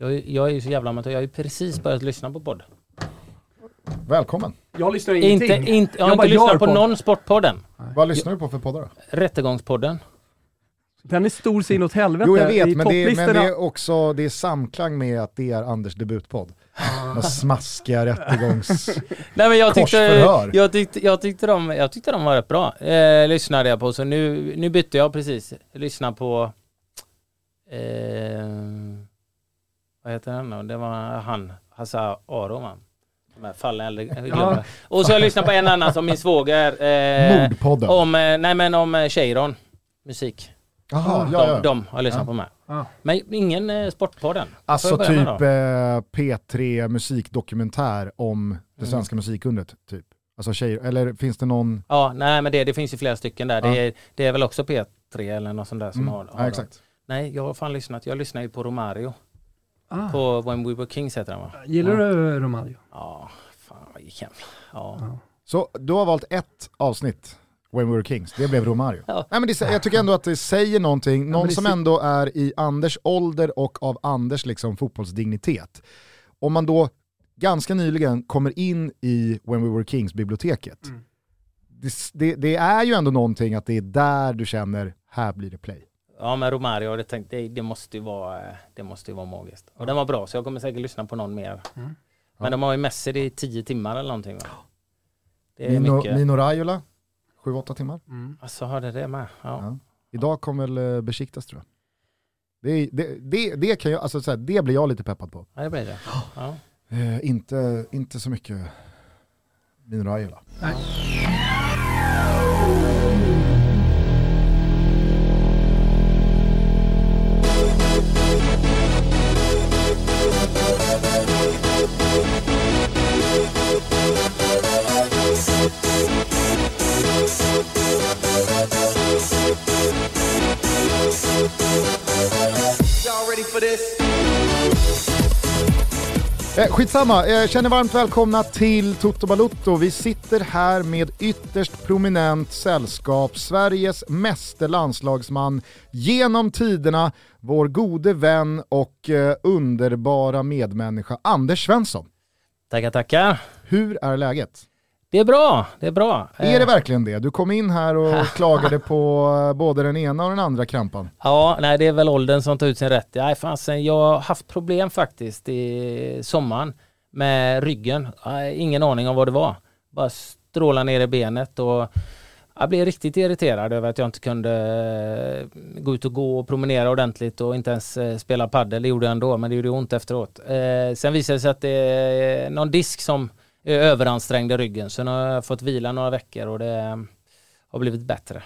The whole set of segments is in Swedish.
Jag, jag är ju så jävla amatör. Jag har ju precis börjat lyssna på podd. Välkommen. Jag lyssnar ingenting. Inte, inte, jag har Jag bara inte lyssnat på podd. någon sportpodden. Vad lyssnar du på för poddar då? Rättegångspodden. Den är stor så inåt helvete Jo jag vet, men det, är, men det är också det är samklang med att det är Anders debutpodd. Med smaskiga rättegångs... Nej men jag tyckte, jag tyckte, jag tyckte, de, jag tyckte de var rätt bra. Eh, lyssnade jag på så nu, nu bytte jag precis. Lyssna på eh, vad heter den då? Det var han, Hasse Aro här fallen eller Ja. Och så har jag lyssnat på en annan som min svåger. Eh, Mordpodden. om, eh, nej men om eh, Cheiron. Musik. Jaha, De, ja, ja. de har jag lyssnat Ja. på med. Ja. Men ingen eh, Sportpodden. Alltså typ eh, P3 musikdokumentär om det Mm. svenska musikundret, typ. Alltså tjejer, eller finns det någon... Ja, nej men det, det finns ju flera stycken där. Ja. Det, är, det är väl också P3 eller något sånt där som Mm, har, har ja, dem. exakt. Nej, jag har fan lyssnat. Jag lyssnar ju på Romario. Ah. På When We Were Kings heter den va? Gillar du Romario? Ja, fan vad jävla... Ja. Ja. Så du har valt ett avsnitt, When We Were Kings, det blev Romario. Ja. Nej, men det, jag tycker ändå att det säger någonting, någon det som ändå är i Anders ålder och av Anders liksom fotbollsdignitet. Om man då ganska nyligen kommer in i When We Were Kings-biblioteket, Mm. det, det, det är ju ändå någonting att det är där du känner, här blir det play. Ja, men Romario, det, tänkte, det, det, måste ju vara, eh, det måste ju vara magiskt. Och den var bra, så jag kommer säkert lyssna på någon mer. Mm. Men Ja. de har ju Messi i tio timmar eller någonting va? Det är Mino, mycket. Mino Raiola, 7-8 timmar. Mm. Alltså hörde det med? Ja. Ja. Idag kommer väl eh, besiktas tror jag. Det, det, det, det, kan jag, alltså, så här, det blir jag lite peppad på. ja, det blir det. Ja. Eh, inte, inte så mycket Mino Raiola. Nej. For this? Eh, skitsamma, eh, känner varmt välkomna till Toto Balutto. Vi sitter här med ytterst prominent sällskap, Sveriges meste landslagsman genom tiderna, vår gode vän och eh, underbara medmänniska Anders Svensson. Tackar, tackar. Hur är läget? Det är bra, det är bra. Är Eh, det verkligen det? Du kom in här och klagade på eh, både den ena och den andra krampan. Ja, nej det är väl åldern som tar ut sin rätt. Nej, fasen, jag har haft problem faktiskt i sommaren med ryggen. Ingen aning om vad det var. Bara stråla ner i benet och jag blev riktigt irriterad över att jag inte kunde eh, gå ut och gå och promenera ordentligt och inte ens eh, spela paddel. Det gjorde jag ändå, men det gjorde ont efteråt. Eh, sen visade det sig att det är någon disk som är överansträngd i ryggen, så nu har jag fått vila några veckor och det har blivit bättre.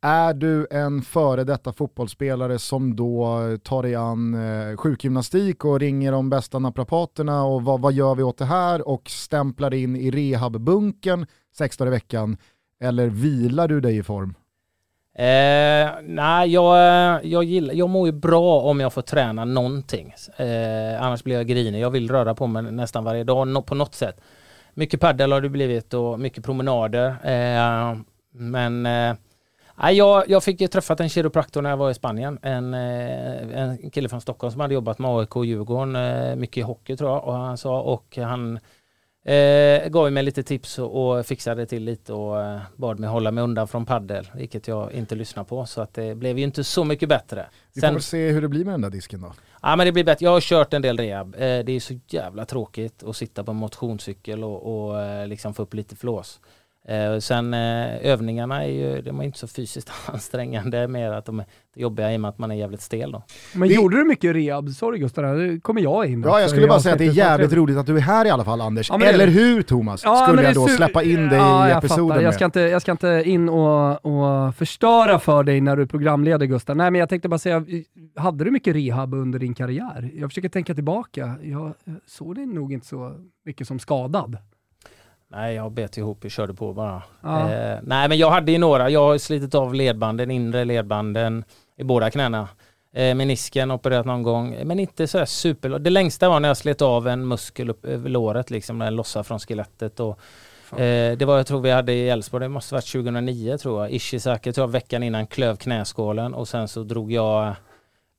Är du en före detta fotbollsspelare som då tar dig an eh, sjukgymnastik och ringer de bästa naprapaterna och vad, vad gör vi åt det här och stämplar in i rehabbunkern sex dagar i veckan eller vilar du dig i form? Eh, nej, jag, jag, gillar, jag mår ju bra om jag får träna någonting. Eh, annars blir jag grinig. Jag vill röra på mig nästan varje dag på något sätt. Mycket paddel har det blivit och mycket promenader. Eh, men eh, jag, jag fick ju träffat en kiropraktor när jag var i Spanien. En, eh, en kille från Stockholm som hade jobbat med AIK och Djurgården, eh, mycket i hockey tror jag. Och han sa och han Eh, gav mig lite tips och, och fixade till lite och eh, bad mig hålla mig undan från paddel, vilket jag inte lyssnar på. Så att det blev ju inte så mycket bättre. Vi får Sen, väl se hur det blir med den där disken då. ja men det blir bättre. Jag har kört en del rehab. Eh, det är så jävla tråkigt att sitta på en motionscykel och, och eh, liksom få upp lite flås. Eh, sen eh, övningarna är ju, de är inte så fysiskt ansträngande, mer att de är jobbiga i och med att man är jävligt stel då. Men Det- gjorde du mycket rehab? Sorry Gustav, nu kommer jag in. Ja, jag skulle bara säga att det är jävligt roligt att du är här i alla fall Anders. Ja, Eller hur Thomas? Ja, skulle jag då släppa in dig ja, i jag episoden jag ska, inte, jag ska inte in och, och förstöra för dig när du programleder Gustav. Nej, men jag tänkte bara säga, hade du mycket rehab under din karriär? Jag försöker tänka tillbaka. Jag såg dig nog inte så mycket som skadad. Nej, jag bet ihop och körde på bara. Ja. Eh, nej, men jag hade ju några. Jag har slitit av ledbanden, inre ledbanden i båda knäna. Eh, menisken opererat någon gång, men inte så här super. Det längsta var när jag slet av en muskel upp över låret, liksom när den lossade från skelettet. Och, eh, det var, jag tror vi hade i Elfsborg, det måste varit 2009 tror jag. Ishizaki tror jag veckan innan klöv knäskålen och sen så drog jag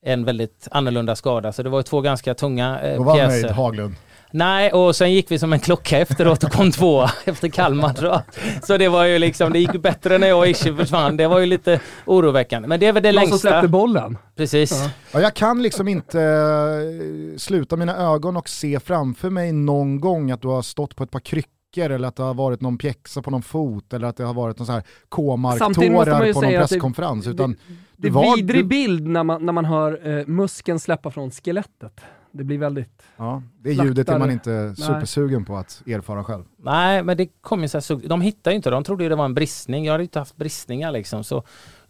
en väldigt annorlunda skada. Så det var ju två ganska tunga eh, Då var han pjäser. nöjd, Haglund. Nej, och sen gick vi som en klocka efteråt och kom två efter Kalmar jag. Så det var ju liksom, det gick ju bättre när jag och Ishi försvann. Det var ju lite oroväckande. Men det är väl det Någon som längsta. släppte bollen. Precis. Ja. Ja, jag kan liksom inte eh, sluta mina ögon och se framför mig någon gång att du har stått på ett par kryckor eller att det har varit någon pjäxa på någon fot eller att det har varit någon så här K-marktårar på någon att det- presskonferens. utan Det är var- vidrig du- bild när man, när man hör eh, muskeln släppa från skelettet. Det blir väldigt... ja, det ljudet är man inte supersugen på att erfara själv. Nej, men det kom ju så här, de hittade ju inte, de trodde ju det var en bristning. Jag hade ju inte haft bristningar liksom. Så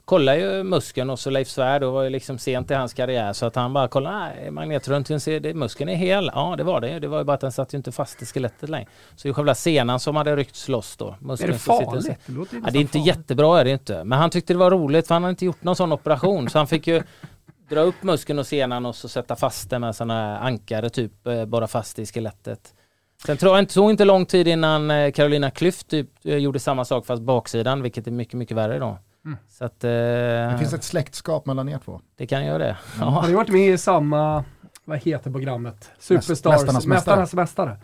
kollade ju muskeln och så Leif Svärd, då var ju liksom sent i hans karriär så att han bara kollade, nej magnetröntgen ser, det, muskeln är hel. Ja det var det, det var ju bara att den satt ju inte fast i skelettet längre. Så det är själva senan som hade ryckts loss då. Är Muskeln det som sitter- farligt? Det låter ju Ja, det är inte farligt. jättebra är det inte. Men han tyckte det var roligt för han hade inte gjort någon sån operation. Så han fick ju dra upp muskeln och senan och så sätta fast den med sådana ankare typ, eh, bara fast i skelettet. Sen tror jag inte, tog inte lång tid innan eh, Carolina Klüft typ, eh, gjorde samma sak fast baksidan, vilket är mycket, mycket värre då. Mm. Så att eh, Det finns ett släktskap mellan er två. det kan göra det. Har Ja. ni varit med i samma, vad heter programmet? Superstars, Mästarnas mästare. Mästarnas mästare.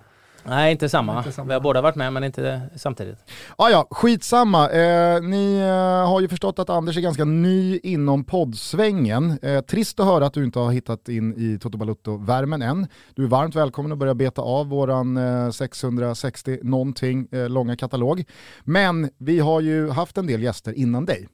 Nej, inte samma. Inte samma. Vi har båda varit med men inte samtidigt. Ah, ja, skitsamma. Eh, ni eh, har ju förstått att Anders är ganska ny inom poddsvängen. Eh, trist att höra att du inte har hittat in i Toto Balutto-värmen än. Du är varmt välkommen att börja beta av våran eh, 660 någonting eh, långa katalog. Men vi har ju haft en del gäster innan dig.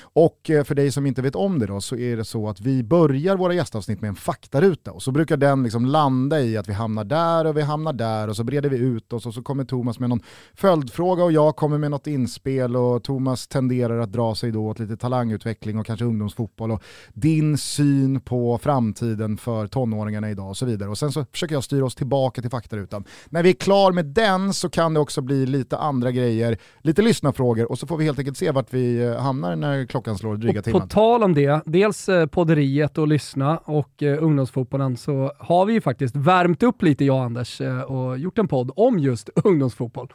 Och eh, för dig som inte vet om det då så är det så att vi börjar våra gästavsnitt med en faktaruta och så brukar den liksom landa i att vi hamnar där och vi hamnar där och så breder vi ut oss och så kommer Thomas med någon följdfråga och jag kommer med något inspel och Thomas tenderar att dra sig då åt lite talangutveckling och kanske ungdomsfotboll och din syn på framtiden för tonåringarna idag och så vidare. Och sen så försöker jag styra oss tillbaka till faktarutan. När vi är klar med den så kan det också bli lite andra grejer, lite lyssnarfrågor och så får vi helt enkelt se vart vi eh, hamnar när klockan slår dryga Och på timmen. tal om det, dels eh, podderiet och lyssna och eh, ungdomsfotbollen så har vi ju faktiskt värmt upp lite jag och Anders eh, och gjort en podd om just ungdomsfotboll.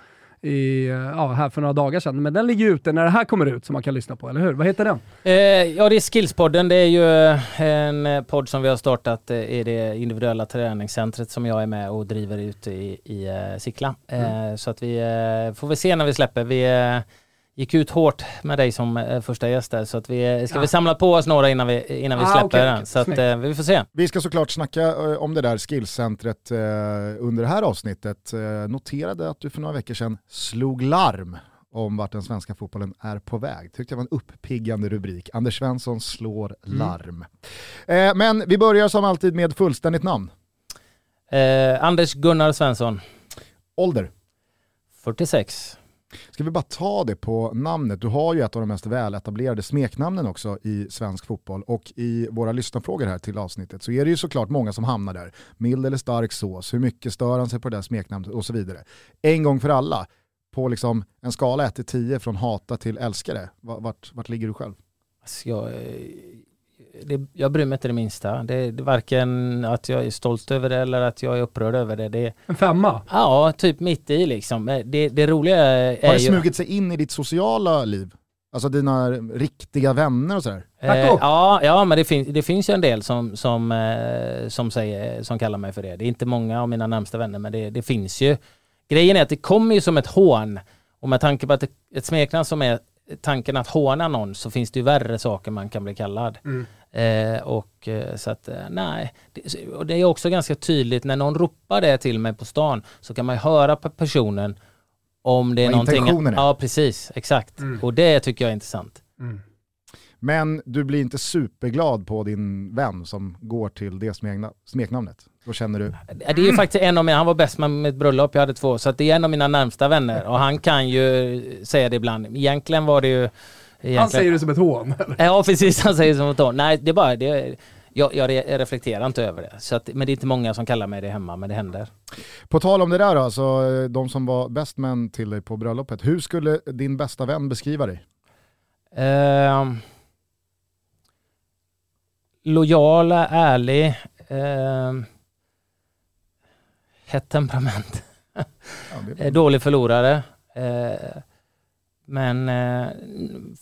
I, eh, ja, här för några dagar sedan. Men den ligger ute när det här kommer ut som man kan lyssna på, eller hur? Vad heter den? Eh, ja, det är Skillspodden. Det är ju eh, en eh, podd som vi har startat eh, i det individuella träningscentret som jag är med och driver ute i, i eh, Sickla. Eh, Så att vi eh, får vi se när vi släpper. Vi eh, gick ut hårt med dig som eh, första gäst där så att vi eh, ska Ja. vi samla på oss några innan vi, innan vi Ah, släpper okej, den. okej. Så att eh, vi får se. Vi ska såklart snacka eh, om det där skillcentret eh, under det här avsnittet. Eh, noterade att du för några veckor sedan slog larm om vart den svenska fotbollen är på väg. Tyckte jag var en uppiggande rubrik. Anders Svensson slår larm. Eh, men vi börjar som alltid med fullständigt namn. Eh, Anders Gunnar Svensson, Ålder. 46. Ska vi bara ta det på namnet? Du har ju ett av de mest väletablerade smeknamnen också i svensk fotboll och i våra lyssnarfrågor här till avsnittet så är det ju såklart många som hamnar där. Mild eller stark sås, hur mycket stör han sig på det där smeknamnet och så vidare. En gång för alla, på liksom en skala 1-10 från hata till älskare, vart, vart ligger du själv? Alltså jag, eh, det, jag bryr mig inte det minsta. Det, det är varken att jag är stolt över det eller att jag är upprörd över det. det En femma? ja, typ mitt i liksom. Men Det, det roliga är Har det ju... smugit sig in i ditt sociala liv? Alltså dina riktiga vänner och sådär? Eh, ja, ja, men det, fin, det finns ju en del som, som, eh, som, säger, som kallar mig för det. Det är inte många av mina närmsta vänner, men det, det finns ju. Grejen är att det kommer ju som ett hån. Och med tanke på att det, ett smeknamn som är tanken att håna någon så finns det ju värre saker man kan bli kallad. Mm. Eh, och eh, så att, eh, nej. Det, och det är också ganska tydligt när någon ropar det till mig på stan så kan man ju höra på personen om det är Vad någonting. intentionen är. Ja, precis. Exakt. Mm. Och det tycker jag är intressant. Mm. Men du blir inte superglad på din vän som går till det smekna, smeknamnet? Då känner du, Det är ju faktiskt en av mina, han var bäst med mitt bröllop, jag hade två, så att det är en av mina närmsta vänner och han kan ju säga det ibland. Egentligen var det ju... Egentligen, Han säger det som ett hån. Ja precis, han säger som ett hån. Nej, det är bara, det, jag, jag re- reflekterar inte över det. Så att, men det är inte många som kallar mig det hemma, men det händer. På tal om det där då, alltså, de som var bäst män till dig på bröllopet, hur skulle din bästa vän beskriva dig? Ehm, lojala, ärlig, ehm, hett temperament. Ja, det, Eh, dålig förlorare. Eh, men eh,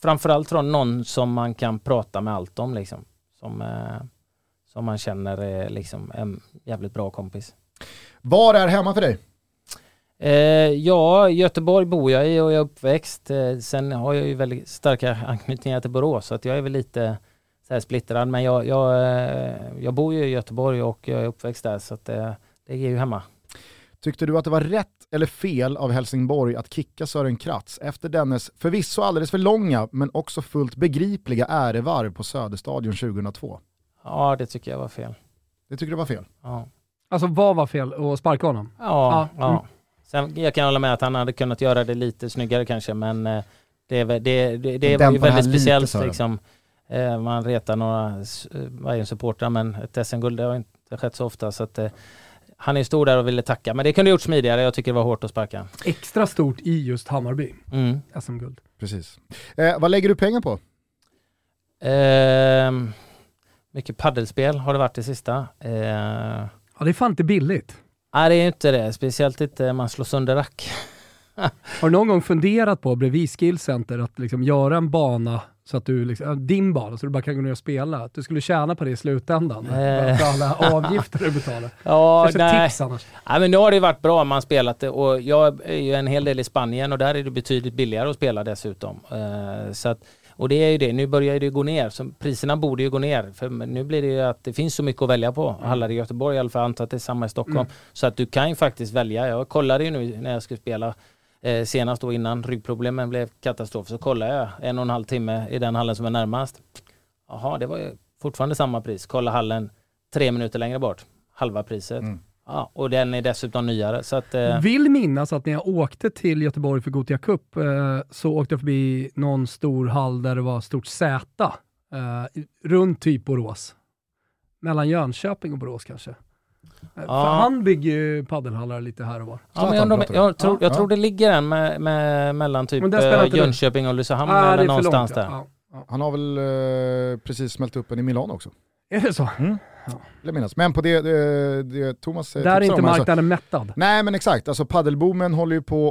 framförallt från någon som man kan prata med allt om liksom. Som, eh, som man känner är liksom en jävligt bra kompis. Var är hemma för dig? Eh, ja, Göteborg bor jag i och jag är uppväxt. Eh, sen har jag ju väldigt starka anknytningar till Borås så att jag är väl lite så här splittrad. Men jag, jag, eh, jag bor ju i Göteborg och jag är uppväxt där så att det, det är ju hemma. Tyckte du att det var rätt eller fel av Helsingborg att kicka Sören Kratz efter dennes förvisso alldeles för långa men också fullt begripliga ärevarv på Söderstadion 2002? Ja, det tycker jag var fel. Det tycker du var fel? Ja. Alltså vad var fel? Att sparka honom? Ja, Ja, ja. Sen, jag kan hålla med att han hade kunnat göra det lite snyggare kanske men eh, det, det, det, det var ju väldigt lite, speciellt Sören. liksom. Eh, Man retar några eh, Bayern-supportrar men ett SM-guld har inte skett så ofta så att han är stor där och ville tacka men det kunde gjort smidigare. Jag tycker det var hårt att sparka. Extra stort i just Hammarby, Mm. SM-guld. Precis. Eh, vad lägger du pengar på? Ehm, mycket paddelspel har det varit det sista. Eh, Ja, det är fan inte billigt. nej det är ju inte det, speciellt inte man slår sönder rack. Har du någon gång funderat på bredvid Skillcenter att liksom göra en bana så att du, liksom, din bana, så du bara kan gå ner och spela? Att du skulle tjäna på det i slutändan? För alla avgifter du betalar. Ja, Kanske nej. tips annars. Nej, men nu har det varit bra om man spelat det och jag är ju en hel del i Spanien och där är det betydligt billigare att spela dessutom. Eh, så att, och det är ju det, nu börjar det ju gå ner, så priserna borde ju gå ner. För nu blir det ju att det finns så mycket att välja på. Hallar i Göteborg i alla fall, antar att det är samma i Stockholm. Mm. Så att du kan ju faktiskt välja. Jag kollade ju nu när jag skulle spela eh, senast då innan ryggproblemen blev katastrof så kollade jag en och en halv timme i den hallen som är närmast. Jaha, det var ju fortfarande samma pris. Kolla hallen tre minuter längre bort. Halva priset. Mm. Ja, och den är dessutom nyare. Så att, eh, Vill minnas att när jag åkte till Göteborg för Gothia Cup eh, så åkte jag förbi någon stor hall där det var stort Z. Eh, runt typ Borås. Mellan Jönköping och Borås kanske. För han bygger ju paddelhallar lite här och var. ja, men jag, vi. jag, tror, jag Ja. tror det ligger en med, med, mellan typ Men där spelar eh. Jönköping och Ulricehamn Ah, det eller någonstans långt, där. ja. Ja. Han har väl eh, precis smält upp en i Milano också. Är det så? Jag minnas. Men på det, det, det Thomas eh, Där är inte om, alltså- marknaden mättad. Nej men exakt, alltså paddelboomen håller ju på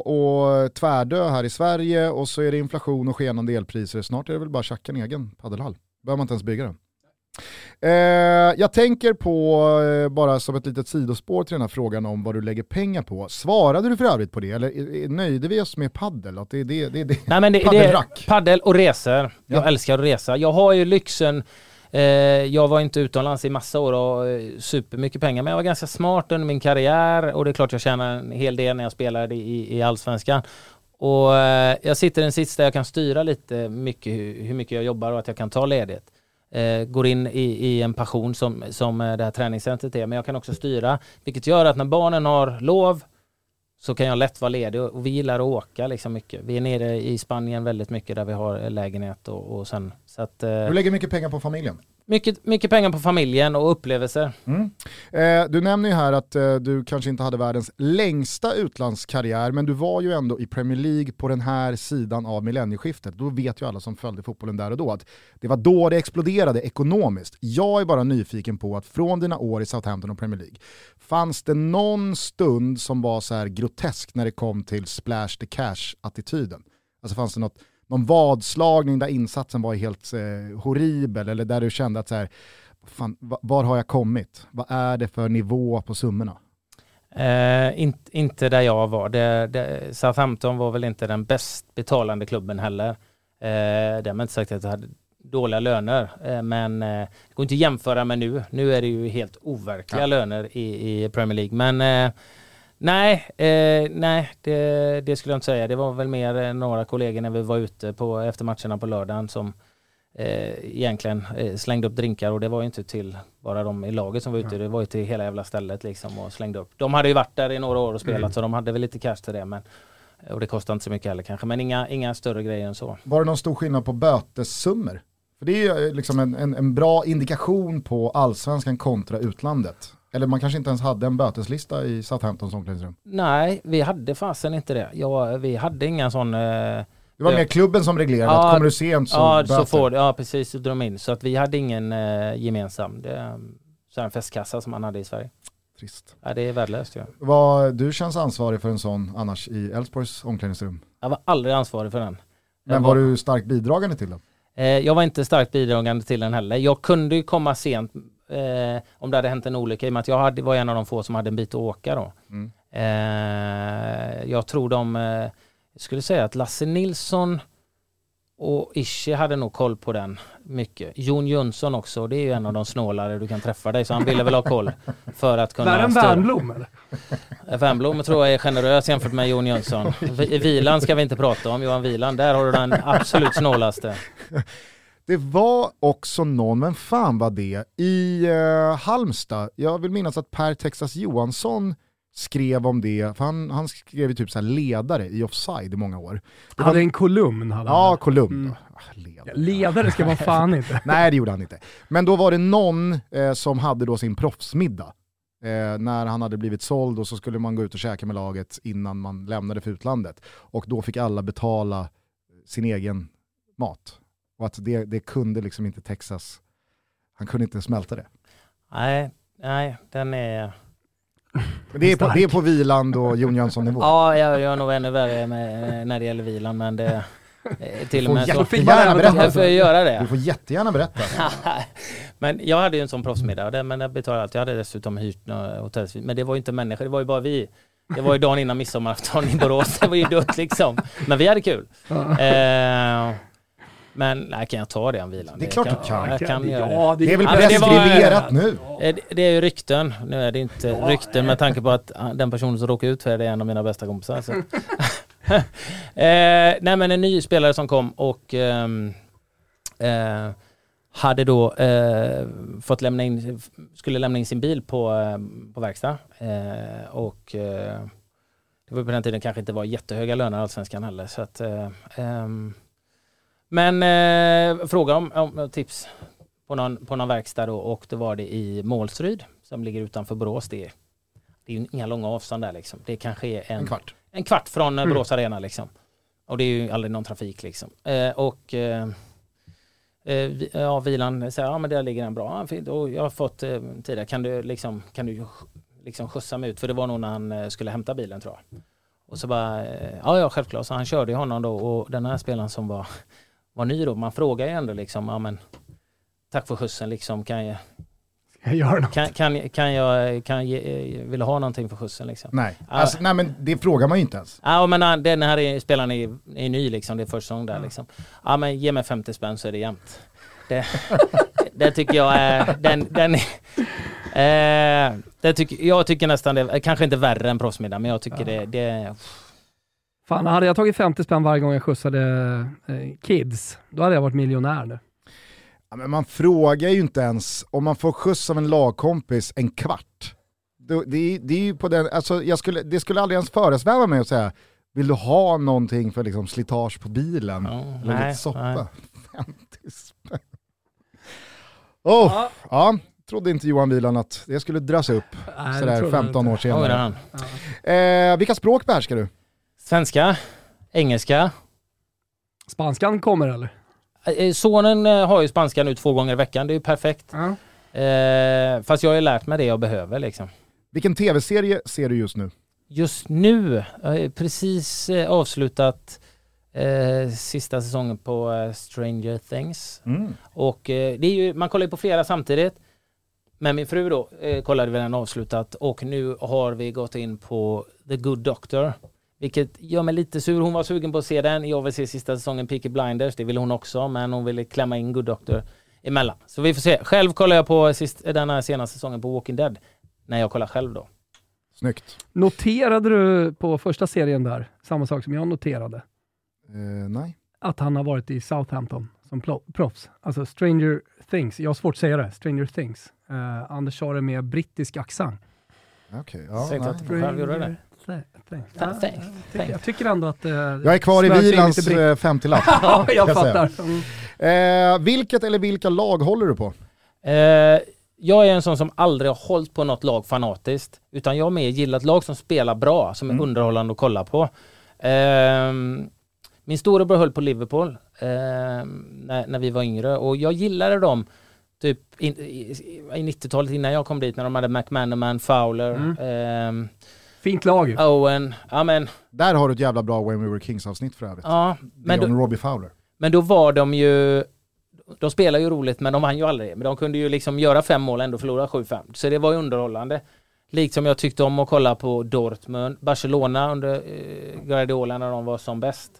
att tvärdö här i Sverige och så är det inflation och skenande elpriser. Snart är det väl bara att tjacka en egen paddelhall. Behöver man inte ens bygga den. Eh, jag tänker på, eh, bara som ett litet sidospår till den här frågan om vad du lägger pengar på. Svarade du för övrigt på det eller nöjde vi oss med paddel? Att det, det, det, det. Nej men det, är Paddelrack. paddel och resor. Jag Ja. älskar att resa. Jag har ju lyxen eh, jag var inte utomlands i massa år och eh, supermycket pengar men jag var ganska smart under min karriär och det är klart jag tjänar en hel del när jag spelade i, i Allsvenskan. Och eh, jag sitter i en sits där jag kan styra lite mycket hur, hur mycket jag jobbar och att jag kan ta ledigt. Eh, går in i, i en passion som, som eh, det här träningscentret är men jag kan också styra vilket gör att när barnen har lov så kan jag lätt vara ledig och vi gillar att åka liksom mycket. Vi är nere i Spanien väldigt mycket där vi har lägenhet och, och sen så att eh, Du lägger mycket pengar på familjen mycket, mycket pengar på familjen och upplevelser. Mm. Eh, du nämner ju här att eh, du kanske inte hade världens längsta utlandskarriär, men du var ju ändå i Premier League på den här sidan av millennieskiftet. Då vet ju alla som följde fotbollen där och då att det var då det exploderade ekonomiskt. Jag är bara nyfiken på att från dina år i Southampton och Premier League, fanns det någon stund som var så här grotesk när det kom till splash the cash-attityden? Alltså fanns det något, någon vadslagning där insatsen var helt eh, horribel eller där du kände att så här, fan, va- var har jag kommit? Vad är det för nivå på summorna? Eh, in, inte där jag var. Det, det, Southampton var väl inte den bäst betalande klubben heller. Eh, Därmed inte sagt att jag hade dåliga löner, eh, men eh, det går inte att jämföra med nu. Nu är det ju helt overkliga Ja. löner i, i Premier League. Men eh, nej, eh, nej det, det skulle jag inte säga. Det var väl mer eh, några kollegor när vi var ute på, efter matcherna på lördagen som eh, egentligen eh, slängde upp drinkar och det var ju inte till bara de i laget som var ute, det var ju till hela jävla stället liksom och slängde upp. De hade ju varit där i några år och spelat Mm. så de hade väl lite cash till det men och det kostade inte så mycket heller kanske men inga, inga större grejer än så. Var det någon stor skillnad på bötessummor? För det är ju eh, liksom en, en, en bra indikation på allsvenskan kontra utlandet. Eller man kanske inte ens hade en böteslista i Southamptons omklädningsrum. Nej, vi hade fasen inte det. Ja, vi hade inga sån eh, Det var mer klubben som reglerade, Ja, att kommer du sent så ja, böter. så får, ja precis, så drog de in. Så att vi hade ingen eh, gemensam. Det, så en festkassa som man hade i Sverige. Trist. Ja, det är värdelöst ju. Ja. du känns ansvarig för en sån annars i Elfsborgs omklädningsrum. Jag var aldrig ansvarig för den. Jag Men var du starkt bidragande till den? Jag var inte starkt bidragande till den heller. Jag kunde ju komma sent Eh, om det hade hänt en olycka, i och med att jag hade, var en av de få som hade en bit att åka då. Mm. Eh, jag tror de, eh, jag skulle säga att Lasse Nilsson och Ishi hade nog koll på den mycket. Jon Jönsson också, det är ju en av de snålare du kan träffa dig, så han ville väl ha koll för att kunna... Värre än. Wernbloom eller? Wernbloom tror jag är generös jämfört med Jon Jönsson. Vi- Vilan ska vi inte prata om, Johan Vilan, där har du den absolut snålaste. Det var också någon, men fan var det, i eh, Halmstad, jag vill minnas att Per Texas Johansson skrev om det, för han, han skrev ju typ så här ledare i Offside i många år. Det var, hade en kolumn. Hade ja, han. kolumn. Mm. Ah, ledare. Ja, Ledare ska man fan inte. Nej det gjorde han inte. Men då var det någon eh, som hade då sin proffsmiddag. Eh, när han hade blivit såld och så skulle man gå ut och käka med laget innan man lämnade för utlandet. Och då fick alla betala sin egen mat. Och att det, det kunde liksom inte Texas, han kunde inte smälta det. Nej, nej, den är... Men det är på, det är på Viland och Jon Jönsson nivå. Ja, jag gör nog ännu värre med, när det gäller Vilan, men det... eh, Till och får med så... jättegärna berätta. Jag får göra det. Du får jättegärna berätta. men jag hade ju en sån proffsmiddag, och det- men jag betalade allt. Jag hade dessutom hyrt hotellsvit. Men det var ju inte människor, det var ju bara vi. Det var ju dagen innan midsommarafton i Borås, det var ju dött liksom. Men vi hade kul. Eh, men nej, kan jag ta det om vilan? Det är klart du kan. Jag kan göra det. Ja, Det är väl Ja, det preskriberat nu. Eh, det- Det är ju rykten. Nu är det inte rykten med tanke på att ah, den personen som råkade ut för det är en av mina bästa kompisar. Så. eh, nej men en ny spelare som kom och ehm, eh, hade då eh, fått lämna in, skulle lämna in sin bil på, eh, på verkstad. Eh, och eh, det var på den tiden kanske inte var jättehöga löner i Allsvenskan heller. Så att, eh, ehm, men eh, fråga om, om tips på någon, på någon verkstad då, och det var det i Målsryd som ligger utanför Borås. Det är, det är ju inga långa avstånd där liksom. Det kanske är en, En kvart. en kvart från eh, Mm. Borås Arena liksom. Och det är ju aldrig någon trafik liksom. Eh, och eh, eh, ja, Vilan säger, ja men där ligger en bra, och jag har fått eh, tidigare, kan du liksom, kan du liksom skjutsa mig ut? För det var nog när han eh, skulle hämta bilen tror jag. Och så bara, ja ja självklart, så han körde honom då och den här spelaren som var, var ny då, man frågar ju ändå liksom, ja men tack för skjutsen liksom, kan jag, Jag kan, kan, kan jag, kan jag ge, vill ha någonting för skjutsen liksom? Nej, Ja. alltså, nej men det frågar man ju inte ens. Ja men han- den här är, spelaren är, är ny liksom, det är första gången där Ja. liksom. Ja men ge mig 50 spänn så är det jämnt. Det, det tycker jag är, den, den eh, det tycker, jag tycker nästan det, kanske inte värre än proffsmiddag men jag tycker det, det, Fan, hade jag tagit 50 spänn varje gång jag skjutsade eh, kids, då hade jag varit miljonär nu. Ja, men man frågar ju inte ens om man får skjuts av en lagkompis en kvart. Det, det, är- det är ju på den, alltså jag skulle, det skulle aldrig ens föresväva mig att säga, vill du ha någonting för liksom slitage på bilen? ja, Eller nej, lite soppa? nej. 50 spänn. Oh, ja, trodde inte Johan Wieland att det skulle dras upp Nej, sådär tror jag 15 inte. år senare. Ja. Eh, vilka språk behärskar du? Svenska, engelska. Spanskan kommer eller? Eh, Sonen eh, har ju spanska nu två gånger i veckan, det är ju perfekt. Ja. Eh, fast jag har ju lärt mig det jag behöver liksom. Vilken tv-serie ser du just nu? Just nu, jag har precis eh, avslutat eh, sista säsongen på eh, Stranger Things. Och eh, det är ju, man kollar ju på flera samtidigt. Men min fru då eh, kollade vi den avslutat och nu har vi gått in på The Good Doctor. Vilket gör mig lite sur. Hon var sugen på att se den. Jag vill se sista säsongen Peaky Blinders. Det ville hon också. Men hon ville klämma in Good Doctor emellan. Så vi får se. Själv kollar jag på sist, den här senaste säsongen på Walking Dead. När jag kollar själv då. Snyggt. Noterade du på första serien där, samma sak som jag noterade, Eh, nej. att han har varit i Southampton som proffs? Alltså Stranger Things, jag har svårt att säga det, Stranger Things. Eh, Anders sa det med brittisk accent. Okej, ja, Säg nej. att du själv gjorde det. Thanks, jag tycker- thanks. Jag tycker ändå att... eh, Jag är kvar i eh, 50-lapp. Ja, jag fattar. Mm. Eh, vilket eller vilka lag håller du på? Eh, jag är en sån som aldrig har hållit på något lag fanatiskt. Utan jag har mer gillat lag som spelar bra, som är Mm. underhållande att kolla på. Ehm, min storebror höll på Liverpool ehm, när, när vi var yngre och jag gillade dem typ in, i, i 90-talet innan jag kom dit när de hade McManaman, Fowler, Mm. ehm, Fint lag ju. Owen. Ja men, Där har du ett jävla bra When We Were Kings avsnitt för övrigt. ja. Men Men då, Robbie Fowler. Men då var de ju, de spelar ju roligt men de vann ju aldrig. Men de kunde ju liksom göra fem mål och ändå förlora 7-5. Så det var ju underhållande. Liksom jag tyckte om att kolla på Dortmund, Barcelona under eh, Guardiola när de var som bäst.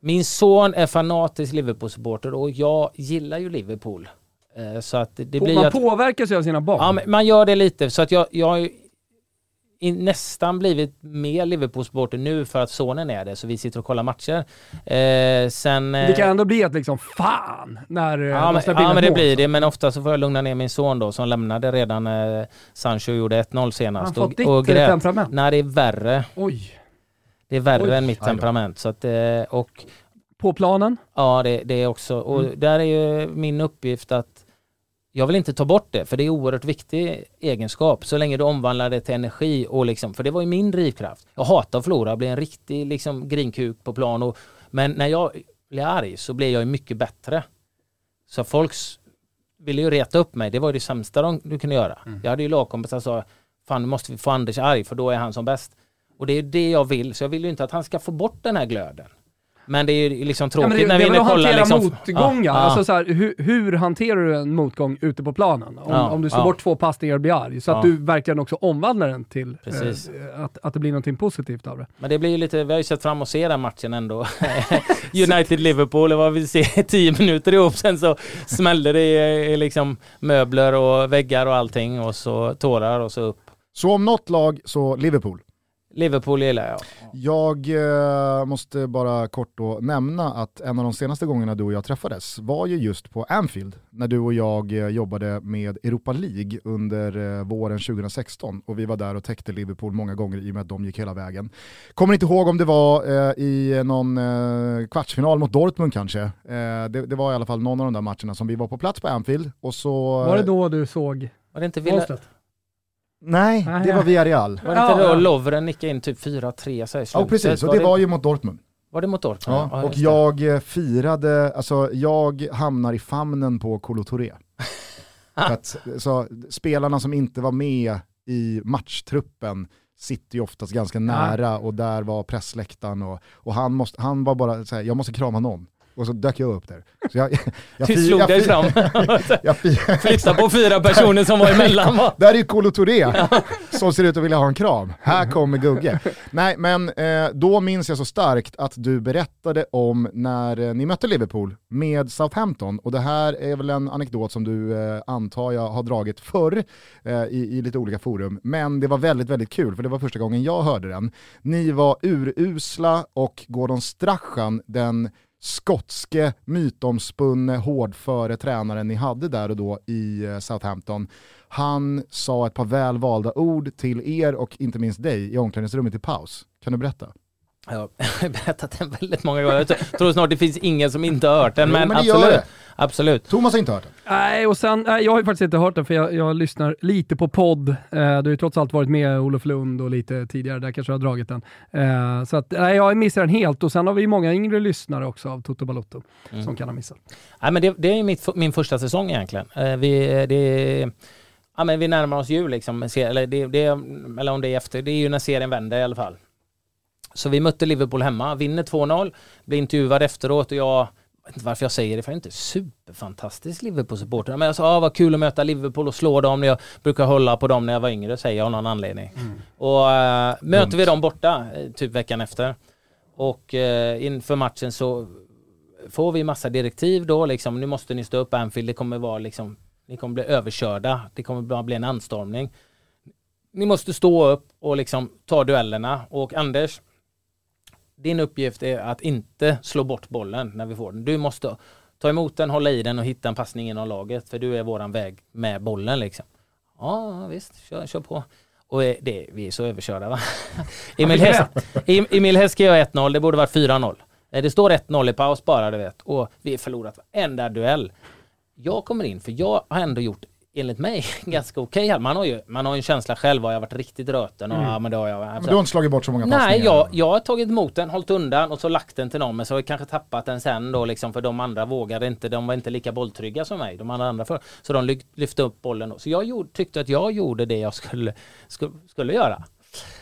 Min son är fanatisk Liverpool-supporter och jag gillar ju Liverpool. Eh, så att det, det blir man att, påverkas ju av sina barn. Ja, men man gör det lite. Så att jag, jag i- nästan blivit mer Liverpool-supporter nu för att sonen är det, så vi sitter och kollar matcher. Eh, sen... det kan eh, ändå bli ett liksom fan när eh, Ja, men, ja men det blir det, men ofta så får jag lugna ner min son då som lämnade redan eh, Sancho gjorde 1-0 Han senast har fått ditt och, och eh, grät. temperament. Nej det är värre. Oj. Det är värre Oj. än mitt temperament. Så att, eh, och På planen? ja det, det är också, och Mm. där är ju min uppgift att jag vill inte ta bort det, för det är oerhört viktig egenskap så länge du omvandlar det till energi och liksom, för det var ju min drivkraft. Jag hatar att förlora, bli en riktig liksom grinkuk på plan och, men när jag blir arg så blir jag ju mycket bättre. Så folk ville ju reta upp mig, det var ju det sämsta de, du kunde göra. Jag hade ju lagkompisar som sa, fan nu måste vi få Anders arg för då är han som bäst. Och det är det jag vill, så jag vill ju inte att han ska få bort den här glöden. Men det är ju liksom Ja, tråkigt men det, när det vi är inne och kollar hantera liksom. motgångar. Ja, ja. Alltså så här, hur, hur hanterar du en motgång ute på planen? Om, Ja, om du slår ja. bort två passningar och blir arg. Så att Ja. du verkligen också omvandlar den till Precis. eh, att, att det blir någonting positivt av det. Men det blir ju lite, vi har ju sett fram att se den matchen ändå. United-Liverpool, det var vi se tio minuter ihop, sen så smällde det i, i liksom möbler och väggar och allting och så tårar och så upp. Så om något lag så Liverpool. Liverpool gillar jag. Jag eh, måste bara kort då nämna att en av de senaste gångerna du och jag träffades var ju just på Anfield när du och jag eh, jobbade med Europa League under eh, våren 2016 och vi var där och täckte Liverpool många gånger i och med att de gick hela vägen. Kommer inte ihåg om det var eh, i någon eh, kvartsfinal mot Dortmund kanske. Eh, det, det var i alla fall någon av de där matcherna som vi var på plats på Anfield och så... Var det då du såg Var det inte, Villa? Nej, Nej, det ja. var Villarreal. var det inte Ja, då ja. Lovren nickade in typ 4-3 så i Ja slutet? precis, och det var ju mot Dortmund. Var det mot Dortmund? Ja, och just det. jag eh, firade, alltså jag hamnar i famnen på Kolo Touré. Att, så, spelarna som inte var med i matchtruppen sitter ju oftast ganska nära och där var pressläktaren och, och han, måste, han var bara såhär, jag måste krama någon. Och så dök jag upp där. Så jag, jag, Du slog jag, dig fram. jag, Flytta på fyra personer som var emellan va? Där är ju Kolo Touré som ser ut att vilja ha en kram. Här kommer Gugge. Nej men eh, då minns jag så starkt att du berättade om när eh, ni mötte Liverpool med Southampton och det här är väl en anekdot som du eh, antar jag har dragit förr i, i lite olika forum. Men det var väldigt, väldigt kul för det var första gången jag hörde den. Ni var urusla och Gordon Strachan, den skotske mytomspunne hårdföre tränaren ni hade där och då i eh, Southampton. Han sa ett par väl valda ord till er och inte minst dig i omklädningsrummet i paus. Kan du berätta? Jag har berättat den väldigt många gånger. Jag tror snart det finns ingen som inte har hört den. Jo, Men, men det gör absolut. det. absolut. Thomas har inte hört den. Nej, och sen, nej, jag har ju faktiskt inte hört den för jag, jag lyssnar lite på podd. Eh, du har ju trots allt varit med Olof Lund och lite tidigare, där kanske jag har dragit den. Eh, så att, nej, jag missar den helt och sen har vi ju många yngre lyssnare också av Toto Balotto Mm. som kan ha missat. Nej, men det, det är ju mitt, min första säsong egentligen. Eh, Vi, det, ja, men vi närmar oss jul liksom. Eller, det, det, eller om det är efter, det är ju när serien vänder i alla fall. Så vi mötte Liverpool hemma, vinner 2-0, blir intervjuad efteråt och jag vet inte varför jag säger det, för jag är inte superfantastisk Liverpool-supporter. Men jag sa, ah, vad kul att möta Liverpool och slå dem. Jag brukar hålla på dem när jag var yngre, säger jag av någon anledning. Och äh, möter vi dem borta, eh, typ veckan efter. Och eh, inför matchen så får vi massa direktiv då liksom. Nu måste ni stå upp Anfield. Det kommer vara liksom. Ni kommer bli överkörda. Det kommer bara bli en anstormning. Ni måste stå upp och liksom ta duellerna. Och Anders, din uppgift är att inte slå bort bollen när vi får den. Du måste ta emot den, hålla i den och hitta en passning inom laget. För du är våran väg med bollen liksom. Ja visst, kör, kör på. Och eh, det, vi är så överkörda va? Emil Häst, Em- Emil Häst skrev 1-0, det borde varit 4-0. Eh, Det står 1-0 i paus bara du vet. Och vi har förlorat varenda duell. Jag kommer in för jag har ändå gjort enligt mig ganska okej här. Man har ju man har ju en känsla själv, har jag varit riktigt röten och ja men det har jag. Men du har inte slagit bort så många passningar. Nej, jag, jag har tagit emot den, hållit undan och så lagt den till någon men så har jag kanske tappat den sen då liksom för de andra vågade inte, de var inte lika bolltrygga som mig, de andra, andra för. Så de lyf- lyfte upp bollen då. Så jag gjorde, tyckte att jag gjorde det jag skulle, skulle, skulle göra.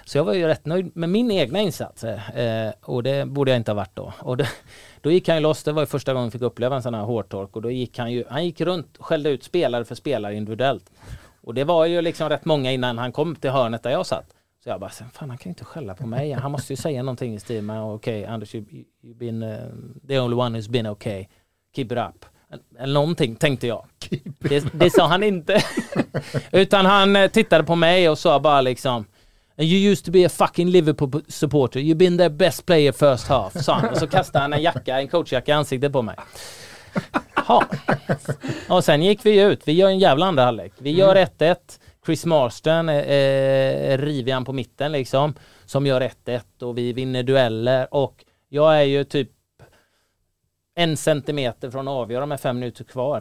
Så jag var ju rätt nöjd med min egna insats eh, och det borde jag inte ha varit då. Och det, då gick han ju loss, det var ju första gången jag fick uppleva en sån här hårtork och då gick han ju, han gick runt och skällde ut spelare för spelare individuellt. Och det var ju liksom rätt många innan han kom till hörnet där jag satt. Så jag bara, fan han kan ju inte skälla på mig. Han måste ju säga någonting i stil med, okej okay, Anders, you, you've been uh, the only one who's been okay. Keep it up. Eller någonting tänkte jag. Det, det sa han inte. Utan han eh, tittade på mig och sa bara liksom You used to be a fucking Liverpool supporter. You've been their best player first half, sa. Och så kastade han en jacka, en coachjacka i ansiktet på mig. Ha. Och sen gick vi ut. Vi gör en jävla andra halvlek. Vi gör 1-1. Mm. Chris Marston eh, eh, river han på mitten liksom. Som gör 1-1 och vi vinner dueller och jag är ju typ en centimeter från att avgöra med fem minuter kvar.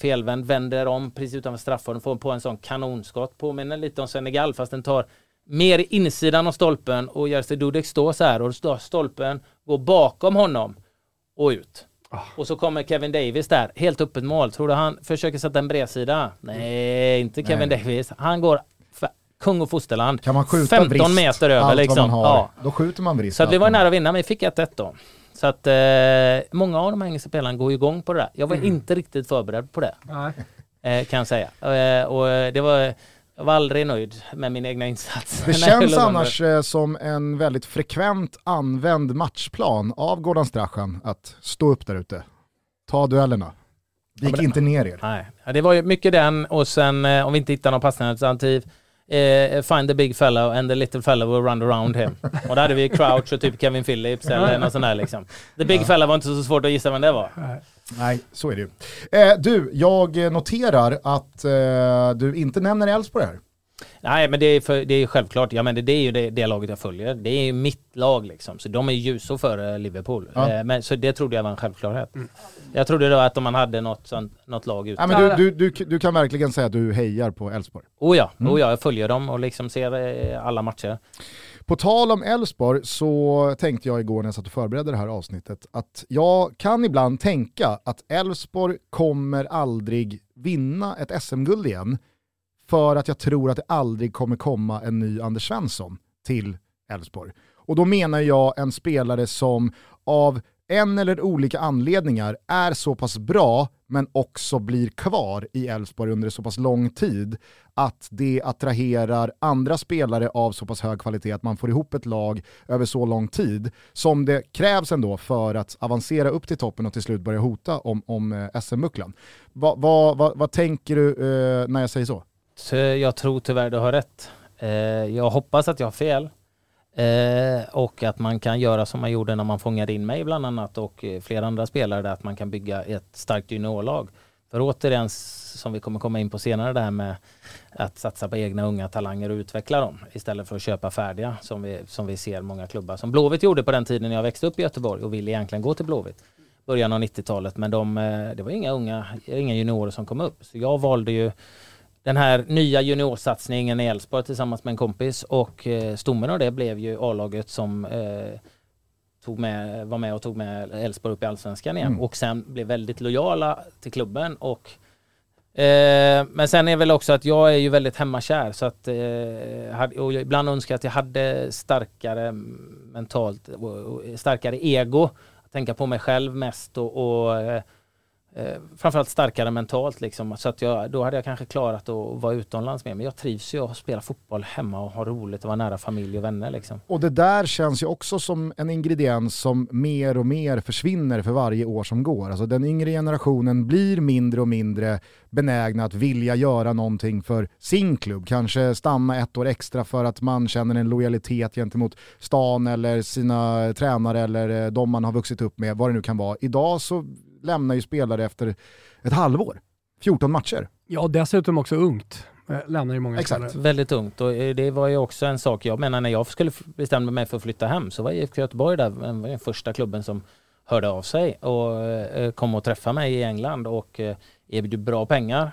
Felvänd vänder om precis utanför straffområdet får på en sån kanonskott. Påminner lite om Senegal fast den tar mer insidan av stolpen och gör sig Dudek stå så här och stolpen går bakom honom och ut. Oh. Och så kommer Kevin Davis där, helt öppet mål. Tror du han försöker sätta en bredsida? Nej, inte Kevin Nej. Davis. Han går kung och fosterland. Kan man skjuta 15 vrist, meter över liksom. Ja. Då skjuter man vrist. Så vi var nära att vinna, men vi fick 1-1 då. Så att eh, många av de här engelska spelarna går igång på det där. Jag var mm. inte riktigt förberedd på det. Eh, kan jag säga. Eh, och det var, jag var aldrig nöjd med min egna insats. Det känns annars eh, som en väldigt frekvent använd matchplan av Gordon Strachan att stå upp där ute. Ta duellerna. Det gick ja, inte ner er. Nej, ja, det var ju mycket den och sen eh, om vi inte hittar någon passande alternativ eh, find the big fellow and the little fellow will run around him. och där hade vi Crouch och typ Kevin Phillips eller något sånt där liksom. The big ja. fellow var inte så svårt att gissa vem det var. Nej, så är det ju. Eh, du, jag noterar att eh, du inte nämner Elfsborg här. Nej men det är, för, det är självklart, ja men det, det är ju det, det, laget jag följer. Det är ju mitt lag liksom. Så de är ljusår före Liverpool. Ja. Eh, men, så det trodde jag var en självklarhet. Mm. Jag trodde då att om man hade något, sånt, något lag ute. Ja, men du, du, du, du kan verkligen säga att du hejar på Elfsborg. Oh ja, mm. oh ja, jag följer dem och liksom ser eh, alla matcher. På tal om Elfsborg så tänkte jag igår när jag satt och förberedde det här avsnittet att jag kan ibland tänka att Elfsborg kommer aldrig vinna ett SM-guld igen för att jag tror att det aldrig kommer komma en ny Anders Svensson till Elfsborg. Och då menar jag en spelare som av en eller olika anledningar är så pass bra men också blir kvar i Elfsborg under så pass lång tid att det attraherar andra spelare av så pass hög kvalitet att man får ihop ett lag över så lång tid som det krävs ändå för att avancera upp till toppen och till slut börja hota om, om eh, SM-bucklan. Va, va, va, vad tänker du eh, när jag säger så? Jag tror tyvärr du har rätt. Eh, jag hoppas att jag har fel. Eh, och att man kan göra som man gjorde när man fångade in mig bland annat och eh, flera andra spelare att man kan bygga ett starkt juniorlag. För återigen, som vi kommer komma in på senare, det här med att satsa på egna unga talanger och utveckla dem istället för att köpa färdiga som vi, som vi ser många klubbar. Som Blåvitt gjorde på den tiden jag växte upp i Göteborg och ville egentligen gå till Blåvitt. Början av 90-talet men de, eh, det var inga unga, inga juniorer som kom upp. Så jag valde ju den här nya juniorsatsningen i Elfsborg tillsammans med en kompis och eh, stommen av det blev ju A-laget som eh, tog med, var med och tog med Elfsborg upp i Allsvenskan igen mm. och sen blev väldigt lojala till klubben och eh, men sen är väl också att jag är ju väldigt hemmakär så att eh, och ibland önskar jag att jag hade starkare mentalt, starkare ego, att tänka på mig själv mest och, och eh, framförallt starkare mentalt liksom. Så att jag, då hade jag kanske klarat att vara utomlands mer. Men jag trivs ju att spela fotboll hemma och ha roligt och vara nära familj och vänner liksom. Och det där känns ju också som en ingrediens som mer och mer försvinner för varje år som går. Alltså den yngre generationen blir mindre och mindre benägna att vilja göra någonting för sin klubb. Kanske stanna ett år extra för att man känner en lojalitet gentemot stan eller sina tränare eller eh, de man har vuxit upp med, vad det nu kan vara. Idag så lämnar ju spelare efter ett halvår. 14 matcher. Ja, dessutom också ungt. Eh, lämnar ju många Exakt. spelare. Väldigt ungt och eh, det var ju också en sak, jag menar när jag skulle bestämma mig för att flytta hem så var IFK Göteborg där, den första klubben som hörde av sig och eh, kom och träffade mig i England och erbjöd bra pengar.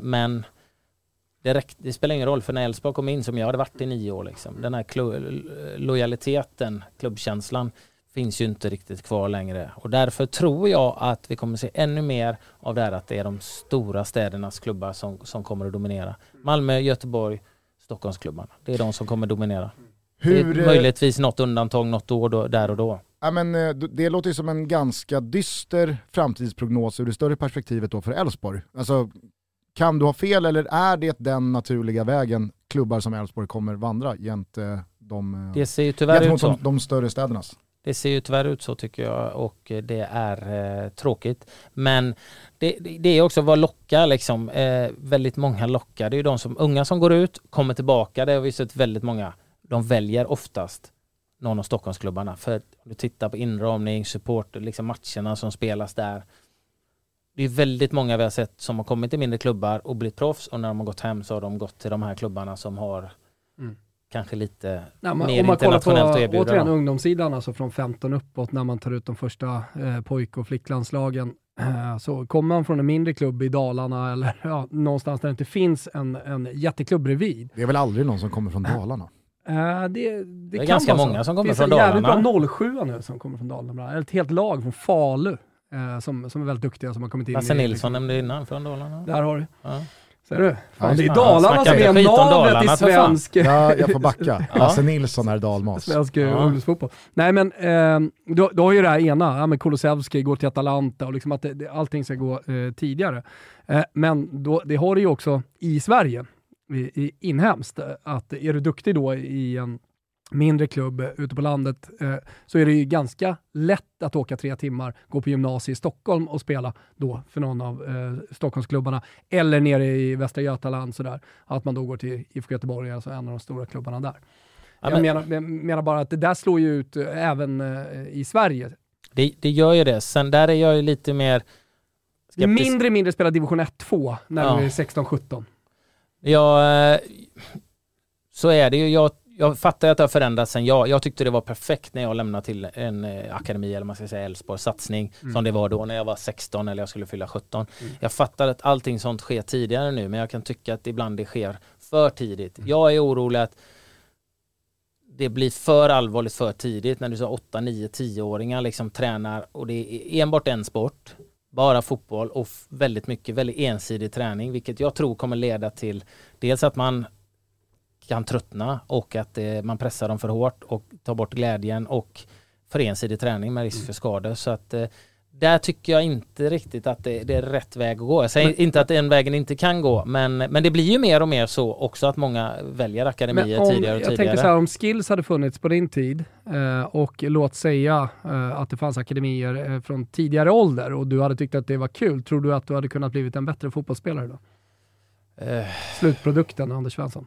Men det, räck, det spelar ingen roll för när Elfsborg kom in som jag hade varit i nio år liksom. Den här lojaliteten, klubbkänslan finns ju inte riktigt kvar längre och därför tror jag att vi kommer se ännu mer av det här att det är de stora städernas klubbar som, som kommer att dominera. Malmö, Göteborg, Stockholmsklubbarna. Det är de som kommer dominera. Hur, det är möjligtvis något undantag något år då, där och då. Ja, men, eh, det låter ju som en ganska dyster framtidsprognos ur det större perspektivet då för Elfsborg. Alltså, kan du ha fel eller är det den naturliga vägen klubbar som Elfsborg kommer vandra gentemot de, det ser ju tyvärr ut så. De, de större städernas? Det ser ju tyvärr ut så tycker jag och det är eh, tråkigt. Men det, det, är också vad lockar liksom. Eh, väldigt många lockar. Det är ju de som, unga som går ut, kommer tillbaka. Det har vi sett väldigt många. De väljer oftast någon av Stockholmsklubbarna. För om du tittar på inramning, support, liksom matcherna som spelas där. Det är väldigt många vi har sett som har kommit till mindre klubbar och blivit proffs och när de har gått hem så har de gått till de här klubbarna som har mm kanske lite Nej, mer om man internationellt att erbjuda. Återigen ungdomssidan, alltså från 15 uppåt när man tar ut de första eh, pojk och flicklandslagen. Eh, så kommer man från en mindre klubb i Dalarna eller ja, någonstans där det inte finns en, en jätteklubb bredvid. Det är väl aldrig någon som kommer från Dalarna? Uh, det, det, det är ganska många som kommer från Dalarna. Det finns jävligt bra 07 nu som kommer från Dalarna. Eller ett helt lag från Falu uh, som, som är väldigt duktiga som har kommit in. Lasse Nilsson nämnde innan från Dalarna. Där har du. Ja. Ser du? Fan, det är Dalarna som är navet i svensk... Ja, jag får backa. Lasse Nilsson är dalmas. Svensk ja. ungdomsfotboll. Nej men, eh, du, du har ju det här ena, ja, men Kulusevski går till Atalanta och liksom att det, allting ska gå eh, tidigare. Eh, men då, det har du ju också i Sverige, i, i, inhemskt, att är du duktig då i en mindre klubb ute på landet eh, så är det ju ganska lätt att åka tre timmar, gå på gymnasiet i Stockholm och spela då för någon av eh, Stockholmsklubbarna eller nere i Västra Götaland sådär. Att man då går till IFK Göteborg, alltså en av de stora klubbarna där. Ja, men, jag, menar, bara att det där slår ju ut eh, även eh, i Sverige. Det, det gör ju det. Sen där är jag ju lite mer skeptisk. Mindre mindre spela division 1-2 när ja. du är 16-17. Ja, eh, så är det ju. Jag jag fattar att det har förändrats sen jag, jag tyckte det var perfekt när jag lämnade till en eh, akademi eller man ska säga Elfsborg satsning mm. som det var då när jag var 16 eller jag skulle fylla 17. Mm. Jag fattar att allting sånt sker tidigare nu men jag kan tycka att ibland det sker för tidigt. Mm. Jag är orolig att det blir för allvarligt för tidigt när du sa 8, 9, 10-åringar liksom tränar och det är enbart en sport bara fotboll och väldigt mycket väldigt ensidig träning vilket jag tror kommer leda till dels att man kan tröttna och att eh, man pressar dem för hårt och tar bort glädjen och för ensidig träning med risk för mm. skador. Så att eh, där tycker jag inte riktigt att det, det, är rätt väg att gå. Jag säger men, inte att den vägen inte kan gå, men, men det blir ju mer och mer så också att många väljer akademier om, tidigare och jag tidigare. Jag tänker så här, om skills hade funnits på din tid eh, och låt säga eh, att det fanns akademier eh, från tidigare ålder och du hade tyckt att det var kul, tror du att du hade kunnat blivit en bättre fotbollsspelare då? Slutprodukten Anders Svensson.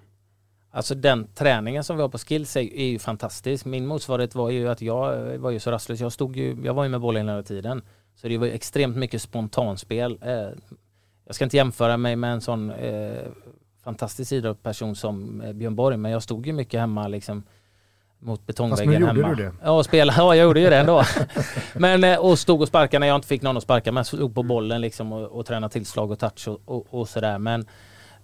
Alltså den träningen som vi har på skills är, är ju fantastisk. Min motsvarighet var ju att jag var ju så rastlös. Jag, stod ju, jag var ju med bollen hela tiden. Så det var extremt mycket spontanspel. Eh, jag ska inte jämföra mig med en sån eh, fantastisk idrottsperson som eh, Björn Borg, men jag stod ju mycket hemma liksom mot betongväggen hemma. Fast nu gjorde du det. Ja, spela, ja, jag gjorde ju det ändå. men, eh, och stod och sparkade när jag inte fick någon att sparka, men stod på bollen liksom och, och tränade tillslag och touch och, och, och sådär. Men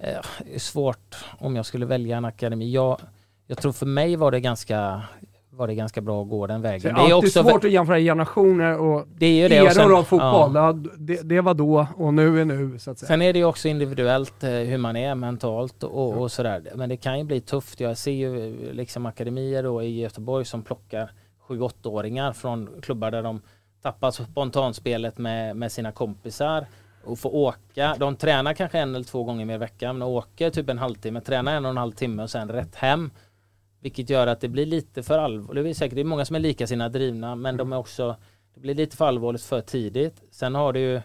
Eh, svårt om jag skulle välja en akademi. Jag, jag tror för mig var det ganska var det ganska bra att gå den vägen. Det är, det är också svårt att jämföra generationer och det är det. eror av fotboll. Ja. Det, det, var då och nu är nu. Så att säga. Sen är det ju också individuellt eh, hur man är mentalt och, och sådär. Men det kan ju bli tufft. Jag ser ju liksom akademier då i Göteborg som plockar 7-8-åringar från klubbar där de tappa spontanspelet med, med sina kompisar och få åka. De tränar kanske en eller två gånger mer i veckan men åker typ en halvtimme, tränar en och en halv timme och sen rätt hem. Vilket gör att det blir lite för allvarligt. Det är säkert det är många som är lika sina drivna men de är också det blir lite för allvarligt för tidigt. Sen har du ju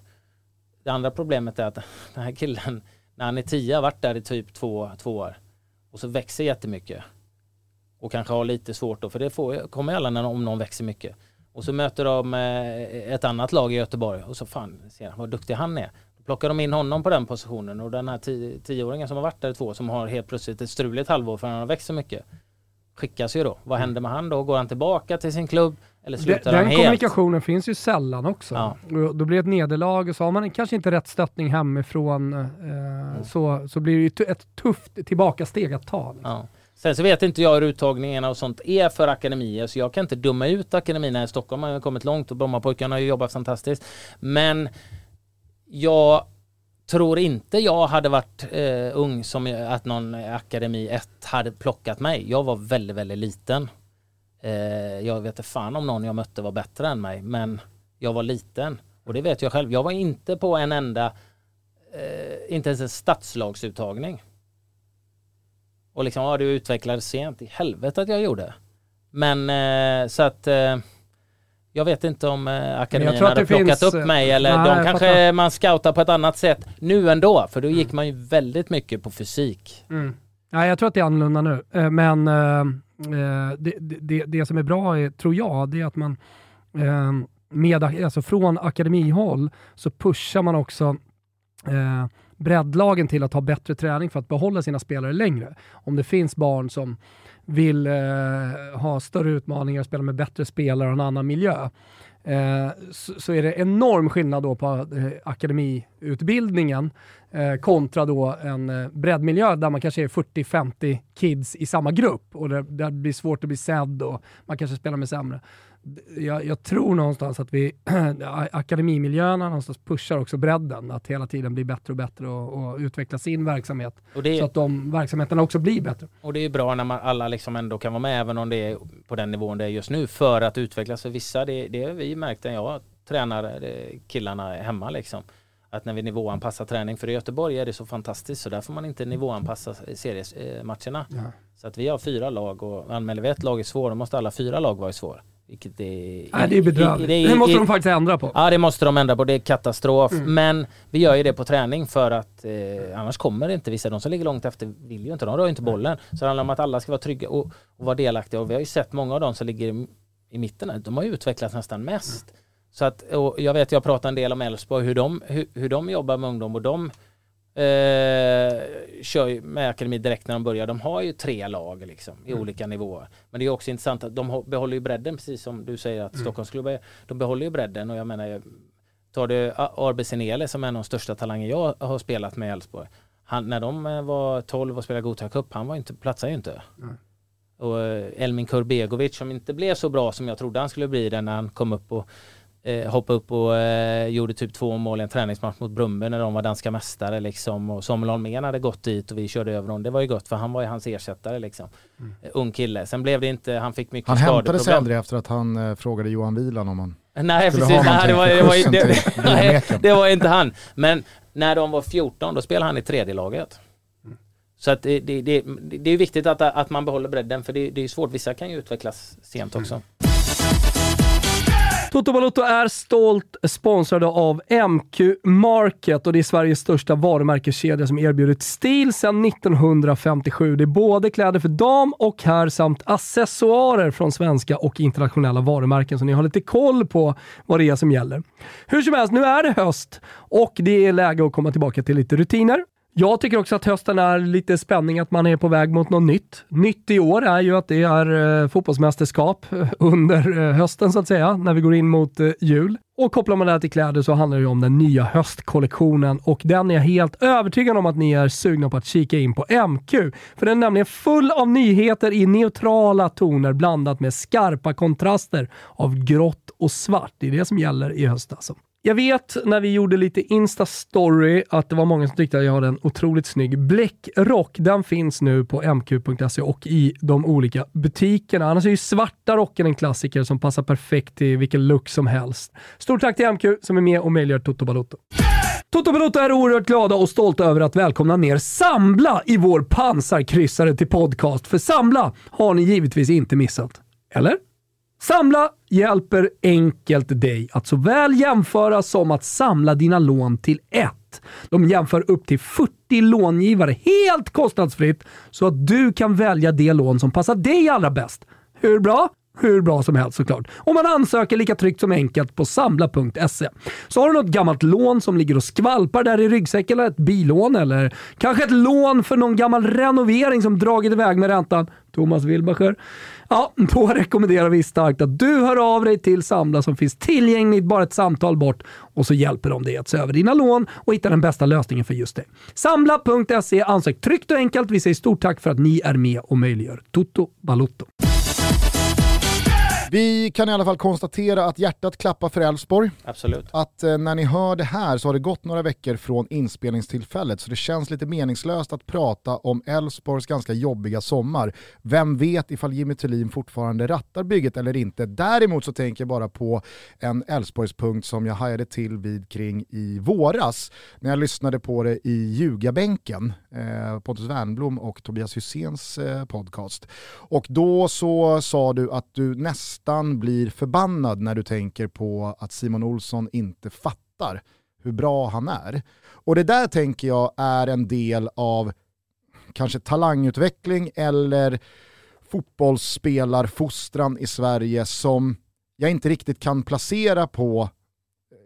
det andra problemet är att den här killen när han är tio har varit där i typ två, två år och så växer jättemycket och kanske har lite svårt då för det får, kommer alla när, om någon växer mycket. Och så möter de eh, ett annat lag i Göteborg och så fan, ser han vad duktig han är. Då plockar de in honom på den positionen och den här tio, tioåringen som har varit där i två som har helt plötsligt ett struligt halvår för han har växt så mycket skickas ju då. Vad händer med han då? Går han tillbaka till sin klubb eller slutar den, han Den helt? kommunikationen finns ju sällan också. Ja. Då blir det ett nederlag och så har man kanske inte rätt stöttning hemifrån eh, så, så blir det ju ett tufft tillbakasteg att ta. liksom. Ja. Sen så vet inte jag hur uttagningarna och sånt är för akademier så jag kan inte döma ut akademierna i Stockholm. Man har kommit långt och Brommapojkarna har ju jobbat fantastiskt. Men jag tror inte jag hade varit eh, ung som att någon akademi 1 hade plockat mig. Jag var väldigt, väldigt liten. Eh, jag vet inte fan om någon jag mötte var bättre än mig men jag var liten. Och det vet jag själv. Jag var inte på en enda, eh, inte ens en stadslagsuttagning. Och liksom, ja du utvecklades sent. I helvete att jag gjorde. Men eh, så att eh, jag vet inte om eh, akademin hade plockat finns, upp mig eller nej, de kanske fattar. man scoutar på ett annat sätt nu ändå. För då gick man ju väldigt mycket på fysik. Mm. Ja, jag tror att det är annorlunda nu. Eh, Men eh, eh, det, det, det som är bra, är, tror jag, det är att man eh, med, alltså från akademihåll så pushar man också eh, breddlagen till att ha bättre träning för att behålla sina spelare längre. Om det finns barn som vill eh, ha större utmaningar och spela med bättre spelare och en annan miljö, eh, så, så är det enorm skillnad då på eh, akademiutbildningen eh, kontra då en eh, breddmiljö där man kanske är 40-50 kids i samma grupp och där, där det blir svårt att bli sedd och man kanske spelar med sämre. Jag, jag tror någonstans att vi, akademimiljöerna någonstans pushar också bredden, att hela tiden bli bättre och bättre och, och utveckla sin verksamhet det, så att de verksamheterna också blir bättre. Och det är bra när man alla liksom ändå kan vara med även om det är på den nivån det är just nu för att utvecklas för vissa. Det, det vi märkt när jag tränar eh, killarna hemma liksom. Att när vi nivåanpassar träning, för i Göteborg är det så fantastiskt så där får man inte nivåanpassa seriematcherna. Ja. Så att vi har fyra lag och anmäler vi ett lag i svår, då måste alla fyra lag vara svår. Vilket är... Nej, det är bedrövligt. Det, i- måste i- de faktiskt ändra på. Ja det måste de ändra på, det är katastrof. Mm. Men vi gör ju det på träning för att eh, annars kommer det inte vissa. De som ligger långt efter vill ju inte, de rör ju inte bollen. Så det handlar om att alla ska vara trygga och, och vara delaktiga. Och vi har ju sett många av dem som ligger i, i mitten, de har ju utvecklats nästan mest. Så att, och jag vet, jag pratar en del om Elfsborg, hur de, hur, hur de jobbar med ungdom och de eh, kör ju med akademi direkt när de börjar. De har ju tre lag liksom, i Mm. olika nivåer. Men det är också intressant att de behåller ju bredden precis som du säger att Stockholmsklubbar, de behåller ju bredden och jag menar Tar du Arbe Senele som är en av de största talanger jag har spelat med i Elfsborg. När de eh, var 12 och spelade Gothia Cup, han var inte, platsade ju inte. Nej. Och eh, Elmin Kurbegovic som inte blev så bra som jag trodde han skulle bli när han kom upp och eh, hoppade upp och eh, gjorde typ två mål i en träningsmatch mot Brumby när de var danska mästare liksom. Och Samuel Holmén hade gått dit och vi körde över honom. Det var ju gott för han var ju hans ersättare liksom. Eh, ung kille. Sen blev det inte, han fick mycket Han hämtade sig aldrig efter att han eh, frågade Johan Wieland om han Nej precis, ha nej, det, var, det, var, det, till nej, det var inte han. Men när de var 14 då spelade han i tredje laget. Så att det, det, det, det är viktigt att, att man behåller bredden för det, det är svårt, vissa kan ju utvecklas sent också. Toto Balotto är stolt sponsrade av MQ Market och det är Sveriges största varumärkeskedja som erbjudit stil sedan 1957. Det är både kläder för dam och herr samt accessoarer från svenska och internationella varumärken så ni har lite koll på vad det är som gäller. Hur som helst, nu är det höst och det är läge att komma tillbaka till lite rutiner. Jag tycker också att hösten är lite spänning, att man är på väg mot något nytt. Nytt i år är ju att det är eh, fotbollsmästerskap eh, under eh, hösten så att säga, när vi går in mot eh, jul. Och kopplar man det här till kläder så handlar det ju om den nya höstkollektionen och den är jag helt övertygad om att ni är sugna på att kika in på MQ. För den är nämligen full av nyheter i neutrala toner blandat med skarpa kontraster av grått och svart. Det är det som gäller i höst alltså. Jag vet när vi gjorde lite Insta-story att det var många som tyckte att jag hade en otroligt snygg bläckrock. Den finns nu på mq.se och i de olika butikerna. Annars är ju svarta rocken en klassiker som passar perfekt till vilken look som helst. Stort tack till MQ som är med och möjliggör Toto Balotto. Toto Balotto är oerhört glada och stolta över att välkomna ner Sambla i vår pansarkryssare till podcast. För Sambla har ni givetvis inte missat. Eller? Samla hjälper enkelt dig att såväl jämföra som att samla dina lån till ett. De jämför upp till 40 långivare helt kostnadsfritt så att du kan välja det lån som passar dig allra bäst. Hur bra? hur bra som helst såklart. Och man ansöker lika tryggt som enkelt på samla.se. Så har du något gammalt lån som ligger och skvalpar där i ryggsäcken, eller ett bilån, eller kanske ett lån för någon gammal renovering som dragit iväg med räntan. Thomas Wilbacher. Ja, då rekommenderar vi starkt att du hör av dig till Samla som finns tillgängligt bara ett samtal bort och så hjälper de dig att se över dina lån och hitta den bästa lösningen för just dig. Samla.se, ansök tryggt och enkelt. Vi säger stort tack för att ni är med och möjliggör Toto Balotto. Vi kan i alla fall konstatera att hjärtat klappar för Elfsborg. Absolut. Att eh, när ni hör det här så har det gått några veckor från inspelningstillfället så det känns lite meningslöst att prata om Elfsborgs ganska jobbiga sommar. Vem vet ifall Jimmy Tillin fortfarande rattar bygget eller inte. Däremot så tänker jag bara på en Elfsborgspunkt som jag hajade till vid kring i våras när jag lyssnade på det i ljugarbänken, eh, Pontus Wernblom och Tobias Hyséns eh, podcast. Och då så sa du att du nästan blir förbannad när du tänker på att Simon Olsson inte fattar hur bra han är. Och det där tänker jag är en del av kanske talangutveckling eller fotbollsspelarfostran i Sverige som jag inte riktigt kan placera på,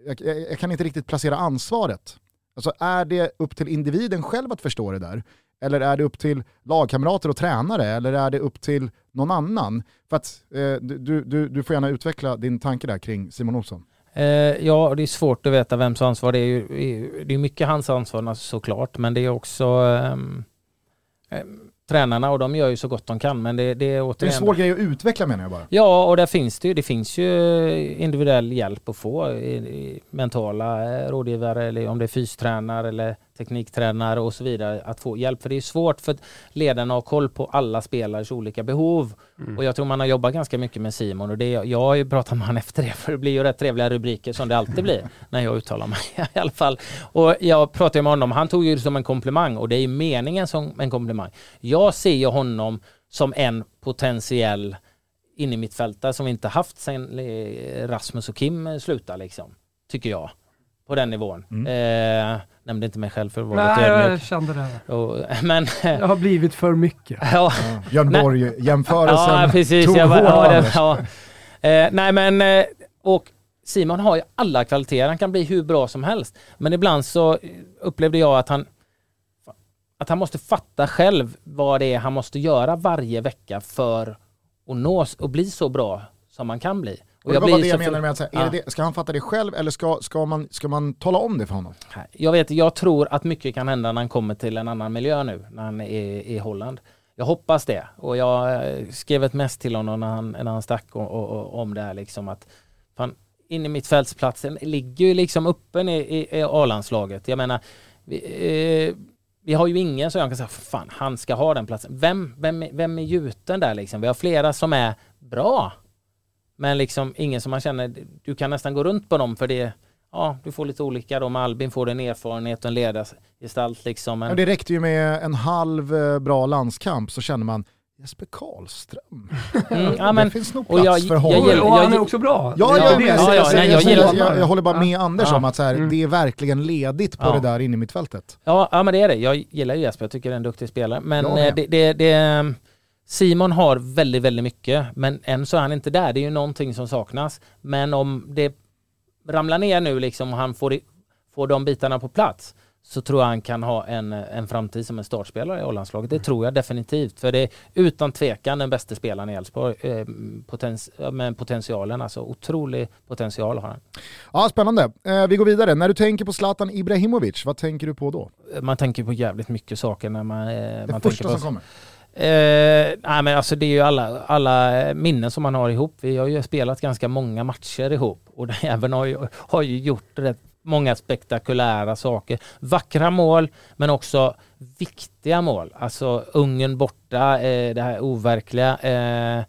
jag, jag, jag, kan inte riktigt placera ansvaret. Alltså är det upp till individen själv att förstå det där? Eller är det upp till lagkamrater och tränare? Eller är det upp till någon annan? För att, eh, du, du, du får gärna utveckla din tanke där kring Simon Olsson. Eh, ja, det är svårt att veta vems ansvar det är. Ju, det är mycket hans ansvar alltså, såklart, men det är också eh, tränarna och de gör ju så gott de kan men det, det är återigen... Det är en svår grej att utveckla menar jag bara. Ja och där finns det ju, det finns ju individuell hjälp att få. Mentala eh, rådgivare eller om det är fystränare eller tekniktränare och så vidare att få hjälp. För det är svårt för ledarna att ha koll på alla spelares olika behov. Mm. Och jag tror man har jobbat ganska mycket med Simon och det, jag har ju pratat med honom efter det för det blir ju rätt trevliga rubriker som det alltid blir när jag uttalar mig i alla fall. Och jag pratade med honom, han tog ju det som en komplimang och det är ju meningen som en komplimang. Jag ser ju honom som en potentiell in i mitt fältare som vi inte haft sen eh, Rasmus och Kim slutade liksom, tycker jag på den nivån. Mm. Eh, nämnde inte mig själv för att vara Nej, lite ödmjuk. jag kände det. Och, men, det har blivit för mycket. ja. ja. Björn Borg-jämförelsen ja, precis, tog jag bara, ja, det, ja. Eh, Nej men, eh, och Simon har ju alla kvaliteter, han kan bli hur bra som helst. Men ibland så upplevde jag att han att han måste fatta själv vad det är han måste göra varje vecka för att nå och bli så bra som man kan bli. Och, jag det var det jag menade med att säga, ja. det, ska han fatta det själv eller ska, ska, man, ska man tala om det för honom? Jag vet, jag tror att mycket kan hända när han kommer till en annan miljö nu, när han är i Holland. Jag hoppas det och jag eh, skrev ett mess till honom när han, när han stack och, och, och, om det här liksom att fan, in i mittfältsplatsen ligger ju liksom öppen i, i, i A-landslaget. Jag menar, vi, eh, vi har ju ingen som jag kan säga, fan han ska ha den platsen. Vem, vem, vem är gjuten där liksom? Vi har flera som är bra. Men liksom ingen som man känner, du kan nästan gå runt på dem för det Ja, du får lite olika då. Med Albin får du en erfarenhet och en ledargestalt liksom. Men... Ja, det räckte ju med en halv eh, bra landskamp så känner man Jesper Karlström. Mm, ja, men, det finns nog plats jag, för honom. Jag, jag, och han är också bra. Ja, ja, ja, ja, ja nej, jag, jag, jag, jag, håller bara med Anders om att så här, mm. det är verkligen ledigt på det där inne i mittfältet. Ja, ja, men det är det. Jag gillar ju Jesper, jag tycker det är en duktig spelare. Men eh, det, det, det Simon har väldigt, väldigt mycket, men än så är han inte där. Det är ju någonting som saknas. Men om det ramlar ner nu liksom och han får, får de bitarna på plats så tror jag han kan ha en, en framtid som en startspelare i A-landslaget. Det tror jag definitivt. För det är utan tvekan den bästa spelaren i Elfsborg. Eh, potens, med potentialen, alltså otrolig potential har han. Ja, spännande. Eh, vi går vidare. När du tänker på Zlatan Ibrahimovic, vad tänker du på då? Man tänker på jävligt mycket saker när man... Eh, det man första tänker på, som kommer? Eh, nej men alltså det är ju alla, alla minnen som man har ihop. Vi har ju spelat ganska många matcher ihop och även har ju, har ju gjort rätt många spektakulära saker. Vackra mål men också viktiga mål. Alltså Ungern borta, eh, det här overkliga. Eh,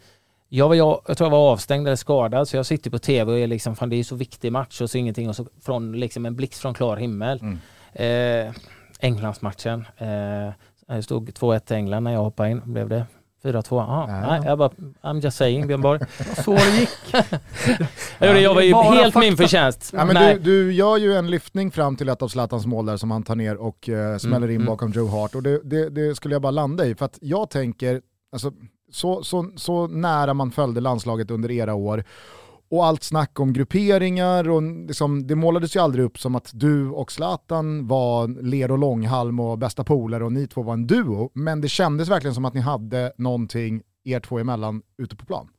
jag, var, jag, jag tror jag var avstängd eller skadad så jag sitter på tv och är liksom, fan det är så viktig match och så ingenting och så från liksom en blixt från klar himmel. Mm. Eh, Englandsmatchen. Eh, det stod 2-1 till England när jag hoppade in. Blev det 4-2? Ah, nej, jag bara, I'm just saying Björn Borg. så det gick. ja, jag var ju helt min förtjänst. Ja, men du, du, gör ju en lyftning fram till ett av Zlatans mål där som han tar ner och uh, smäller mm, in mm. bakom Joe Hart. Och det, det, det, skulle jag bara landa i, för att jag tänker, alltså, så, så, så nära man följde landslaget under era år och allt snack om grupperingar och liksom, det målades ju aldrig upp som att du och Zlatan var ler och långhalm och bästa polare och ni två var en duo. Men det kändes verkligen som att ni hade någonting er två emellan ute på plan.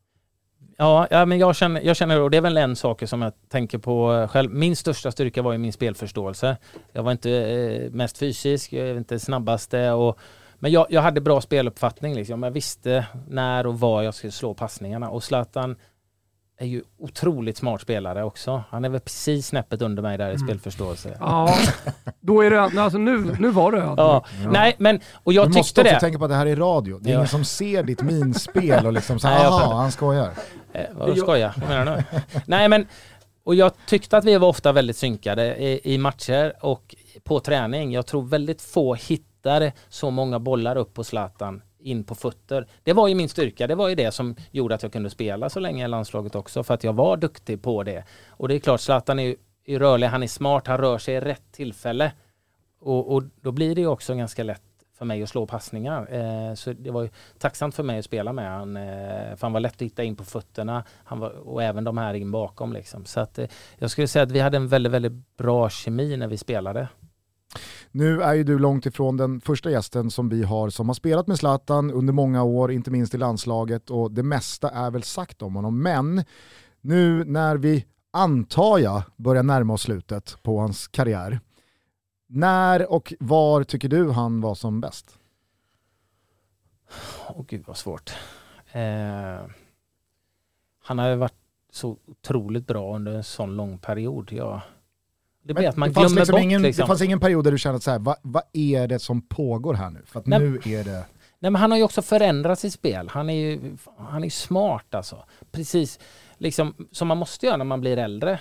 Ja, ja men jag känner, jag känner, och det är väl en sak som jag tänker på själv. Min största styrka var ju min spelförståelse. Jag var inte eh, mest fysisk, jag är inte snabbaste och men jag, jag hade bra speluppfattning liksom. Jag visste när och var jag skulle slå passningarna och Zlatan är ju otroligt smart spelare också. Han är väl precis snäppet under mig där i mm. spelförståelse. Ja, då är det alltså nu, nu var det ja. ja. Nej, men och jag du tyckte det. Du måste också tänka på att det här är radio. Det är ja. ingen som ser ditt minspel och liksom så aha, han skojar. Eh, vad skojar? Vad menar du? Nej, men och jag tyckte att vi var ofta väldigt synkade i, i matcher och på träning. Jag tror väldigt få hittar så många bollar upp på Zlatan in på fötter. Det var ju min styrka. Det var ju det som gjorde att jag kunde spela så länge i landslaget också för att jag var duktig på det. Och det är klart, Zlatan är, är rörlig, han är smart, han rör sig i rätt tillfälle. Och, och då blir det ju också ganska lätt för mig att slå passningar. Eh, så det var ju tacksamt för mig att spela med han. Eh, för han var lätt att hitta in på fötterna han var, och även de här in bakom. Liksom. Så att, eh, jag skulle säga att vi hade en väldigt, väldigt bra kemi när vi spelade. Nu är ju du långt ifrån den första gästen som vi har som har spelat med Zlatan under många år, inte minst i landslaget och det mesta är väl sagt om honom. Men nu när vi, antar jag, börjar närma oss slutet på hans karriär, när och var tycker du han var som bäst? Åh oh, gud vad svårt. Eh, han har ju varit så otroligt bra under en sån lång period. Jag, det blir att man glömmer liksom bort. Ingen, liksom. Det fanns ingen period där du kände att så här, vad, vad är det som pågår här nu? För att Nej. nu är det... Nej men han har ju också förändrat sitt spel. Han är ju han är smart alltså. Precis liksom som man måste göra när man blir äldre.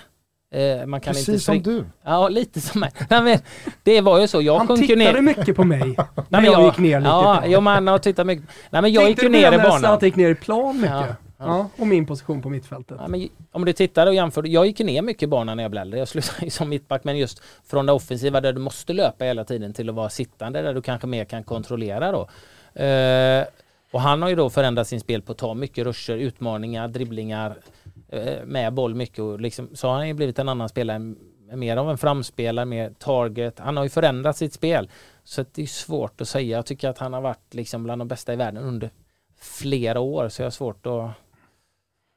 Eh, man kan Precis inte som du. Ja, lite som mig. Nej, men, det var ju så. Jag han tittade ner. mycket på mig när jag, jag gick ner lite. Ja, jag man har tittat mycket. Nej, men jag Tänkte gick ju ner i banan. att gick ner i plan mycket? Ja. Ja, och min position på mittfältet. Ja, men om du tittar och jämför, jag gick ner mycket i banan när jag blev äldre. Jag slutade som mittback, men just från det offensiva där du måste löpa hela tiden till att vara sittande där du kanske mer kan kontrollera då. Uh, och han har ju då förändrat sin spel på att ta mycket ruscher, utmaningar, dribblingar uh, med boll mycket och liksom, så har han ju blivit en annan spelare, mer av en framspelare, mer target. Han har ju förändrat sitt spel. Så det är svårt att säga. Jag tycker att han har varit liksom bland de bästa i världen under flera år, så jag har svårt att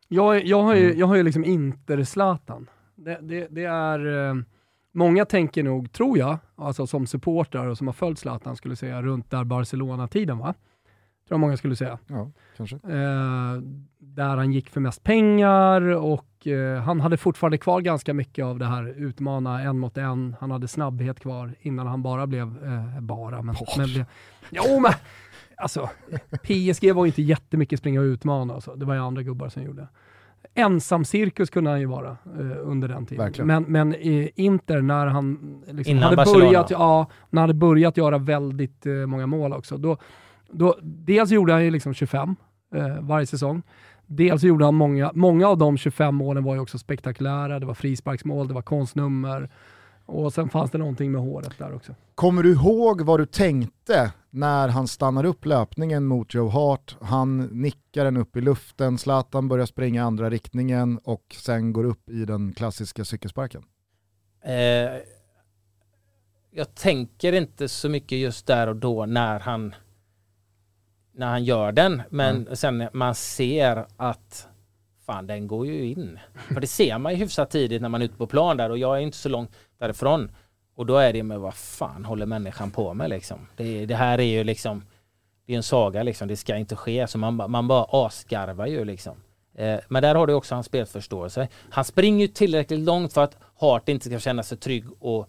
jag, jag har ju, mm. jag har ju liksom Inter-Zlatan. Det, det, det, är... Eh, många tänker nog, tror jag, alltså som supportrar och som har följt Zlatan, skulle säga runt där Barcelona-tiden va? Tror jag många skulle säga. Ja, kanske. Eh, där han gick för mest pengar och eh, han hade fortfarande kvar ganska mycket av det här utmana en mot en. Han hade snabbhet kvar innan han bara blev, eh, bara, men, men blev, jo men alltså, PSG var inte jättemycket springa och utmana, alltså. det var ju andra gubbar som gjorde. Ensam cirkus kunde han ju vara eh, under den tiden. Verkligen. Men, men i Inter, när han liksom hade, börjat, ja, när han hade börjat göra väldigt eh, många mål också, då, då, dels gjorde han ju liksom 25 eh, varje säsong. Dels gjorde han många, många av de 25 målen var ju också spektakulära. Det var frisparksmål, det var konstnummer och sen fanns det någonting med håret där också. Kommer du ihåg vad du tänkte när han stannar upp löpningen mot Joe Hart? Han nickar den upp i luften, Zlatan börjar springa andra riktningen och sen går upp i den klassiska cykelsparken. Eh, jag tänker inte så mycket just där och då när han när han gör den, men mm. sen man ser att fan den går ju in. För det ser man ju hyfsat tidigt när man är ute på plan där och jag är inte så långt därifrån. Och då är det med vad fan håller människan på med liksom. Det, det här är ju liksom det är en saga liksom, det ska inte ske. Så man, man bara asgarvar ju liksom. Eh, men där har du också hans spelförståelse. Han springer ju tillräckligt långt för att Hart inte ska känna sig trygg och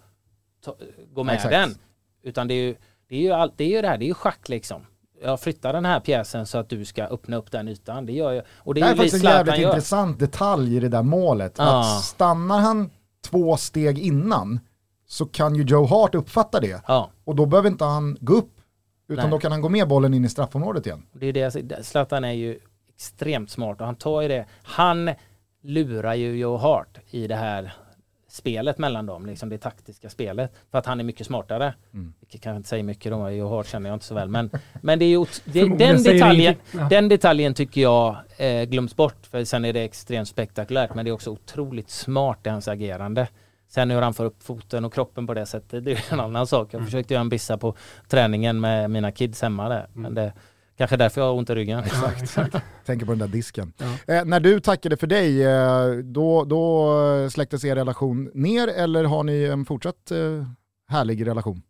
ta, gå med Exakt. den. Utan det är ju det, är ju allt, det, är ju det här, det är ju schack liksom. Jag flyttar den här pjäsen så att du ska öppna upp den ytan. Det gör jag. Och det Det är är faktiskt en jävligt gör. intressant detalj i det där målet. Ja. Att stannar han två steg innan så kan ju Joe Hart uppfatta det. Ja, Och då behöver inte han gå upp, utan Nej. då kan han gå med bollen in i straffområdet igen. det är det jag säger. Zlatan är ju extremt smart och han tar ju det. Han lurar ju Joe Hart i det här spelet mellan dem, liksom det taktiska spelet. För att han är mycket smartare. Mm. Vilket kanske inte säger mycket då, Joe Hart känner jag inte så väl. Men, men det är ju, det, den, detaljen. Ja. den detaljen tycker jag eh, glöms bort. För sen är det extremt spektakulärt. Men det är också otroligt smart i hans agerande. Sen hur han får upp foten och kroppen på det sättet, det är en annan sak. Mm. Jag försökte göra en bissa på träningen med mina kids hemma där. Men det kanske därför jag har ont i ryggen. Tänker på den där disken. Ja. Eh, när du tackade för dig, eh, då, då släcktes er relation ner eller har ni en fortsatt eh, härlig relation?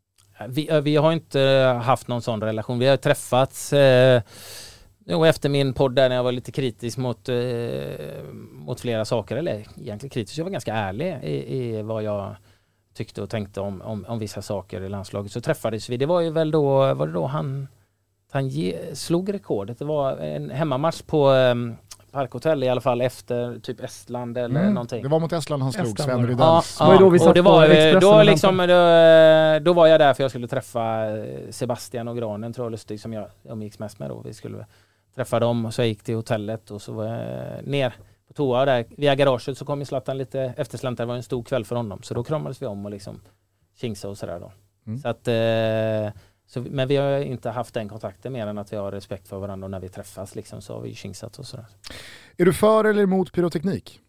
Vi, eh, vi har inte haft någon sån relation. Vi har träffats eh, jo, efter min podd där när jag var lite kritisk mot, eh, mot flera saker. Eller egentligen kritisk, jag var ganska ärlig i, i vad jag tyckte och tänkte om, om, om vissa saker i landslaget. Så träffades vi. Det var ju väl då, var det då han, han ge, slog rekordet. Det var en hemmamatch på eh, Parkhotell i alla fall efter typ Estland eller Mm, någonting. Det var mot Estland han slog, Sven. Ja, ju då vi och satt det på var, eh, då, liksom, då, då var jag där för jag skulle träffa eh, Sebastian och Granen tror jag Lustig som jag umgicks mest med då. Vi skulle träffa dem och så gick till hotellet och så var jag ner på toa där via garaget så kom ju Zlatan lite eftersläntare. Det var en stor kväll för honom så då kramades vi om och liksom tjingsade och sådär då. Mm. Så att, eh, så, men vi har inte haft den kontakten mer än att vi har respekt för varandra och när vi träffas liksom så har vi tjingsat och sådär. Är du för eller emot pyroteknik?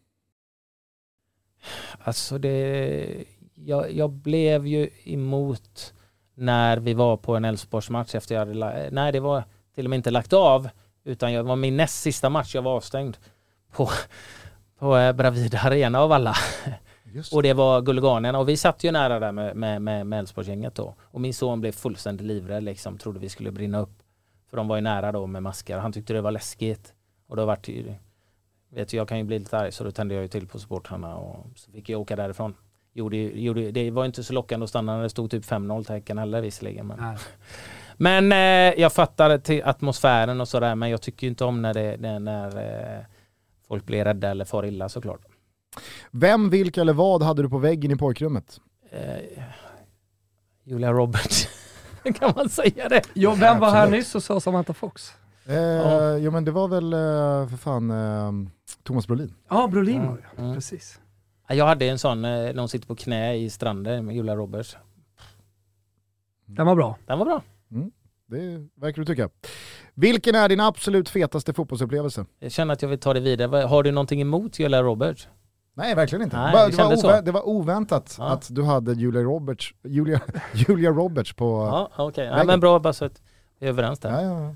Alltså det, jag, jag blev ju emot när vi var på en Elfsborgsmatch efter jag hade, nej det var till och med inte lagt av utan jag var min näst sista match, jag var avstängd på, på eh, Bravida Arena av alla. Just Och det var Gulliganerna och vi satt ju nära där med, med, med, med då. Och min son blev fullständigt livrädd liksom, trodde vi skulle brinna upp. För de var ju nära då med maskar. Han tyckte det var läskigt. Och då vart det ju, vet du, jag kan ju bli lite arg så då tände jag ju till på supportrarna och så fick jag åka därifrån. Gjorde, gjorde, det var inte så lockande att stanna när det stod typ 5-0 till Häcken heller visserligen. Men, Nej. Men eh, jag fattar till atmosfären och sådär men jag tycker inte om när, det, när, när eh, folk blir rädda eller far illa såklart. Vem, vilka eller vad hade du på väggen i pojkrummet? Eh, Julia Roberts. kan man säga det? Jo, vem var här nyss och sa Samantha Fox? Eh, Ja. Jo men det var väl eh, för fan eh, Thomas Brolin. Ja, Brolin Mm, var det. mm. Precis. Ja, Jag hade en sån eh, när hon sitter på knä i stranden med Julia Roberts. Den var bra. Den var bra. Det verkar du tycka. Vilken är din absolut fetaste fotbollsupplevelse? Jag känner att jag vill ta det vidare. Har du någonting emot Julia Roberts? Nej, verkligen inte. Nej, det det, var ovä- det var oväntat Ja. att du hade Julia Roberts, Julia, Julia Roberts på... Ja, okej. Ja, Väggen. men bra, bara så att vi är överens där. Ja, ja,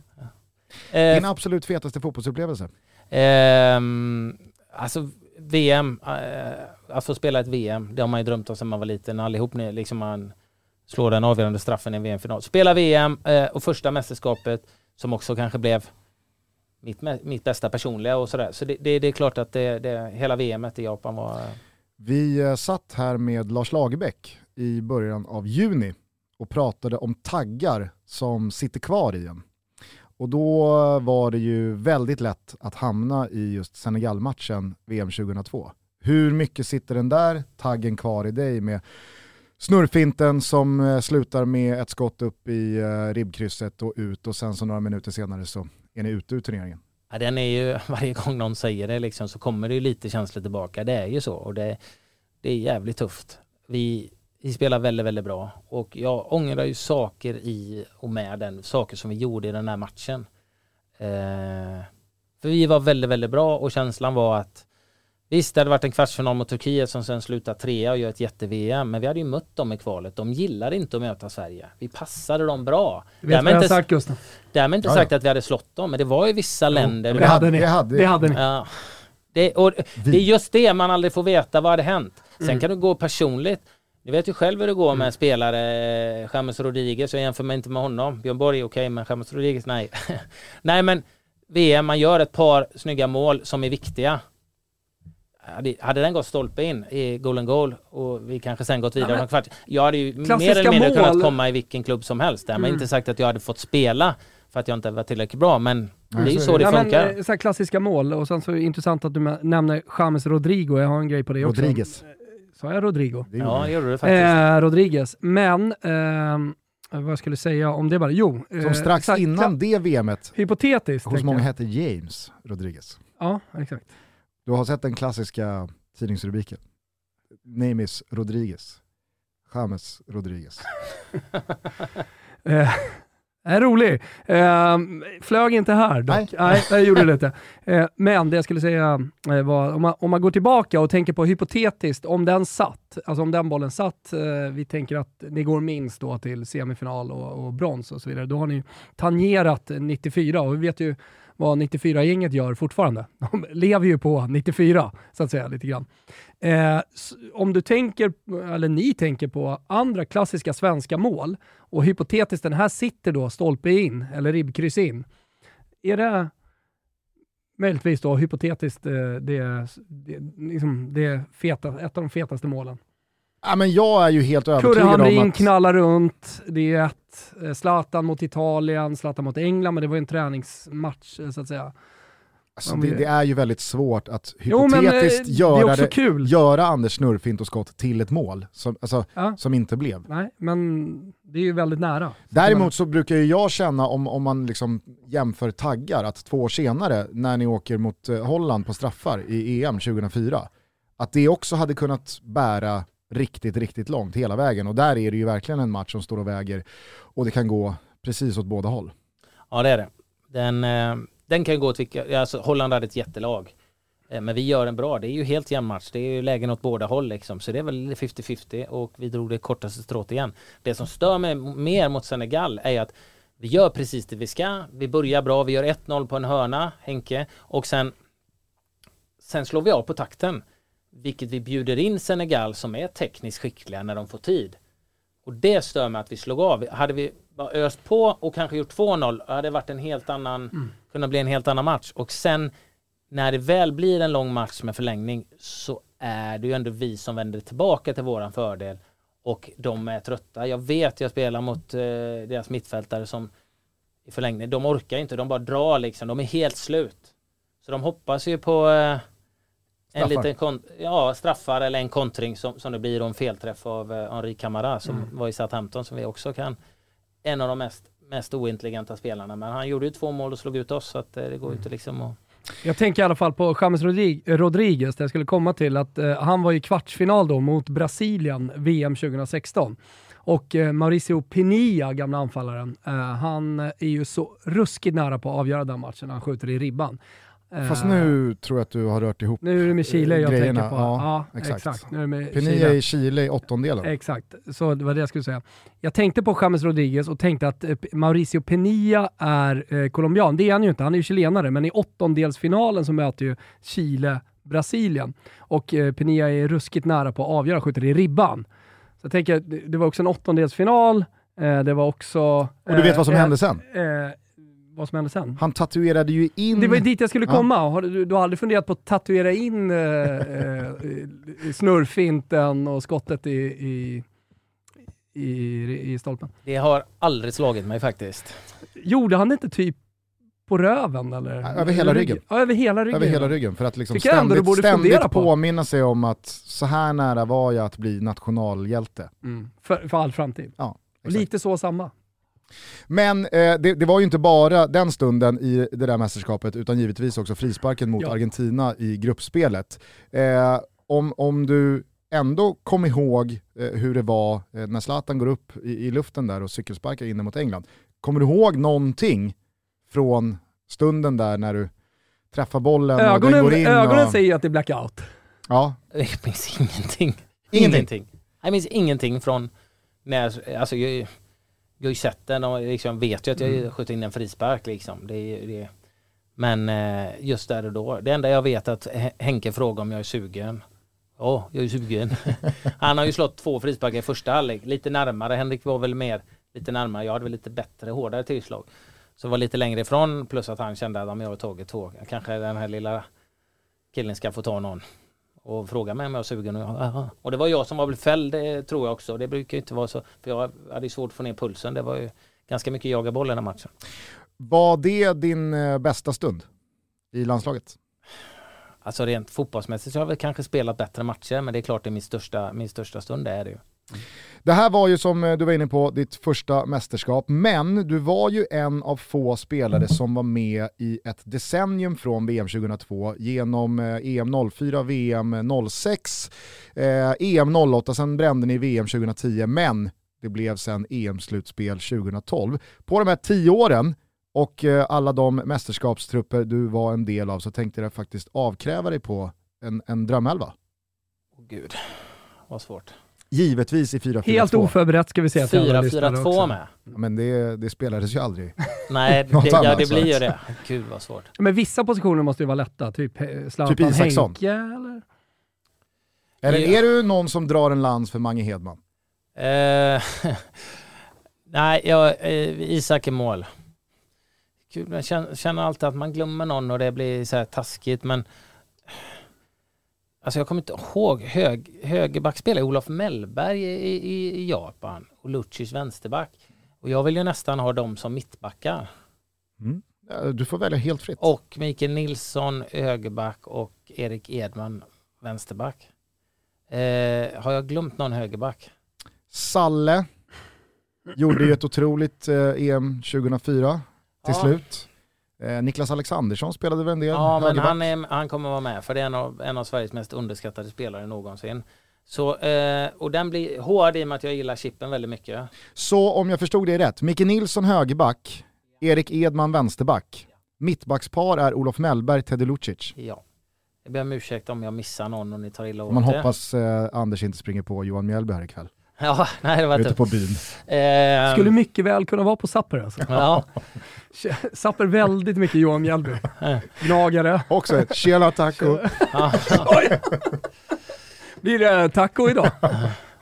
ja. Eh, Din absolut fetaste fotbollsupplevelse? Ehm, alltså VM, eh, att få spela ett VM, det har man ju drömt om sedan man var liten. Allihop liksom man slå den avgörande straffen i en VM-final. Spela VM eh, och första mästerskapet som också kanske blev mitt, mitt bästa personliga och sådär. Så det, det, det är klart att det, det, hela VMet i Japan var... Vi eh, satt här med Lars Lagerbäck i början av juni och pratade om taggar som sitter kvar i en. Och då var det ju väldigt lätt att hamna i just Senegal-matchen VM 2002. Hur mycket sitter den där taggen kvar i dig med snurrfinten som eh, slutar med ett skott upp i eh, ribbkrysset och ut och sen så några minuter senare så är ni ute ur turneringen. Ja, den är ju, varje gång någon säger det liksom, så kommer det ju lite känslor tillbaka. Det är ju så och det, det är jävligt tufft. Vi, vi spelar väldigt, väldigt bra och jag ångrar ju saker i och med den, saker som vi gjorde i den här matchen. Eh, för vi var väldigt, väldigt bra och känslan var att Visst, det hade varit en kvartsfinal mot Turkiet som sen slutar trea och gör ett jätte-VM, men vi hade ju mött dem i kvalet. De gillar inte att möta Sverige. Vi passade dem bra. Du vet vad jag har inte, sagt Gustav? därmed inte Ja, sagt ja. att vi hade slått dem, men det var ju vissa länder. det hade hade, ni. det, hade, Det hade ni. Ja. Det, och det är just det man aldrig får veta, vad hade hänt? Sen Mm. kan du gå personligt. Ni vet ju själv hur det går med spelare, eh, James Rodriguez, jag jämför mig inte med honom. Björn Borg är okej, men James Rodriguez, nej. nej men VM, man gör ett par snygga mål som är viktiga. Hade, hade den gått stolpe in i golden goal och vi kanske sen gått vidare Ja, kvart. Jag hade ju mer eller mindre mål. kunnat komma i vilken klubb som helst. Där. Men Mm. inte sagt att jag hade fått spela för att jag inte var tillräckligt bra. Men Nej, det är ju så det Ja, men, funkar. eh, så här klassiska mål och sen så är det intressant att du nämner James Rodrigo, jag har en grej på det också. Rodriguez. Sa jag Rodrigo? Det Ja, det gjorde du faktiskt. Eh, Rodriguez. Men, ehm, vad jag skulle säga om det bara? Jo. Som eh, strax här, innan det VMet Hypotetiskt. hos många jag. hette James Rodriguez. Ja, exakt. Du har sett den klassiska tidningsrubriken. Name is Rodriguez. James Rodriguez. Eh, är rolig. Eh, flög inte här dock. Nej. Nej, det gjorde det inte. Eh, men det jag skulle säga eh, var, om man, om man går tillbaka och tänker på hypotetiskt, om den satt, alltså om den bollen satt, eh, vi tänker att det går minst då till semifinal och, och brons och så vidare, då har ni tangerat 94 och vi vet ju vad 94-gänget gör fortfarande. De lever ju på 94, så att säga, lite grann. Eh, om du tänker, eller ni tänker på andra klassiska svenska mål och hypotetiskt den här sitter då stolpe in eller ribbkryss in. Är det möjligtvis då hypotetiskt eh, det, det, liksom det feta, ett av de fetaste målen? Ja, men jag är ju helt Kurre övertygad om Hamrin att... knallar runt, det är ett. eh, Zlatan mot Italien, Zlatan mot England, men det var ju en träningsmatch eh, så att säga. Alltså, Om det, det är ju väldigt svårt att Jo eh, hypotetiskt det är göra, det, kul. göra Anders snurrfint och skott till ett mål som, alltså, Ja. som inte blev. Nej, men det är ju väldigt nära. Däremot så brukar ju jag känna om, om man liksom jämför taggar att två år senare när ni åker mot Holland på straffar i EM 2004 att det också hade kunnat bära riktigt, riktigt långt hela vägen och där är det ju verkligen en match som står och väger och det kan gå precis åt båda håll. Ja det är det. Den, eh, den kan gå åt vilka, alltså Holland hade ett jättelag. Eh, men vi gör en bra, det är ju helt jämn match. Det är ju lägen åt båda håll liksom. Så det är väl 50-50 och vi drog det kortaste strået igen. Det som stör mig mer mot Senegal är att vi gör precis det vi ska. Vi börjar bra, vi gör 1-0 på en hörna, Henke. Och sen, sen slår vi av på takten. Vilket vi bjuder in Senegal som är tekniskt skickliga när de får tid. Och det stör mig att vi slog av. Hade vi bara öst på och kanske gjort 2-0 hade det varit en helt annan, kunnat bli en helt annan match. Och sen när det väl blir en lång match med förlängning så är det ju ändå vi som vänder tillbaka till våran fördel och de är trötta. Jag vet, jag spelar mot eh, deras mittfältare som i förlängning, de orkar inte, de bara drar liksom, de är helt slut. Så de hoppas ju på eh, en Straffar. liten ja, straffar eller en kontring som, som det blir en felträff av eh, Henri Camara som var i Southampton som vi också kan en av de mest, mest ointelligenta spelarna men han gjorde ju två mål och slog ut oss så att eh, det går ju inte liksom att Jag tänker i alla fall på James Rodri- Rodriguez, där jag skulle komma till att eh, han var i kvartsfinal då mot Brasilien, VM 2016. Och eh, Mauricio Pinilla, gamla anfallaren, eh, han är ju så ruskigt nära på att avgöra den matchen när han skjuter i ribban. Eh, Fast nu tror jag att du har rört ihop Nu är det med Chile jag grejerna, tänker på. ja, Ja, exakt. exakt. Nu är det med Penia Chile. i Chile i åttondelen. Exakt, så det var det jag skulle säga. Jag tänkte på James Rodriguez och tänkte att eh, Mauricio Penilla är eh, colombian. Det är han ju inte, han är ju chilenare, men i åttondelsfinalen så möter ju Chile Brasilien. Och eh, Penilla är ruskigt nära på att avgöra, skjuter i ribban. Så jag tänker, det var också en åttondelsfinal, eh, det var också... Och du vet vad som eh, hände sen? Vad som hände sen? Han tatuerade ju in... Det var ju dit jag skulle Ja. komma. Har du, du har aldrig funderat på att tatuera in eh, eh, snurrfinten och skottet i, i, i, i stolpen? Det har aldrig slagit mig faktiskt. Gjorde han inte typ på röven eller? Ja, över hela ryggen. Ja, över hela ryggen. över hela ryggen för att liksom Tycker ständigt, ständigt på. påminna sig om att så här nära var jag att bli nationalhjälte. Mm. För, för all framtid. Ja, lite så samma. Men eh, det, det var ju inte bara den stunden i det där mästerskapet utan givetvis också frisparken mot Ja. Argentina i gruppspelet. Eh, om, om du ändå kom ihåg eh, hur det var eh, när Zlatan går upp i, i luften där och cykelsparkar in mot England. Kommer du ihåg någonting från stunden där när du träffar bollen och den Ögonen, går in? ögonen och, säger ju att det är blackout. Ja, Jag minns ingenting. Ingenting? Jag minns ingenting från när, alltså jag, jag har ju sett den och liksom vet ju att Mm. jag sköt in en frispark liksom. Det, det. Men eh, just där och då, det enda jag vet är att He- Henke frågar om jag är sugen. Ja, jag är sugen. Han har ju slått två frisparkar i första halvlek, lite närmare. Henrik var väl mer lite närmare. Jag hade väl lite bättre, hårdare tillslag. Så var lite längre ifrån plus att han kände att om jag har tagit två, kanske den här lilla killen ska få ta någon. Och fråga mig om jag är sugen. Och, och det var jag som var fälld, det tror jag också. Det brukar inte vara så. För jag hade svårt att få ner pulsen. Det var ju ganska mycket jaga boll i den matchen. Var det din eh, bästa stund i landslaget? Alltså rent fotbollsmässigt så har jag väl kanske spelat bättre matcher men det är klart det är min största, min största stund, det är det ju. Det här var ju som eh, du var inne på ditt första mästerskap, men du var ju en av få spelare som var med i ett decennium från VM 2002 genom EM 04, VM 06, eh, EM 08, eh, sen brände ni VM 2010, men det blev sen EM-slutspel 2012. På de här tio åren och eh, alla de mästerskapstrupper du var en del av så tänkte jag faktiskt avkräva dig på en, en drömelva. Åh gud, vad svårt. Givetvis i 4-4-2. Helt oförberett ska vi säga till alla lyssnare 4-4-2 också. med. Men det, det spelades ju aldrig. Nej, det, ja, det blir ju det. Gud vad svårt. Men vissa positioner måste ju vara lätta, typ eh, Zlatan Typ Isaksson. Henke eller? Eller Ja. är du någon som drar en lans för Mange Hedman? Eh, nej, jag, eh, Isak är mål. Gud, jag känner, känner alltid att man glömmer någon och det blir så här taskigt men Alltså jag kommer inte ihåg, hög, högerback spelade Olof Mellberg i, i, i Japan och Lucic vänsterback. Och jag vill ju nästan ha dem som mittbackar. Mm. Du får välja helt fritt. Och Mikael Nilsson högerback och Erik Edman vänsterback. Eh, har jag glömt någon högerback? Salle gjorde ju ett otroligt eh, EM 2004 till Ja. slut. Eh, Niklas Alexandersson spelade väl en del Ja, men han, är, han kommer vara med för det är en av, en av Sveriges mest underskattade spelare någonsin. Så, eh, och den blir hård i och med att jag gillar chippen väldigt mycket. Så om jag förstod det rätt, Micke Nilsson högerback, Erik Edman vänsterback. Mittbackspar är Olof Mellberg, Teddy Lucic. Ja. Jag ber om ursäkt om jag missar någon och ni tar illa åt Man det. hoppas eh, Anders inte springer på Johan Mjällby här ikväll. Ja, nej det var Ute tufft. på byn. Eh, Skulle mycket väl kunna vara på Sapper alltså. ja, Sapper väldigt mycket Johan Mjällby. Gnagare. Också ett tjena taco. Blir det taco idag?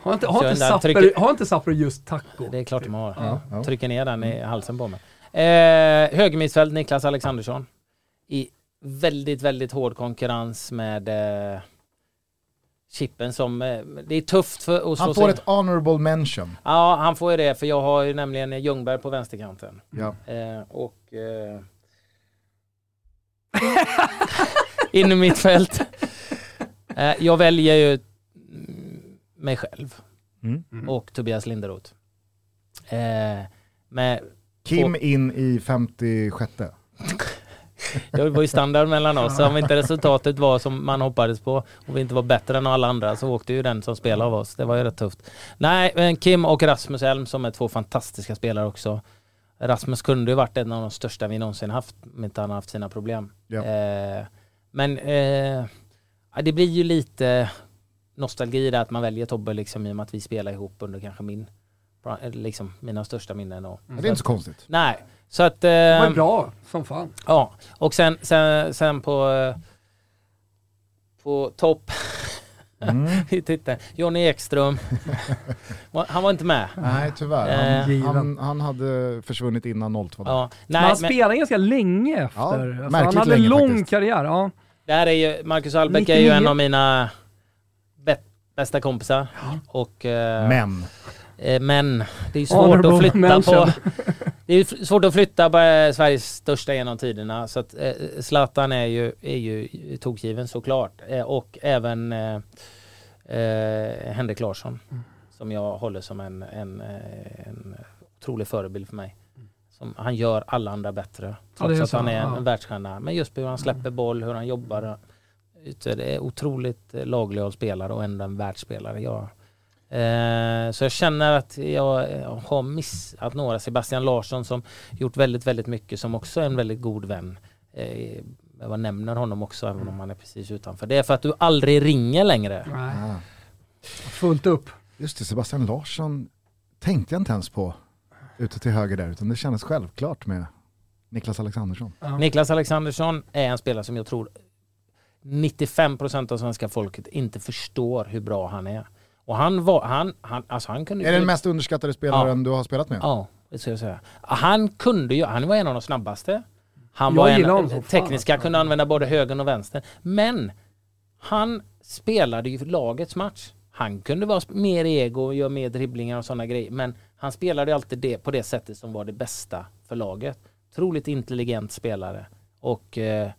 Har inte, har inte, Sapper, trycker- har inte Sapper just taco? det är klart de har. Ja, ja. Trycker ner den i halsen på mig. Eh, högermittfält Niklas Alexandersson. I väldigt, väldigt hård konkurrens med eh, chippen som... Eh, det är tufft för att Han får sig- ett honorable mention. Ja, han får ju det för jag har ju nämligen Ljungberg på vänsterkanten. Ja. Eh, och... Eh, in i mitt fält. Eh, jag väljer ju mm, mig själv Mm. och Tobias Linderoth. Eh, med, Kim in i 56. det var ju standard mellan oss. Så om inte resultatet var som man hoppades på och vi inte var bättre än alla andra så åkte ju den som spelade av oss. Det var ju rätt tufft. Nej, men Kim och Rasmus Elm som är två fantastiska spelare också. Rasmus kunde ju varit en av de största vi någonsin haft om inte han haft sina problem. Ja. Eh, men eh, det blir ju lite nostalgi där att man väljer Tobbe liksom i och med att vi spelar ihop under kanske min, liksom mina största minnen. Och, Det är inte så konstigt. Nej, så att... Det var Eh, ju bra som fan. Ja, och sen, sen, sen på, eh, på topp Mm. i titeln, Johnny Ekström. Han var inte med. Nej tyvärr, Eh, han, given. han, han hade försvunnit innan 02. Ja, Men nej, han men spelade ganska länge Ja, efter. alltså, han hade en lång faktiskt. karriär. Ja. det här är ju, Marcus Albeck är ju 99. en av mina bä- bästa kompisar. Och, eh, Men, eh, men det är ju svårt Honorable att flytta mention. på. Det är svårt att flytta på eh, Sveriges största genom tiderna. Så att eh, Zlatan är ju, är ju tokgiven såklart. Eh, och även eh, eh, Henrik Larsson. Som jag håller som en, en, eh, en otrolig förebild för mig. Som, han gör alla andra bättre. Ja, Trots är att han är en, ja. Mm. världsstjärna. Men just hur han släpper boll, hur han jobbar. Ute, Det är otroligt eh, laglojal spelare och ändå en världsspelare. Jag, eh, så jag känner att jag har missat några. Sebastian Larsson som gjort väldigt, väldigt mycket som också är en väldigt god vän. Eh, jag nämner honom också även om han är precis utanför. Det är för att du aldrig ringer längre. Nej, ah, fullt upp. just det, Sebastian Larsson tänkte jag inte ens på ute till höger där, utan det kändes självklart med Niklas Alexandersson. Ja. Niklas Alexandersson är en spelare som jag tror 95% av svenska folket inte förstår hur bra han är. Och han var, han, han, alltså han kunde Är det den mest underskattade spelaren du har spelat med? Ja, det ska jag säga. Han kunde ju, han var en av de snabbaste. Han Jag var gillar honom en, som fan, tekniska, alltså. kunde använda både höger och vänster. Men han spelade ju lagets match. Han kunde vara mer ego och göra mer dribblingar och sådana grejer. Men han spelade alltid det på det sättet som var det bästa för laget. Otroligt intelligent spelare. Och eh,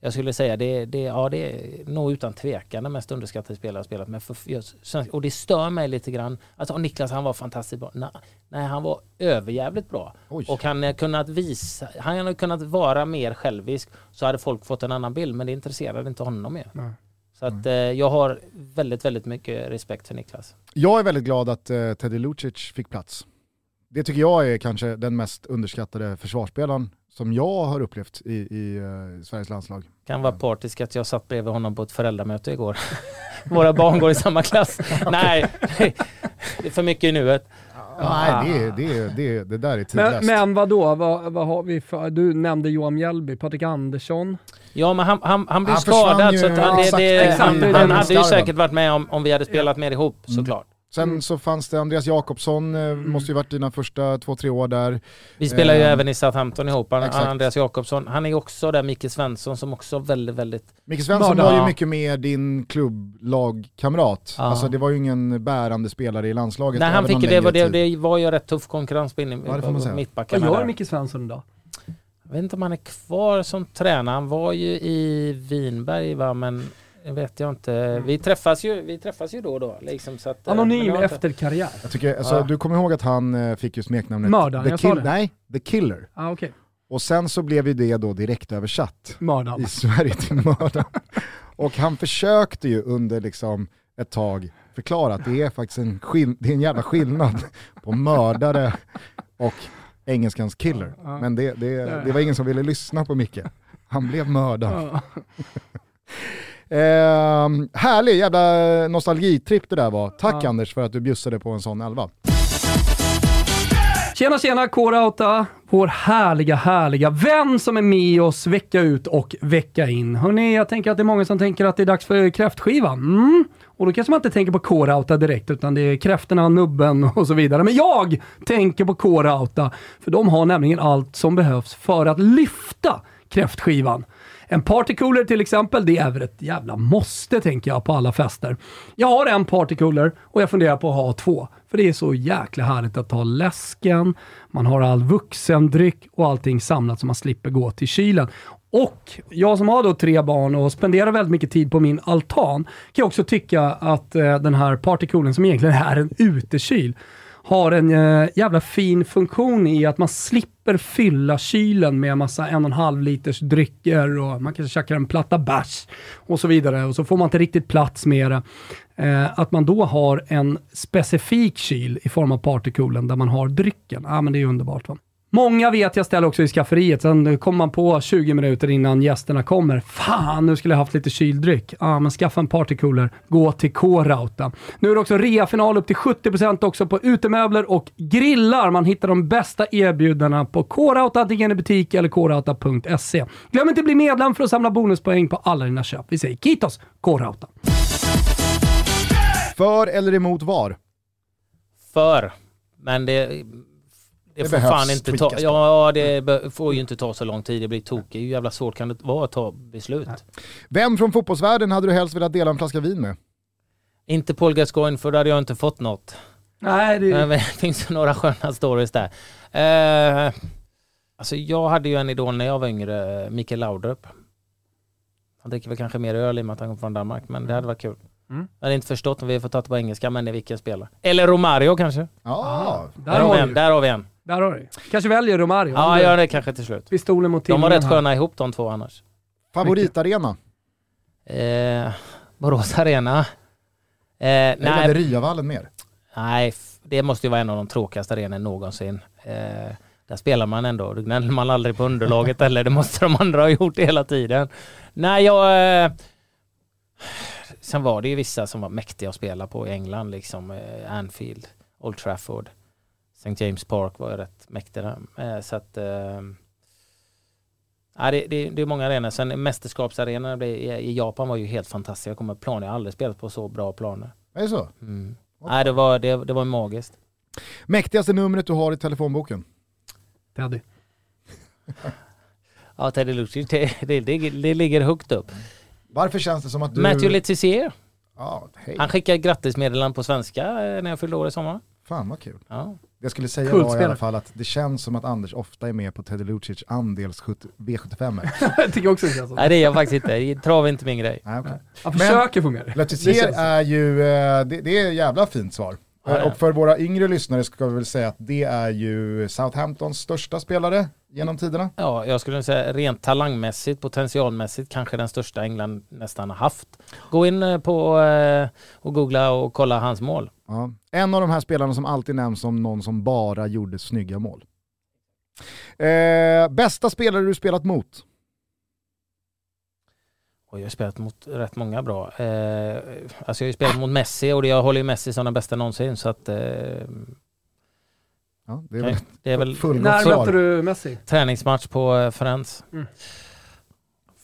jag skulle säga det, det, ja, det är nog utan tvekan den mest underskattade spelare jag spelat med. För, och det stör mig lite grann. Alltså Niklas han var fantastiskt bra. Nej, nej han var överjävligt bra. Oj. Och han hade kunnat visa, han hade kunnat vara mer självisk så hade folk fått en annan bild men det intresserade inte honom mer. Nej. Så att eh, jag har väldigt, väldigt mycket respekt för Niklas. Jag är väldigt glad att eh, Teddy Lucic fick plats. Det tycker jag är kanske den mest underskattade försvarsspelaren som jag har upplevt i, i eh, Sveriges landslag. Kan vara partisk att jag satt bredvid honom på ett föräldramöte igår. Våra barn går i samma klass. Nej, det är för mycket i nuet. Nej, det, är- det, är- det, är- det där är tidlöst. Men, men vadå, vad, vad har vi för, du nämnde Johan Mjällby, Patrik Andersson. Ja men han, han, han blev skadad ju- så att han, det, det, exakt, han, han hade ju säkert varit med om, om vi hade spelat mer ihop såklart. Sen så fanns det Andreas Jakobsson, eh, Mm. måste ju varit dina första två, tre år där. Vi spelar ju Ehm, även i Southampton ihop. Han, exakt. Andreas Jakobsson. Han är också där, Micke Svensson som också väldigt, väldigt... Micke Svensson Mördare. var ju mycket mer din klubblagkamrat. Ja. Alltså det var ju ingen bärande spelare i landslaget. Nej han fick det, var, det, det var ju rätt tuff konkurrens på, Ja, säga. Vad mittbackarna gör där. Micke Svensson idag? Jag vet inte om han är kvar som tränare. Han var ju i Vinberg va, men vet jag inte. Vi träffas ju, vi träffas ju då och då. Liksom, så att, eh, Anonym inte- efter karriär. Jag tycker, alltså, Ja. Du kommer ihåg att han eh, fick ju smeknamnet Mördaren, The jag sa det. Nej, The Killer. Ah, okej. Och sen så blev ju det då direkt översatt Mördaren. i Sverige till mördaren. Och han försökte ju under liksom ett tag förklara att det är faktiskt en, skill- det är en jävla skillnad på mördare och engelskans killer. Men det, det, det var ingen som ville lyssna på Micke. Han blev mördad. Eh, härlig jävla nostalgitripp det där var. Tack Ja. Anders för att du bjussade på en sån elva. Tjena tjena Kårauta, vår härliga härliga vän som är med oss vecka ut och vecka in. Hörrni, jag tänker att det är många som tänker att det är dags för kräftskivan. Mm. Och då kanske man inte tänker på Kårauta direkt utan det är kräftorna, nubben och så vidare. Men jag tänker på Kårauta för de har nämligen allt som behövs för att lyfta kräftskivan. En partycooler till exempel, det är väl ett jävla måste tänker jag på alla fester. Jag har en partycooler och jag funderar på att ha två. För det är så jäkla härligt att ta läsken, man har all vuxendryck och allting samlat så man slipper gå till kylen. Och jag som har då tre barn och spenderar väldigt mycket tid på min altan kan också tycka att eh, den här partycoolen som egentligen är en utekyl har en eh, jävla fin funktion i att man slipper fylla kylen med massa en och en halv liters drycker och man kanske käkar en platta bärs och så vidare och så får man inte riktigt plats med det. Eh, att man då har en specifik kyl i form av partykoolen där man har drycken. Ja, men det är underbart. Va? Många vet jag ställer också i skafferiet, sen kommer man på 20 minuter innan gästerna kommer. Fan, nu skulle jag haft lite kyldryck. Ja, men skaffa en partycooler. Gå till K-Rauta. Nu är det också reafinal upp till 70% också på utemöbler och grillar. Man hittar de bästa erbjudandena på K-Rauta, antingen i butik eller krauta.se. Glöm inte att bli medlem för att samla bonuspoäng på alla dina köp. Vi säger Kitos K-Rauta. För eller emot VAR? För. Men det... Det, Det får behövs fan inte ta... Ja, det be- får ju inte ta så lång tid. Det blir tokigt. Hur jävla svårt kan det vara att ta beslut? Vem från fotbollsvärlden hade du helst velat dela en flaska vin med? Inte Paul Gascoigne för då hade jag inte fått något. Nej, det... Men det finns några sköna stories där. Eh, alltså jag hade ju en idol när jag var yngre, Mikael Laudrup. Han dricker väl kanske mer öl i och med att han kommer från Danmark, men det hade varit kul. Mm. Jag hade inte förstått om vi får ta det på engelska, men det är vilken spelare. Eller Romario kanske. Ja, Där Där, där har vi en. Där har du Kanske väljer Romario. Ja, du- gör det kanske till slut. Pistolen mot De var rätt sköna ihop de två annars. favoritarena? Eh, Borås Arena. Eh, Nej. Eller nej, Ryavallen mer? nej, det måste ju vara en av de tråkigaste arenorna någonsin. Eh, där spelar man ändå, då gnäller man aldrig på underlaget eller det måste de andra ha gjort hela tiden. Nej, jag... Eh, sen var det ju vissa som var mäktiga att spela på i England, liksom eh, Anfield, Old Trafford, St. James Park var ju rätt mäktiga. Eh, så att... Eh, Ja, det, det, det är många arenor. Sen mästerskapsarenorna i, i Japan var ju helt fantastiska. Jag kommer ihåg planer, jag har aldrig spelat på så bra planer. Är det så? Mm. Nej, det var, det, det var magiskt. Mäktigaste numret du har i telefonboken? Teddy. Ja, Teddy Lucic, det, det, det, det ligger högt upp. Varför känns det som att du... Matthew Letizier, Ja, hej. han skickade grattismeddelanden på svenska eh, när jag fyllde år i sommar. Fan vad kul. Ja. Det jag skulle säga Kultspelare. var i alla fall att det känns som att Anders ofta är med på Teddy Lucic andels 70 V75. jag tycker också det känns så. Nej, det är jag faktiskt inte. Trav är inte min grej. Nej. Han Men- försöker få med det. Letizier är ju, eh, det, det är ett jävla fint svar. Ja, är. Och för våra yngre lyssnare ska vi väl säga att det är ju Southamptons största spelare genom tiderna. Ja, jag skulle säga rent talangmässigt, potentialmässigt, kanske den största England nästan har haft. Gå in eh, på eh, och googla och kolla hans mål. Ja. En av de här spelarna som alltid nämns som någon som bara gjorde snygga mål. Eh, bästa spelare du spelat mot? Och jag har spelat mot rätt många bra. Eh, alltså jag har spelat mot Messi och jag håller ju Messi som den bästa någonsin så att eh, Ja, det är väl det är väl fullgott När mötte du Messi? träningsmatch på eh, Friends. Mm.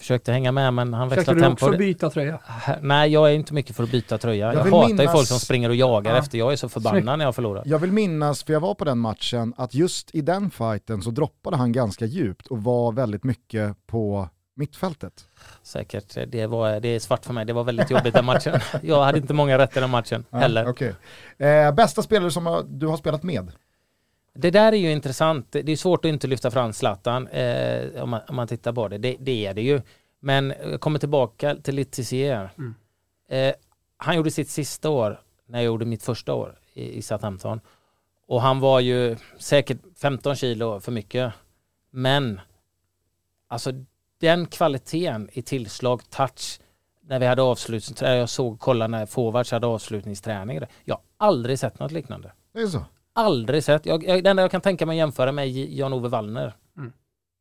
Försökte hänga med men han Försökte växlade du tempo. också byta tröja? Nej, jag är inte mycket för att byta tröja. Jag Jag, hatar ju minnas- folk som springer och jagar Ja. efter. Jag är så förbannad Snyggt. när jag förlorar. Jag vill minnas, för jag var på den matchen, att just i den fighten så droppade han ganska djupt och var väldigt mycket på mittfältet. Säkert. Det, var, det är svart för mig. Det var väldigt jobbigt den matchen. Jag hade inte många rätt i den matchen heller. Ja, okej. eh, bästa spelare som du har spelat med? Det där är ju intressant. Det är svårt att inte lyfta fram Zlatan eh, om, man, om man tittar på det. det. Det är det ju. Men jag kommer tillbaka till Letizier. Mm. Eh, han gjorde sitt sista år när jag gjorde mitt första år i, i Southampton. Och han var ju säkert 15 kilo för mycket. Men alltså den kvaliteten i tillslag, touch, när vi hade avslutningsträning, jag såg kolla när forwards hade avslutningsträning. Jag har aldrig sett något liknande. Det är så. Aldrig sett. Jag, jag, det enda jag kan tänka mig jämföra med Jan-Ove Wallner.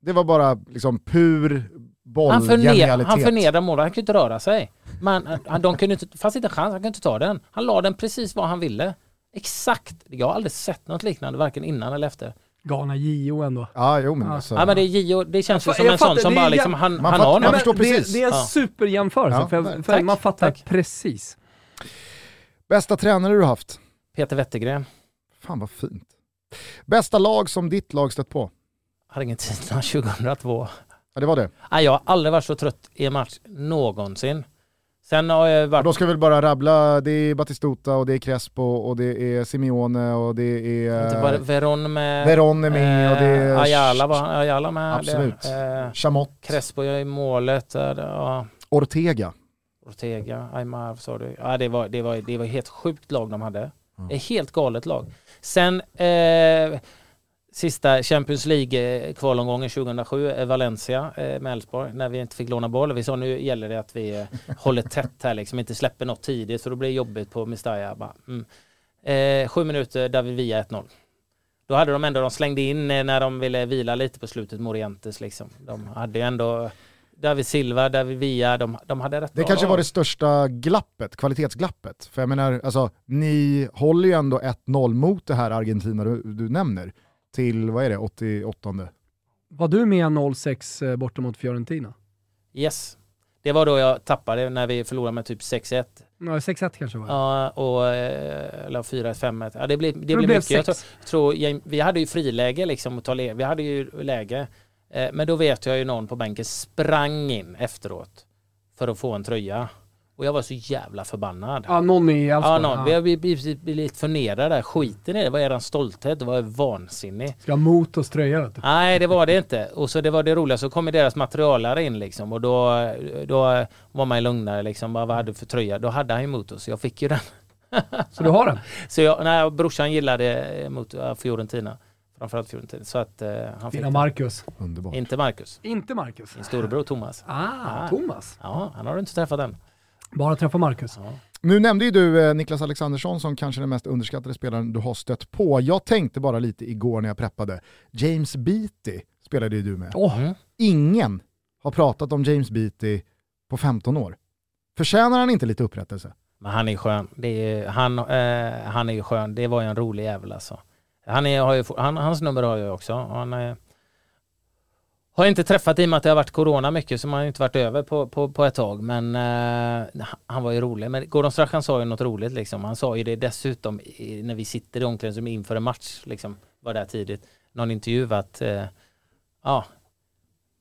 Det var bara liksom pur Han, förner, bollgenialitet. han förnedrar målet, han kunde inte röra sig. Men han, de kunde inte, fanns inte en chans, han kunde inte ta den. Han la den precis var han ville. Exakt. Jag har aldrig sett något liknande, varken innan eller efter. Galna Gio ändå. Ja, jo men Ja. alltså. Ja, men det är Gio, det känns ju som en sån som bara det är liksom, han, Man han har man förstår det, precis. det är en Ja. superjämförelse, Ja, för, tack. för man fattar Tack. precis. Bästa tränare du har haft? Peter Wettergren. Fan vad fint. Bästa lag som ditt lag stött på? Argentina 2002. Ja det var det. Nej, jag har aldrig varit så trött i en match någonsin. Sen har jag Och varit... då ska vi väl bara rabbla, det är Batistuta och det är Crespo och det är Simeone och det är... Inte bara Veron med... Veron är med och det är... Eh, Ayala var Ayala med. Absolut. Eh, Chamot, Crespo i målet. där, Ja. Ortega. Ortega, Aymar sa du. Ja, det var, det var, det var helt sjukt lag de hade. Det är helt galet lag. Sen eh, sista Champions League kvalomgången 2007, eh, Valencia eh, med Elfsborg, när vi inte fick låna boll. Vi sa nu gäller det att vi eh, håller tätt här liksom, inte släpper något tidigt för då blir det jobbigt på Mestalla. Mm. eh, sju minuter, David Villa 1-0. Då hade de ändå, de slängde in eh, när de ville vila lite på slutet, Morientes liksom. De hade ju ändå David Silva, David Villa, de, de hade rätt Det bra kanske var det största glappet, kvalitetsglappet. För jag menar, alltså, ni håller ju ändå 1-0 mot det här Argentina du, du nämner. Till, vad är det, 88 Var du med 06 eh, borta mot Fiorentina? Yes. Det var då jag tappade när vi förlorade med typ 6-1. Ja, 6-1 kanske var det. Ja, och, eh, eller 4-1, 5-1. Ja, det blev, det det blev mycket. Jag tror, jag- vi hade ju friläge liksom att ta le- Vi hade ju läge. Eh, men då vet jag ju någon på bänken sprang in efteråt för att få en tröja. Och jag var så jävla förbannad. Ja, någon i Ja, Elfsborg. någon. Vi har blivit, blivit lite förnedrade där. Skiten i det. Vad är eran stolthet? Det var ju vansinnig. Ska ha Motos tröja vet du. Nej, det var det inte. Och så det var det roliga, så kommer deras materialare in liksom och då, då var man ju lugnare liksom. Bara, vad hade du för tröja? Då hade han ju Motos, jag fick ju den. Så du har den? Så jag, nej, brorsan gillade mot ja, Fiorentina. Framförallt Fiorentina. Så att eh, han fick Fina den. Marcus. Underbart. Inte Marcus. Inte Marcus. Min storebror Thomas. Ah, Ah. Thomas. Ja, han har du inte träffat än. Bara träffa Marcus. Ja. Nu nämnde ju du eh, Niklas Alexandersson som kanske den mest underskattade spelaren du har stött på. Jag tänkte bara lite igår när jag preppade. James Beattie spelade ju du med. Mm. Ingen har pratat om James Beattie på 15 år. Förtjänar han inte lite upprättelse? Men han är skön. Det är, han, eh, han är ju skön. Det var ju en rolig jävel alltså. Han är, har ju, han, hans nummer har jag också. Han är, Har jag inte träffat i och med att det har varit corona mycket så man har inte varit över på, på, på ett tag men eh, han var ju rolig. Men Gordon Strachan sa ju något roligt liksom. Han sa ju det dessutom i, när vi sitter i omklädningsrummet inför en match liksom. Var där tidigt. Någon intervju att eh, ja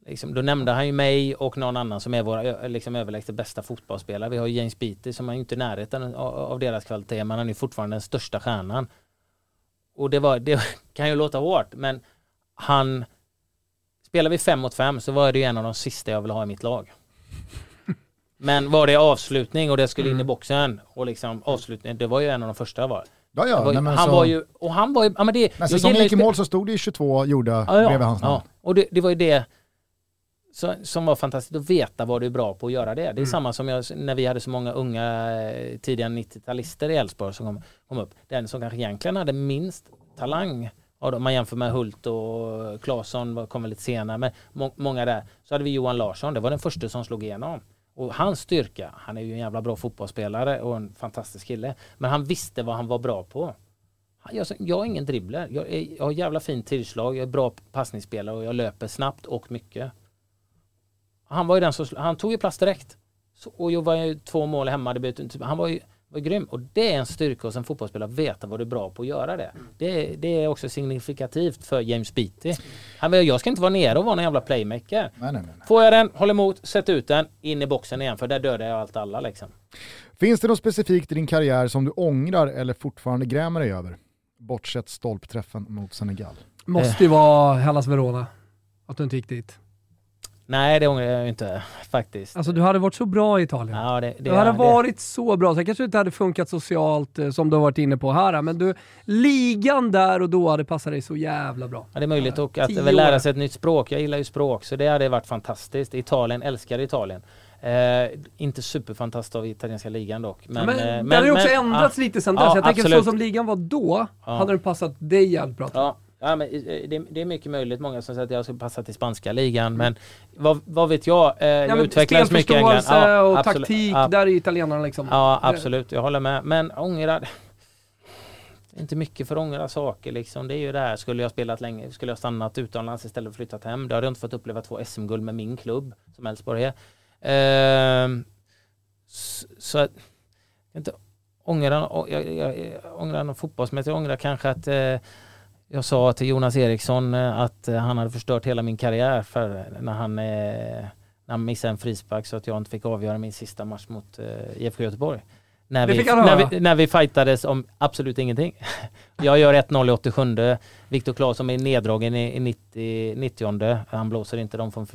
Liksom, då nämnde han ju mig och någon annan som är våra liksom, överlägset bästa fotbollsspelare. Vi har ju James Beatty som är inte i närheten av, av deras kvalitet men han är fortfarande den största stjärnan. Och det, var, det kan ju låta hårt men han Spelar vi fem mot fem så var det ju en av de sista jag vill ha i mitt lag. Men var det avslutning och det skulle in i mm. boxen och liksom avslutning, det var ju en av de första jag var. Ja, ja, var, nej, han så... var ju, och han var ju, ja men det... När säsongen gick i mål så stod det ju 22 gjorda ja, ja, bredvid hans namn. Ja, och det, det var ju det så, som var fantastiskt att veta vad du är bra på att göra det. Det är mm. samma som jag, när vi hade så många unga eh, tidiga 90-talister i Elfsborg som kom, kom, upp. Den som kanske egentligen hade minst talang, om man jämför med Hult och Claesson kom lite senare, men må, många där. Så hade vi Johan Larsson, det var den första som slog igenom. Och hans styrka, han är ju en jävla bra fotbollsspelare och en fantastisk kille, men han visste vad han var bra på. Jag, jag är ingen dribbler. Jag, är, jag har jävla fint tillslag, jag är bra passningsspelare och jag löper snabbt och mycket. Han var ju den som, han tog ju plats direkt. Så, och jag var ju två mål hemma, det typ, han var ju var grym. Och det är en styrka hos en fotbollsspelare att veta vad du är bra på att göra det. Det, det är också signifikativt för James Beattie. Han, jag ska inte vara nere och vara någon jävla playmaker. Nej, nej, nej. Får jag den, håll emot, sätt ut den, in i boxen igen för där dödar jag allt alla liksom. Finns det något specifikt i din karriär som du ångrar eller fortfarande grämer dig över? Bortsett stolpträffen mot Senegal. Måste ju vara Hellas Verona. Att du inte gick dit. Nej, det ångrar jag inte faktiskt. Alltså du hade varit så bra i Italien. Ja, det, det, du hade varit så bra. Sen kanske inte hade funkat socialt eh, som du har varit inne på här, men du, ligan där och då hade passat dig så jävla bra. Ja, det är möjligt och att väl lära sig ett nytt språk. Jag gillar ju språk, så det hade varit fantastiskt. Italien, älskar Italien. Eh, inte superfantastiskt av italienska ligan dock. Men, ja, men, eh, men den har ju också men, ändrats ah, lite sen dess. Ja, jag tänker så som ligan var då, ja. hade den passat dig jävligt bra. Ja. Ja, men det, det, är mycket möjligt. Många som säger att jag skulle passa till spanska ligan. Men vad, vad vet jag? Eh, jag utvecklades mycket i England. Ja, och absolut. taktik, ja. där är italienarna liksom. Ja, absolut. Jag håller med. Men ångra... Inte mycket för att ångra saker liksom. Det är ju det här, skulle jag spelat länge, skulle jag stannat utomlands istället för flyttat hem. Då hade jag inte fått uppleva två SM-guld med min klubb, som Elfsborg är. Eh, så, så inte ångra, jag, jag, jag ångrar något fotbollsmässigt, jag ångrar kanske att eh, jag sa till Jonas Eriksson eh, att eh, han hade förstört hela min karriär för när han, eh, när han missade en frispark så att jag inte fick avgöra min sista match mot IFK Göteborg. När vi, när, vi, när vi fightades om absolut ingenting. Jag gör 1-0 i 87. Viktor Claesson är neddragen i, 90, 90 Han blåser inte, de får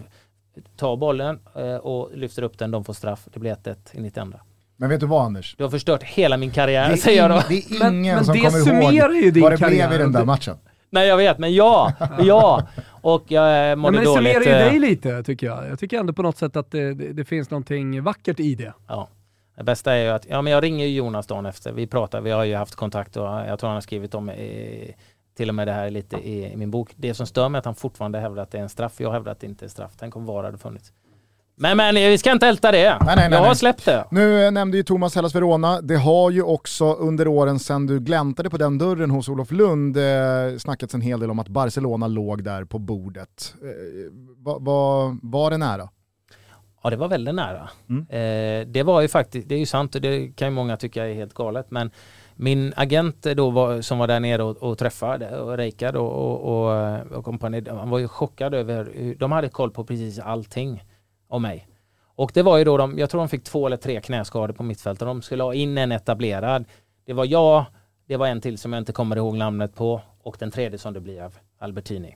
ta bollen och lyfter upp den, de får straff. Det blir 1-1 i 92. Men vet du vad Anders? Du har förstört hela min karriär säger jag då. Det är ingen men, som men kommer ihåg vad det blev i den där matchen. Nej jag vet, men ja, ja. Och jag mådde dåligt. Men det summerar ju eh. dig lite tycker jag. Jag tycker ändå på något sätt att det, det, det, finns någonting vackert i det. Ja. Det bästa är ju att, ja men jag ringer Jonas dagen efter. Vi pratar, vi har ju haft kontakt och jag tror han har skrivit om i, till och med det här lite i, i, min bok. Det som stör mig är att han fortfarande hävdar att det är en straff. Jag hävdar att det inte är straff. Tänk om VAR hade funnits. Men, men vi ska inte älta det. Nej, nej, jag har släppt det. Nu eh, nämnde ju Thomas Hellas Verona, det har ju också under åren sedan du gläntade på den dörren hos Olof Lund eh, snackats en hel del om att Barcelona låg där på bordet. Eh, var, var, var det nära? Ja det var väldigt nära. Mm. Eh, det var ju faktiskt, det är ju sant och det kan ju många tycka är helt galet men min agent då var, som var där nere och, och träffade och Reikard och, och, och, och kompani, han var ju chockad över de hade koll på precis allting av mig. Och det var ju då de, jag tror de fick två eller tre knäskador på mittfältet. De skulle ha in en etablerad. Det var jag, det var en till som jag inte kommer ihåg namnet på och den tredje som det blir av Albertini.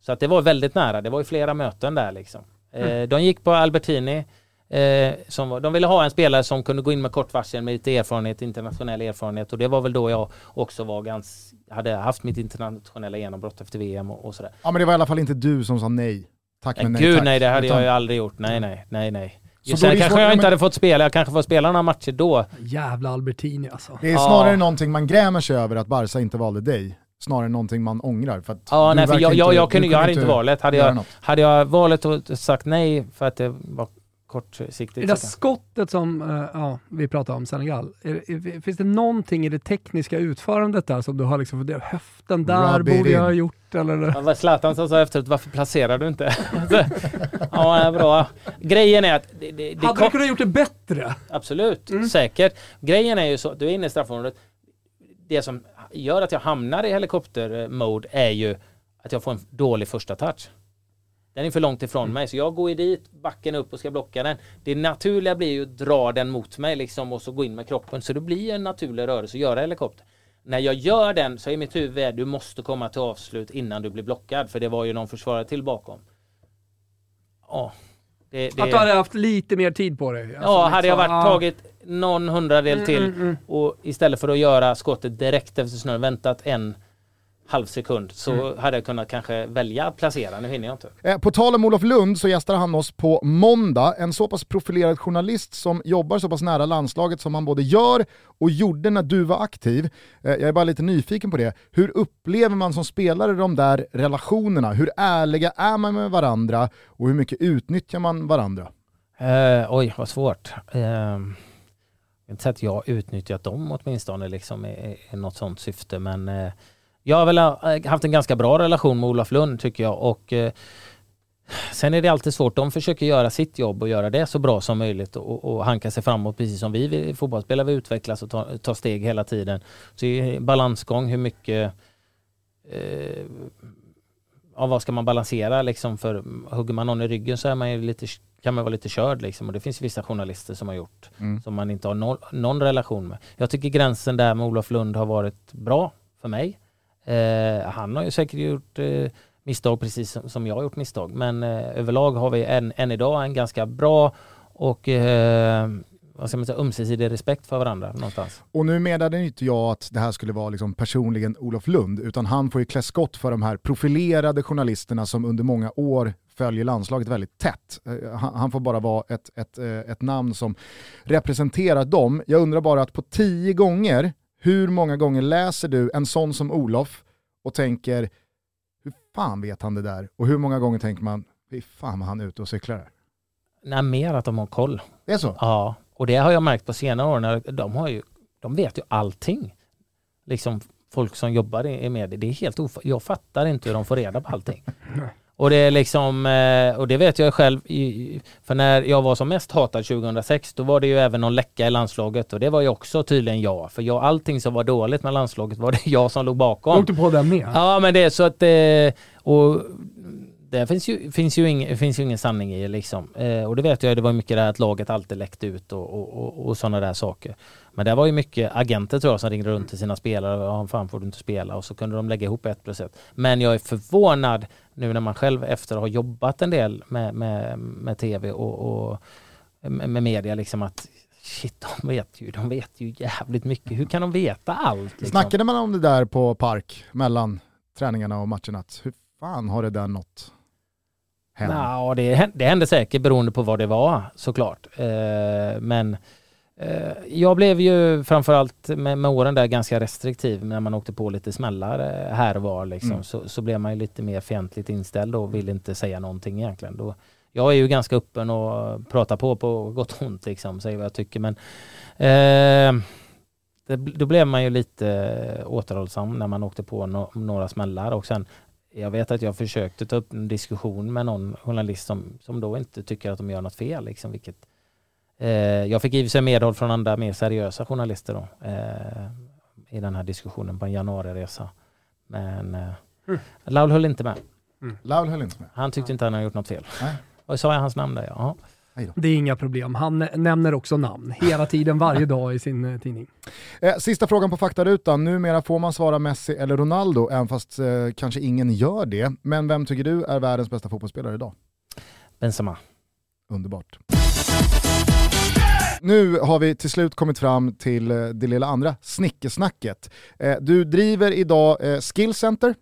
Så att det var väldigt nära, det var ju flera möten där liksom. Eh, mm. de gick på Albertini, eh, som, de ville ha en spelare som kunde gå in med kort varsel med lite erfarenhet, internationell erfarenhet och det var väl då jag också var ganska, hade haft mitt internationella genombrott efter VM och, och sådär. Ja men det var i alla fall inte du som sa nej. Tack men nej Gud tack. nej, det hade Utan... jag ju aldrig gjort. Nej, nej, nej, nej. Så Sen kanske jag inte hade fått spela, jag kanske får spela några matcher då. Jävla Albertini alltså. Det är snarare ja. någonting man grämer sig över att Barca inte valde dig. Snarare någonting man ångrar. För att ja, nej, för jag, jag, jag, kunde, jag hade inte valet. Hade jag, hade jag valet och sagt nej för att det var kortsiktigt. Det där skottet som eh, ja, vi pratade om, Senegal, är, är, finns det någonting i det tekniska utförandet där som du har liksom funderat, höften där Rub borde jag ha gjort eller? Ja, vad Zlatan som sa efteråt, varför placerar du inte? ja, bra. Grejen är att... Det, det, det Hade kom- du kunnat gjort det bättre? Absolut, säkert. Grejen är ju så, du är inne i straffområdet. Det som gör att jag hamnar i helikoptermode är ju att jag får en dålig första touch. Den är för långt ifrån mig så jag går ju dit, backen upp och ska blocka den. Det naturliga blir ju att dra den mot mig liksom och så gå in med kroppen. Så det blir en naturlig rörelse att göra helikopter. När jag gör den så är mitt huvud du måste komma till avslut innan du blir blockad för det var ju någon försvarare till bakom. Ja. Det, det... Att du hade haft lite mer tid på dig? Alltså, Ja, hade jag liksom, varit ja. tagit någon hundradel Mm, till mm, mm. och istället för att göra skottet direkt efter snön väntat en halv sekund så Mm. hade jag kunnat kanske välja att placera. Nu hinner jag inte. Eh, På tal om Olof Lund så gästar han oss på måndag. En så pass profilerad journalist som jobbar så pass nära landslaget som han både gör och gjorde när du var aktiv. Eh, Jag är bara lite nyfiken på det. Hur upplever man som spelare de där relationerna? Hur ärliga är man med varandra och hur mycket utnyttjar man varandra? Eh, oj, vad svårt. Eh, inte säga att jag utnyttjat dem åtminstone liksom, i, i något sånt syfte men eh, jag har väl eh, haft en ganska bra relation med Olof Lund tycker jag och eh, Sen är det alltid svårt. De försöker göra sitt jobb och göra det så bra som möjligt och, och hanka sig framåt precis som vi vill. fotbollsspelare vi utvecklas och tar ta steg hela tiden. Så det är balansgång hur mycket eh, ja, vad ska man balansera liksom för hugger man någon i ryggen så är man lite, kan man vara lite körd liksom och det finns vissa journalister som har gjort Mm. som man inte har noll, någon relation med. Jag tycker gränsen där med Olof Lund har varit bra för mig. Eh, han har ju säkert gjort eh, misstag precis som, som jag har gjort misstag men eh, överlag har vi än, än idag en ganska bra och eh, vad ska man säga, ömsesidig respekt för varandra någonstans. Och nu menade inte jag att det här skulle vara liksom personligen Olof Lund, utan han får ju klä skott för de här profilerade journalisterna som under många år följer landslaget väldigt tätt. Eh, han, får bara vara ett, ett, eh, ett namn som representerar dem. Jag undrar bara att på tio gånger, hur många gånger läser du en sån som Olof och tänker, hur fan vet han det där? Och hur många gånger tänker man, fy fan vad han är ute och cyklar där. Nej, mer att de har koll. Det är så? Ja, och det har jag märkt på senare år. När de, har ju, de vet ju allting. Liksom folk som jobbar i media. Det är helt of- Jag fattar inte hur de får reda på allting. Och det är liksom, eh, och det vet jag själv, för när jag var som mest hatad 2006, då var det ju även någon läcka i landslaget och det var ju också tydligen jag. För jag, allting som var dåligt med landslaget var det jag som låg bakom. Åkte på den med? Ja men det är så att eh, och det finns ju, finns ju, ing, finns ju ingen sanning i liksom. Eh, och det vet jag, det var mycket det här att laget alltid läckte ut och, och, och, och sådana där saker. Men det var ju mycket agenter tror jag som ringde runt till sina spelare. Ja, fan får du inte spela? Och så kunde de lägga ihop ett plus ett. Men jag är förvånad nu när man själv efter har jobbat en del med, med, med tv och, och med, med media liksom att shit, de vet ju, de vet ju jävligt mycket. Hur kan de veta allt? Liksom? Snackade man om det där på Park mellan träningarna och matcherna? Hur fan har det där nått hem? Ja, det, det hände säkert beroende på vad det var såklart. Eh, men eh, jag blev ju framförallt med, med åren där ganska restriktiv när man åkte på lite smällar eh, här och var liksom. Mm. Så, så blev man ju lite mer fientligt inställd och ville inte säga någonting egentligen. Då, jag är ju ganska öppen och pratar på på gott och ont liksom, säger vad jag tycker men eh, det, då blev man ju lite återhållsam när man åkte på no, några smällar och sen jag vet att jag försökte ta upp en diskussion med någon journalist som, som då inte tycker att de gör något fel. Liksom, vilket, eh, jag fick i sig medhåll från andra mer seriösa journalister då, eh, i den här diskussionen på en januariresa. Men eh, Mm. Laul höll inte med. Laul höll inte med. Han tyckte inte han hade gjort något fel. Nej. Och sa jag hans namn där? Ja. Det är inga problem. Han nämner också namn hela tiden, varje dag i sin eh, tidning. Eh, sista frågan på faktarutan. Numera får man svara Messi eller Ronaldo, även fast eh, kanske ingen gör det. Men vem tycker du är världens bästa fotbollsspelare idag? Benzema. Underbart. Nu har vi till slut kommit fram till eh, det lilla andra snickesnacket. Du driver idag Skill Center, eh,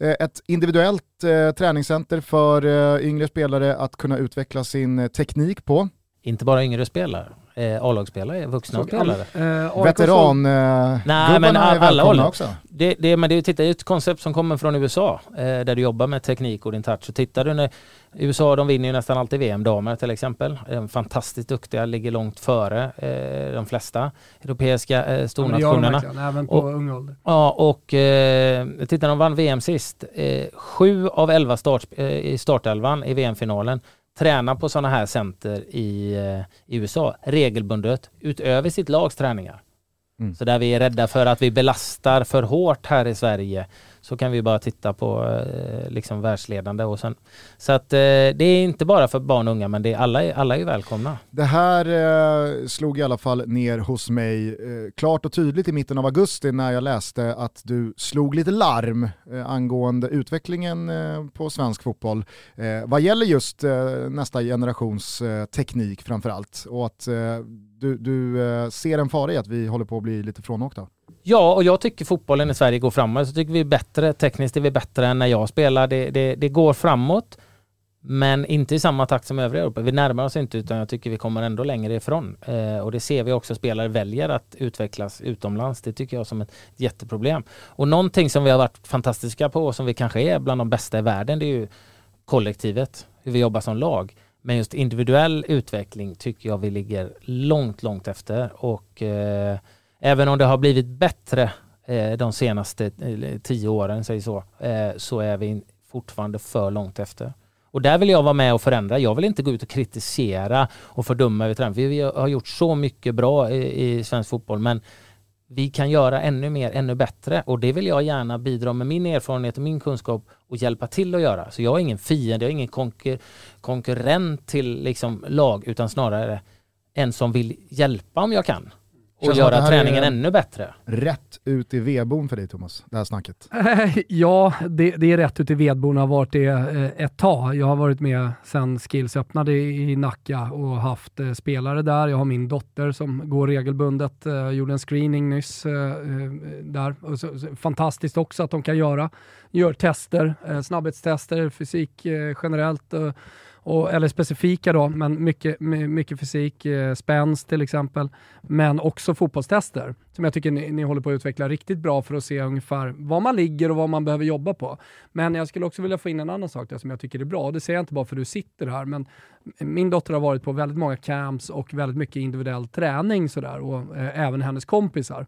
Eh, ett individuellt eh, träningscenter för eh, yngre spelare att kunna utveckla sin teknik på. Inte bara yngre spelare eh, A-lagsspelare, vuxna spelare. Eh, Veteran Nej, eh, men gubbarna är alla åldrar. också. Det, det, men det, titta, det är ett koncept som kommer från USA eh, där du jobbar med teknik och din touch. Så tittar du när USA de vinner ju nästan alltid VM-damer till exempel. De är fantastiskt duktiga, ligger långt före eh, de flesta europeiska eh, Ja, men stornationerna. verkligen, även på Och- ung ålder. Ja, och eh, titta, de vann VM sist. Eh, sju av elva start, eh, i startelvan i VM-finalen tränar på sådana här center i, eh, i USA regelbundet utöver sitt lags träningar. Mm. Så där vi är rädda för att vi belastar för hårt här i Sverige så kan vi bara titta på eh, liksom världsledande och sen så att eh, det är inte bara för barn och unga men det är alla, är- alla är välkomna. Det här eh, slog i alla fall ner hos mig eh, klart och tydligt i mitten av augusti när jag läste att du slog lite larm eh, angående utvecklingen eh, på svensk fotboll eh, vad gäller just eh, nästa generations eh, teknik framförallt och att eh, du, du eh, ser en fara i att vi håller på att bli lite frånåkta. Ja, och jag tycker fotbollen i Sverige går framåt. Så tycker vi är bättre, tekniskt är vi bättre än när jag spelar. Det, det, det går framåt, men inte i samma takt som övriga Europa. Vi närmar oss inte utan jag tycker vi kommer ändå längre ifrån. Eh, och det ser vi också, spelare väljer att utvecklas utomlands. Det tycker jag som ett jätteproblem. Och någonting som vi har varit fantastiska på och som vi kanske är bland de bästa i världen, det är ju kollektivet, hur vi jobbar som lag. Men just individuell utveckling tycker jag vi ligger långt, långt efter. Och eh, även om det har blivit bättre eh, de senaste eh, tio åren, säger så, eh, så är vi fortfarande för långt efter. Och där vill jag vara med och förändra. Jag vill inte gå ut och kritisera och fördöma över. Vi har gjort så mycket bra i, i svensk fotboll, men vi kan göra ännu mer, ännu bättre och det vill jag gärna bidra med min erfarenhet och min kunskap och hjälpa till att göra. Så jag är ingen fiende, jag är ingen konkur konkurrent till liksom lag utan snarare en som vill hjälpa om jag kan och göra träningen ännu bättre. Rätt ut i vedboden för dig Thomas, det här snacket. Ja, det, det är rätt ute i vedboden har varit det eh, ett tag. Jag har varit med sedan Skills öppnade i Nacka och haft eh, spelare där. Jag har min dotter som går regelbundet, eh, gjorde en screening nyss där. Och så, fantastiskt också att de kan göra, gör tester, snabbhetstester, fysik generellt. Och, eller specifika då, men mycket, mycket fysik, eh, spänst till exempel, men också fotbollstester som jag tycker ni, ni håller på att utveckla riktigt bra för att se ungefär var man ligger och vad man behöver jobba på. Men jag skulle också vilja få in en annan sak där som jag tycker är bra, och det säger jag inte bara för att du sitter här, men min dotter har varit på väldigt många camps och väldigt mycket individuell träning sådär, och eh, även hennes kompisar.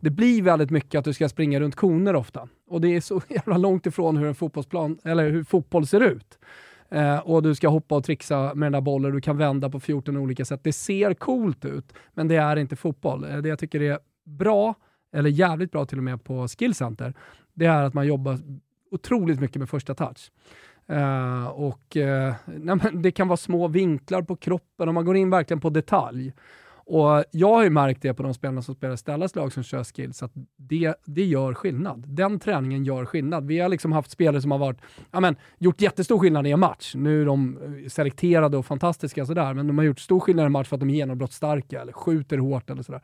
Det blir väldigt mycket att du ska springa runt koner ofta, och det är så jävla långt ifrån hur en fotbollsplan, eller hur fotboll ser ut. Eh, och du ska hoppa och trixa med den där bollen, du kan vända på 14 olika sätt. Det ser coolt ut, men det är inte fotboll. Eh, det jag tycker är bra, eller jävligt bra till och med på Skillcenter, det är att man jobbar otroligt mycket med första touch. Uh, och uh, nej, men Det kan vara små vinklar på kroppen och man går in verkligen på detalj. Och Jag har ju märkt det på de spelarna som spelar Stellas lag som kör skills, att det, det gör skillnad. Den träningen gör skillnad. Vi har liksom haft spelare som har varit, ja, men, gjort jättestor skillnad i en match. Nu är de eh, selekterade och fantastiska sådär, men de har gjort stor skillnad i en match för att de är genombrottsstarka eller skjuter hårt eller sådär.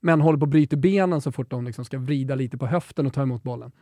Men håller på att bryta benen så fort de liksom ska vrida lite på höften och ta emot bollen.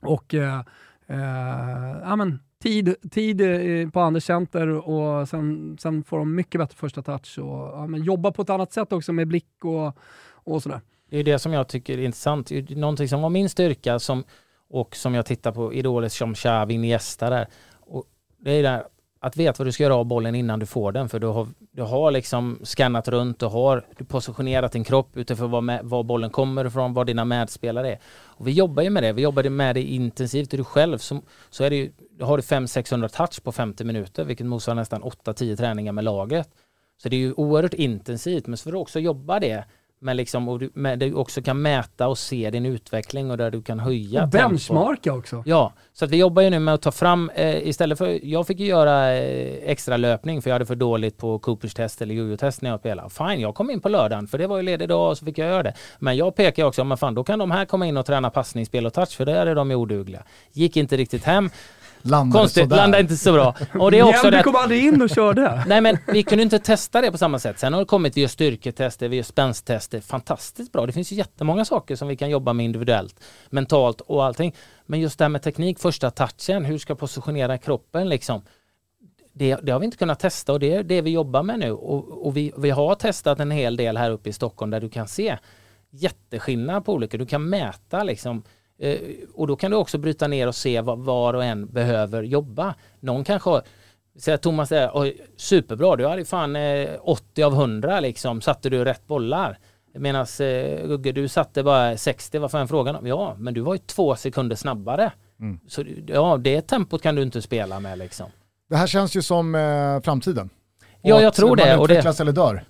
Och eh, eh, ja, men, tid, tid eh, på Anders Center och sen, sen får de mycket bättre första touch och ja, men, jobba på ett annat sätt också med blick och, och sådär. Det är det som jag tycker är intressant. Någonting som var min styrka som, och som jag tittar på idoler som Xavi, Iniesta där. Och det är där att veta vad du ska göra av bollen innan du får den. För du har, du har liksom skannat runt, du har du positionerat din kropp utifrån var, med, var bollen kommer ifrån, var dina medspelare är. Och vi jobbar ju med det, vi jobbar med det intensivt. Och du själv så, så är det ju, har du 500-600 touch på 50 minuter, vilket motsvarar nästan 8-10 träningar med laget. Så det är ju oerhört intensivt, men så får du också jobba det men liksom, och du, med, du också kan mäta och se din utveckling och där du kan höja Och benchmarka också. Ja, så att vi jobbar ju nu med att ta fram, eh, istället för, jag fick ju göra eh, extra löpning för jag hade för dåligt på Coopers test eller jojo-test när jag spelade. Fine, jag kom in på lördagen för det var ju ledig dag och så fick jag göra det. Men jag pekar också, men fan då kan de här komma in och träna passningsspel och touch för där är de ju odugliga. Gick inte riktigt hem, Landade konstigt, sådär. landade inte så bra. Och det är också det kom aldrig in och körde. Nej men vi kunde inte testa det på samma sätt. Sen har det kommit, vi gör styrketester, vi gör spänst-tester. Fantastiskt bra. Det finns ju jättemånga saker som vi kan jobba med individuellt, mentalt och allting. Men just det här med teknik, första touchen, hur ska jag positionera kroppen liksom. det, det, har vi inte kunnat testa och det är det vi jobbar med nu. Och, och vi, vi, har testat en hel del här uppe i Stockholm där du kan se jätteskillnad på olika. Du kan mäta liksom och då kan du också bryta ner och se vad var och en behöver jobba. Någon kanske har Säger Thomas där, superbra, du hade fan 80 eh, av 100 liksom, satte du rätt bollar. Medan eh, Gugge, du satte bara 60, vad fan frågan om? Ja, men du var ju två sekunder snabbare. Mm. Så ja, det tempot kan du inte spela med liksom. Det här känns ju som eh, framtiden. Ja, jag tror det. Man utvecklas det... eller dör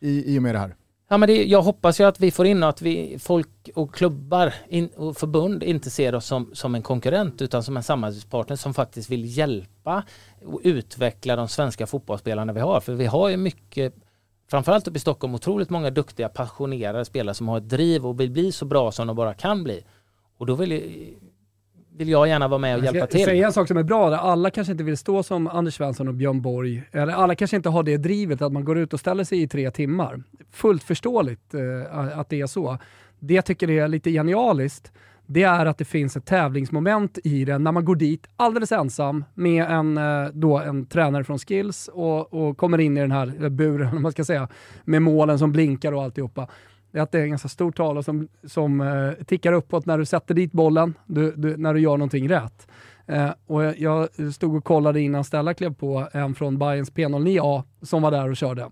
i, i och med det här. Ja, men det, jag hoppas ju att vi får in att vi, folk och klubbar in, och förbund inte ser oss som, som en konkurrent utan som en samarbetspartner som faktiskt vill hjälpa och utveckla de svenska fotbollsspelarna vi har. För vi har ju mycket, framförallt uppe i Stockholm, otroligt många duktiga passionerade spelare som har ett driv och vill bli så bra som de bara kan bli. Och då vill vill jag gärna vara med och hjälpa till. Säga en sak som är bra, alla kanske inte vill stå som Anders Svensson och Björn Borg, eller alla kanske inte har det drivet att man går ut och ställer sig i tre timmar. Fullt förståeligt eh, att det är så. Det jag tycker är lite genialiskt, det är att det finns ett tävlingsmoment i det när man går dit alldeles ensam med en, eh, då, en tränare från Skills och, och kommer in i den här buren, man ska säga, med målen som blinkar och alltihopa det är att det är en ganska stor tavla som, som eh, tickar uppåt när du sätter dit bollen, du, du, när du gör någonting rätt. Eh, och jag stod och kollade innan Stella klev på en från Bayerns P09A som var där och körde.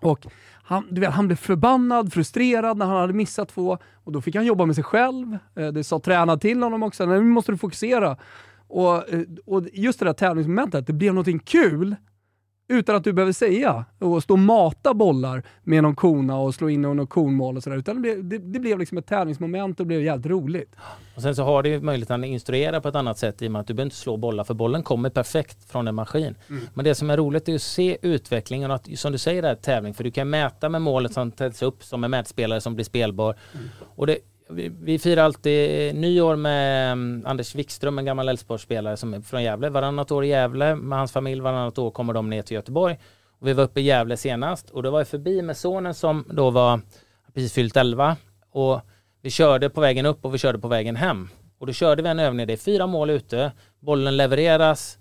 Och han, du vet, han blev förbannad, frustrerad när han hade missat två och då fick han jobba med sig själv. Eh, det sa tränaren till honom också, nu måste du fokusera. Och, eh, och just det där tävlingsmomentet, det blev någonting kul utan att du behöver säga och stå och mata bollar med någon kona och slå in någon konmål och sådär. Utan det blev, det, det blev liksom ett tävlingsmoment och det blev jävligt roligt. Och sen så har du möjligheten att instruera på ett annat sätt i och med att du behöver inte slå bollar för bollen kommer perfekt från en maskin. Mm. Men det som är roligt är att se utvecklingen och att, som du säger där, tävling. För du kan mäta med målet som tätts upp som en mätspelare som blir spelbar. Mm. Och det, vi, vi firar alltid nyår med mm, Anders Wikström, en gammal Elfsborgsspelare som är från Gävle. Varannat år i Gävle med hans familj, varannat år kommer de ner till Göteborg. Och vi var uppe i Gävle senast och då var jag förbi med sonen som då var precis fyllt 11 och vi körde på vägen upp och vi körde på vägen hem. Och då körde vi en övning, det är fyra mål ute, bollen levereras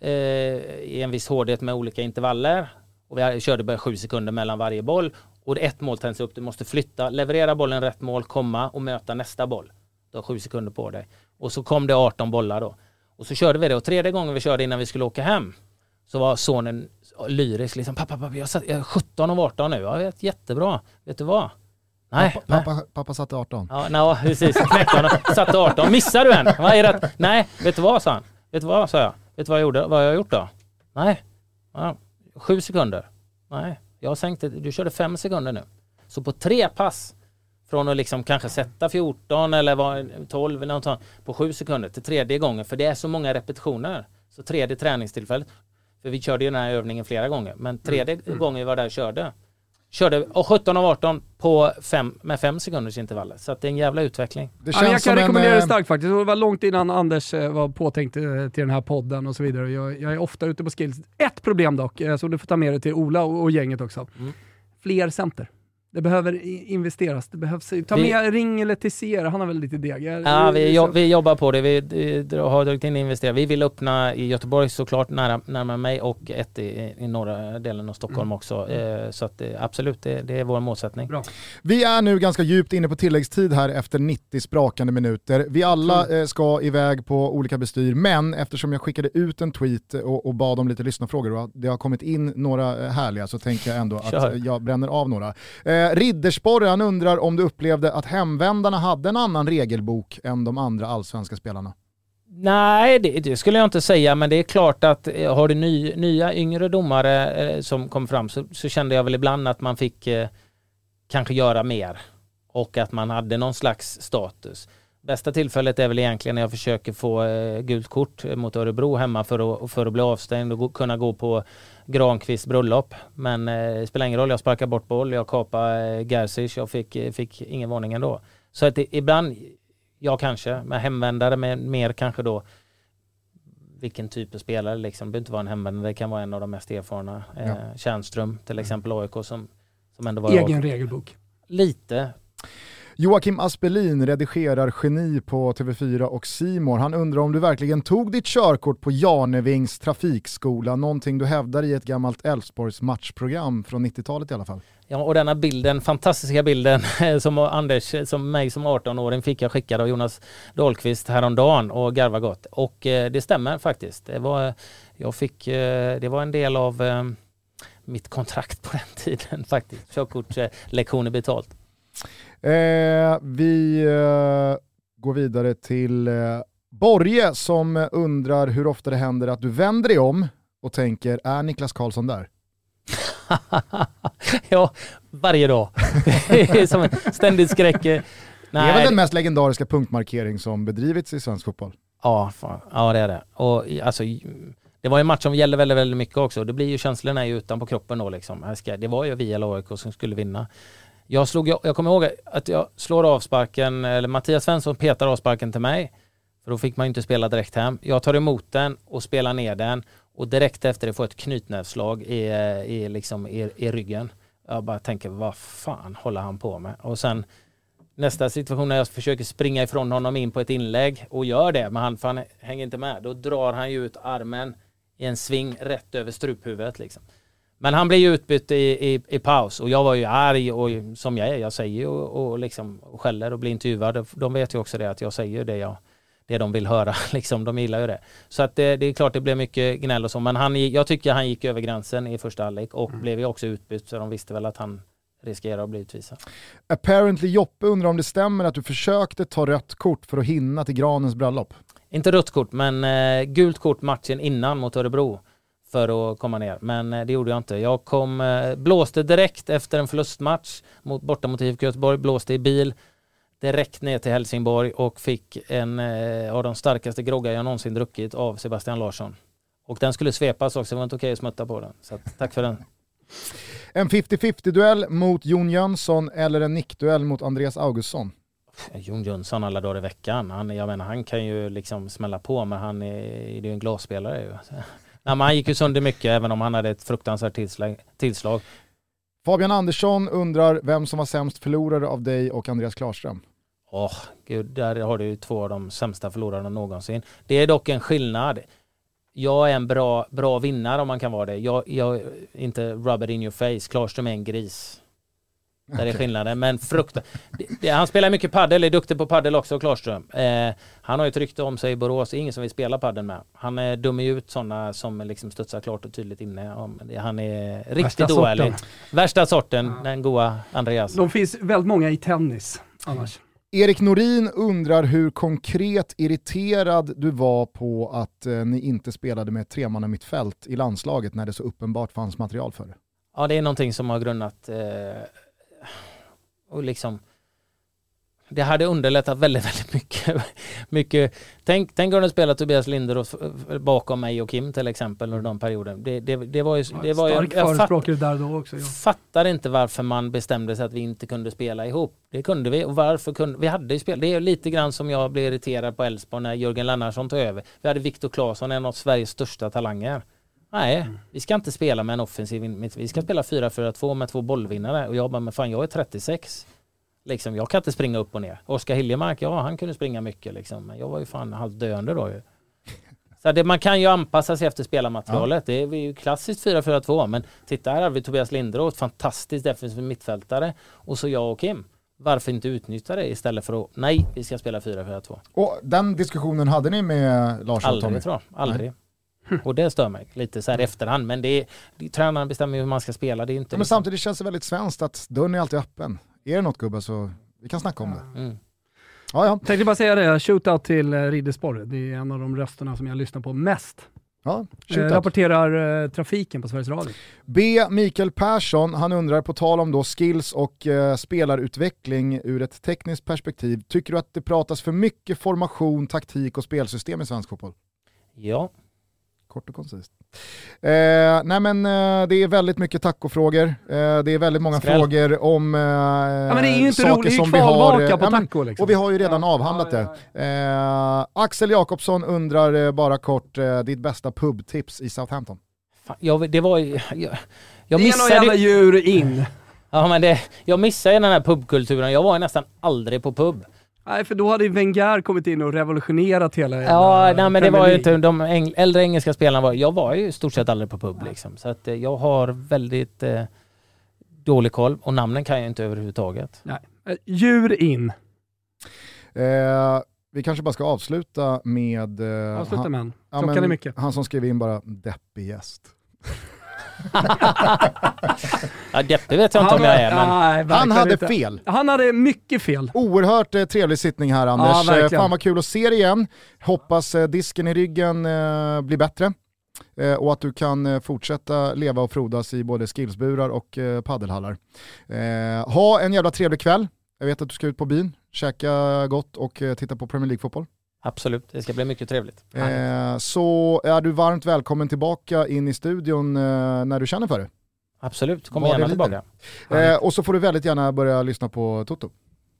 eh, i en viss hårdhet med olika intervaller och vi körde bara sju sekunder mellan varje boll och ett mål tänds upp, du måste flytta, leverera bollen rätt mål, komma och möta nästa boll. Du har sju sekunder på dig. Och så kom det 18 bollar då. Och så körde vi det och tredje gången vi körde innan vi skulle åka hem så var sonen lyrisk liksom, pappa, pappa, jag, satt, jag är 17 av 18 nu, jag vet, jättebra, vet du vad? Nej. Pappa, pappa, pappa satte 18. Ja, no, precis, knäckte honom, satte 18, missar du en? Vad är det? Nej, vet du vad sa han? Vet du vad sa jag? Vet du vad jag gjorde? Vad jag har gjort då? Nej, ja, sju sekunder. Nej, jag sänkte, du körde fem sekunder nu. Så på tre pass från att liksom kanske sätta 14 eller 12 eller något sånt på sju sekunder till tredje gången för det är så många repetitioner. Så tredje träningstillfället, för vi körde ju den här övningen flera gånger, men tredje mm. gången vi var där och körde Körde och 17 av 18 på fem, med fem sekunders intervaller. Så det är en jävla utveckling. Det känns ja, jag kan rekommendera en, det eh, starkt faktiskt. Det var långt innan Anders eh, var påtänkt eh, till den här podden och så vidare. Jag, jag är ofta ute på skills. Ett problem dock, som du får ta med dig till Ola och, och gänget också. Mm. Fler center. Det behöver investeras. Det behövs, ta vi, med Ring eller Tessier, han har väl lite deg? Ja, vi, jo, vi jobbar på det. Vi har dragit in investera. Vi vill öppna i Göteborg såklart, nära, närmare mig och ett i, i norra delen av Stockholm mm. också. Eh, så att absolut, det, det, är vår målsättning. Bra. Vi är nu ganska djupt inne på tilläggstid här efter 90 sprakande minuter. Vi alla mm. ska iväg på olika bestyr, men eftersom jag skickade ut en tweet och, och bad om lite lyssnarfrågor och det har kommit in några härliga så tänker jag ändå Kör. att jag bränner av några. Eh, Eh, Riddersporre, han undrar om du upplevde att hemvändarna hade en annan regelbok än de andra allsvenska spelarna? Nej, det, det, skulle jag inte säga, men det är klart att eh, har du ny, nya yngre domare eh, som kom fram så, så, kände jag väl ibland att man fick eh, kanske göra mer och att man hade någon slags status. Bästa tillfället är väl egentligen när jag försöker få eh, gult kort mot Örebro hemma för att, för att bli avstängd och kunna gå på Granqvists bröllop. Men eh, det spelar ingen roll, jag sparkar bort boll, jag kapar eh, Gerzic, jag fick, eh, fick ingen varning ändå. Så att ibland, ja kanske, med hemvändare med mer kanske då vilken typ av spelare liksom. Det behöver inte vara en hemvändare, det kan vara en av de mest erfarna. Ja. Eh, Tjärnström till exempel, AIK som, som ändå var Egen regelbok. Lite. Joakim Aspelin redigerar geni på TV4 och Simor. Han undrar om du verkligen tog ditt körkort på Janevings trafikskola, någonting du hävdar i ett gammalt Elfsborgs matchprogram från 90-talet i alla fall. Ja, och denna bilden, fantastiska bilden som Anders, som mig som 18-åring fick jag skickad av Jonas Dahlqvist häromdagen och garva gott. Och eh, det stämmer faktiskt. Det var, jag fick, eh, det var en del av eh, mitt kontrakt på den tiden faktiskt. Körkortslektioner betalt. Eh, vi eh, går vidare till eh, Borge som undrar hur ofta det händer att du vänder dig om och tänker, är Niklas Karlsson där? ja, varje dag. som en ständig skräck. Nej. Det är väl den mest legendariska punktmarkering som bedrivits i svensk fotboll? Ja, fan. ja det är det. Och alltså, det var en match som gällde väldigt, väldigt mycket också. Det blir ju känslorna ju utanpå kroppen då liksom. Det var ju vi eller AIK som skulle vinna. Jag, slog, jag, jag kommer ihåg att jag slår avsparken, eller Mattias Svensson petar avsparken till mig. För då fick man ju inte spela direkt hem. Jag tar emot den och spelar ner den och direkt efter det får ett knytnävsslag i, i, liksom i, i ryggen. Jag bara tänker, vad fan håller han på med? Och sen nästa situation när jag försöker springa ifrån honom in på ett inlägg och gör det, men han, han hänger inte med. Då drar han ju ut armen i en sving rätt över struphuvudet liksom. Men han blir ju utbytt i, i, i, paus och jag var ju arg och som jag är, jag säger och, och liksom och skäller och blir intervjuad. De vet ju också det att jag säger det jag det de vill höra. Liksom, de gillar ju det. Så att det, det är klart det blev mycket gnäll och så. Men han, jag tycker han gick över gränsen i första halvlek och mm. blev ju också utbytt så de visste väl att han riskerar att bli utvisad. Apparently Joppe undrar om det stämmer att du försökte ta rött kort för att hinna till Granens bröllop? Inte rött kort, men eh, gult kort matchen innan mot Örebro för att komma ner. Men eh, det gjorde jag inte. Jag kom, eh, blåste direkt efter en förlustmatch mot, borta mot IFK Göteborg, blåste i bil direkt ner till Helsingborg och fick en eh, av de starkaste groggar jag någonsin druckit av Sebastian Larsson. Och den skulle svepas också, det var inte okej att smutta på den. Så att, tack för den. En 50-50 duell mot Jon Jönsson eller en nickduell mot Andreas Augustsson? Jon Jönsson alla dagar i veckan. Han, jag menar, han kan ju liksom smälla på men han är, är ju en glasspelare. Ju. Nej, han gick ju sönder mycket även om han hade ett fruktansvärt tillslag. tillslag. Fabian Andersson undrar vem som var sämst förlorare av dig och Andreas Klarström? Åh, oh, gud, där har du ju två av de sämsta förlorarna någonsin. Det är dock en skillnad. Jag är en bra, bra vinnare om man kan vara det. Jag, jag inte rub it in your face. Klarström är en gris. Där är skillnaden. Men frukta. Han spelar mycket paddel, är duktig på paddel också, Klarström. Eh, han har ju ett rykte om sig i Borås, det är ingen som vill spela paddel med. Han är dömer ut sådana som liksom studsar klart och tydligt inne. Han är riktigt oärlig. Värsta sorten, den goa Andreas. De finns väldigt många i tennis annars. Erik Norin undrar hur konkret irriterad du var på att eh, ni inte spelade med tremanna mittfält i landslaget när det så uppenbart fanns material för det. Ja, det är någonting som har grunnat eh, och liksom det hade underlättat väldigt, väldigt mycket. mycket. Tänk, tänk om du spelar Tobias Linderoth bakom mig och Kim till exempel under den perioden. Det, det, det var ju... Det var Stark jag, förespråkare där då också. Jag fattar inte varför man bestämde sig att vi inte kunde spela ihop. Det kunde vi och varför kunde vi? hade ju spel. Det är lite grann som jag blev irriterad på Elfsborg när Jörgen Lannarsson tog över. Vi hade Viktor Claesson, en av Sveriges största talanger. Nej, mm. vi ska inte spela med en offensiv Vi ska spela 4-4-2 med två bollvinnare och jag bara, men fan jag är 36. Liksom, jag kan inte springa upp och ner. Oskar Hiljemark, ja han kunde springa mycket liksom. Men jag var ju fan halvt döende då ju. Så det, man kan ju anpassa sig efter spelarmaterialet. Ja. Det är ju klassiskt 4-4-2. Men titta här har vi Tobias Linderoth, fantastiskt defensiv mittfältare. Och så jag och Kim. Varför inte utnyttja det istället för att, nej, vi ska spela 4-4-2. Och den diskussionen hade ni med Lars Aldrig och Tommy? tror jag, aldrig. Nej. Och det stör mig lite så här i efterhand. Men det är, det, tränaren bestämmer hur man ska spela. Det är inte ja, men liksom... samtidigt känns det väldigt svenskt att dörren är alltid öppen är det något gubbar så vi kan snacka om det. Mm. Ja, ja. Tänkte bara säga det, shootout till eh, Riddersporre. Det är en av de rösterna som jag lyssnar på mest. Ja, eh, rapporterar eh, trafiken på Sveriges Radio. B. Mikael Persson, han undrar på tal om då skills och eh, spelarutveckling ur ett tekniskt perspektiv. Tycker du att det pratas för mycket formation, taktik och spelsystem i svensk fotboll? Ja, Kort och koncist. Eh, nej men eh, det är väldigt mycket tacofrågor. Eh, det är väldigt många Skräll. frågor om eh, ja, men det är ju inte saker som vi har. Eh, på taco, liksom. Och vi har ju redan ja. avhandlat det. Eh, Axel Jakobsson undrar eh, bara kort ditt bästa pubtips i Southampton. Fan, jag, det var jag, jag missade... Det är jävla djur in. Ja men det, jag missar ju den här pubkulturen. Jag var ju nästan aldrig på pub. Nej, för då hade ju Wenger kommit in och revolutionerat hela Ja, nej men det var ju inte, de äng, äldre engelska spelarna var, jag var ju i stort sett aldrig på pub liksom. Så att eh, jag har väldigt eh, dålig koll och namnen kan jag inte överhuvudtaget. Nej. Eh, Djur in. Eh, vi kanske bara ska avsluta med... Eh, Avsluta han, med en. ja, men är mycket. Han som skrev in bara deppig gäst. Ja, deppig vet jag inte om jag är men... Nej, Han hade inte. fel. Han hade mycket fel. Oerhört eh, trevlig sittning här Anders. Eh, verkligen. Fan vad kul att se dig igen. Hoppas eh, disken i ryggen eh, blir bättre. Eh, och att du kan eh, fortsätta leva och frodas i både skillsburar och eh, paddelhallar. Eh, ha en jävla trevlig kväll. Jag vet att du ska ut på byn, käka gott och eh, titta på Premier League-fotboll. Absolut, det ska bli mycket trevligt. Eh, så är du varmt välkommen tillbaka in i studion eh, när du känner för det. Absolut, Var det gärna tillbaka. Eh, och så får du väldigt gärna börja lyssna på Toto.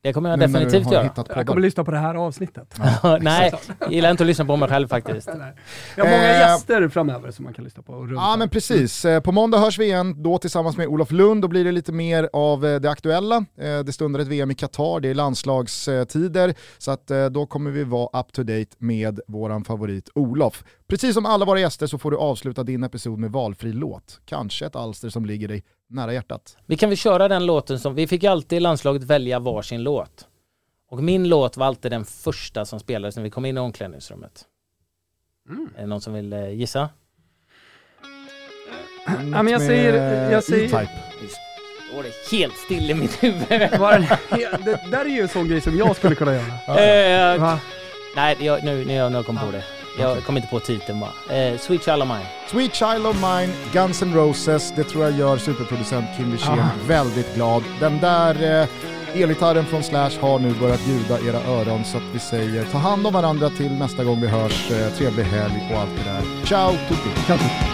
Det kommer jag nu definitivt göra. Jag kommer lyssna på det här avsnittet. Nej, jag gillar inte att lyssna på mig själv faktiskt. Jag har många Eh, gäster framöver som man kan lyssna på. Ja men precis. Eh, På måndag hörs vi igen, då tillsammans med Olof Lund. Då blir det lite mer av eh, det aktuella. Det stundar ett VM i Qatar, det är landslagstider. Så att då kommer vi vara up to date med våran favorit Olof. Precis som alla våra gäster så får du avsluta din episod med valfri låt. Kanske ett alster som ligger dig nära hjärtat. Vi kan väl köra den låten som, vi fick alltid i landslaget välja varsin låt. Och min låt var alltid den första som spelades när vi kom in i omklädningsrummet. Är det någon som vill eh, gissa? Ja, men jag säger- jag säger- E-Type. Var det helt still i mitt huvud. Var det, det där är ju en sån grej som jag skulle kunna göra. Eh, Va? nej, jag, nu, nu, nu kom på det. Jag kom inte på titeln bara. Eh, Sweet Child of Mine. Sweet Child of Mine, Guns N' Roses, det tror jag gör superproducent Kim Wirsén Ah. väldigt glad. Den där eh, elgitarren från Slash har nu börjat ljuda era öron så att vi säger ta hand om varandra till nästa gång vi hörs. Eh, trevlig helg och allt det där. Ciao tutti! Kanske.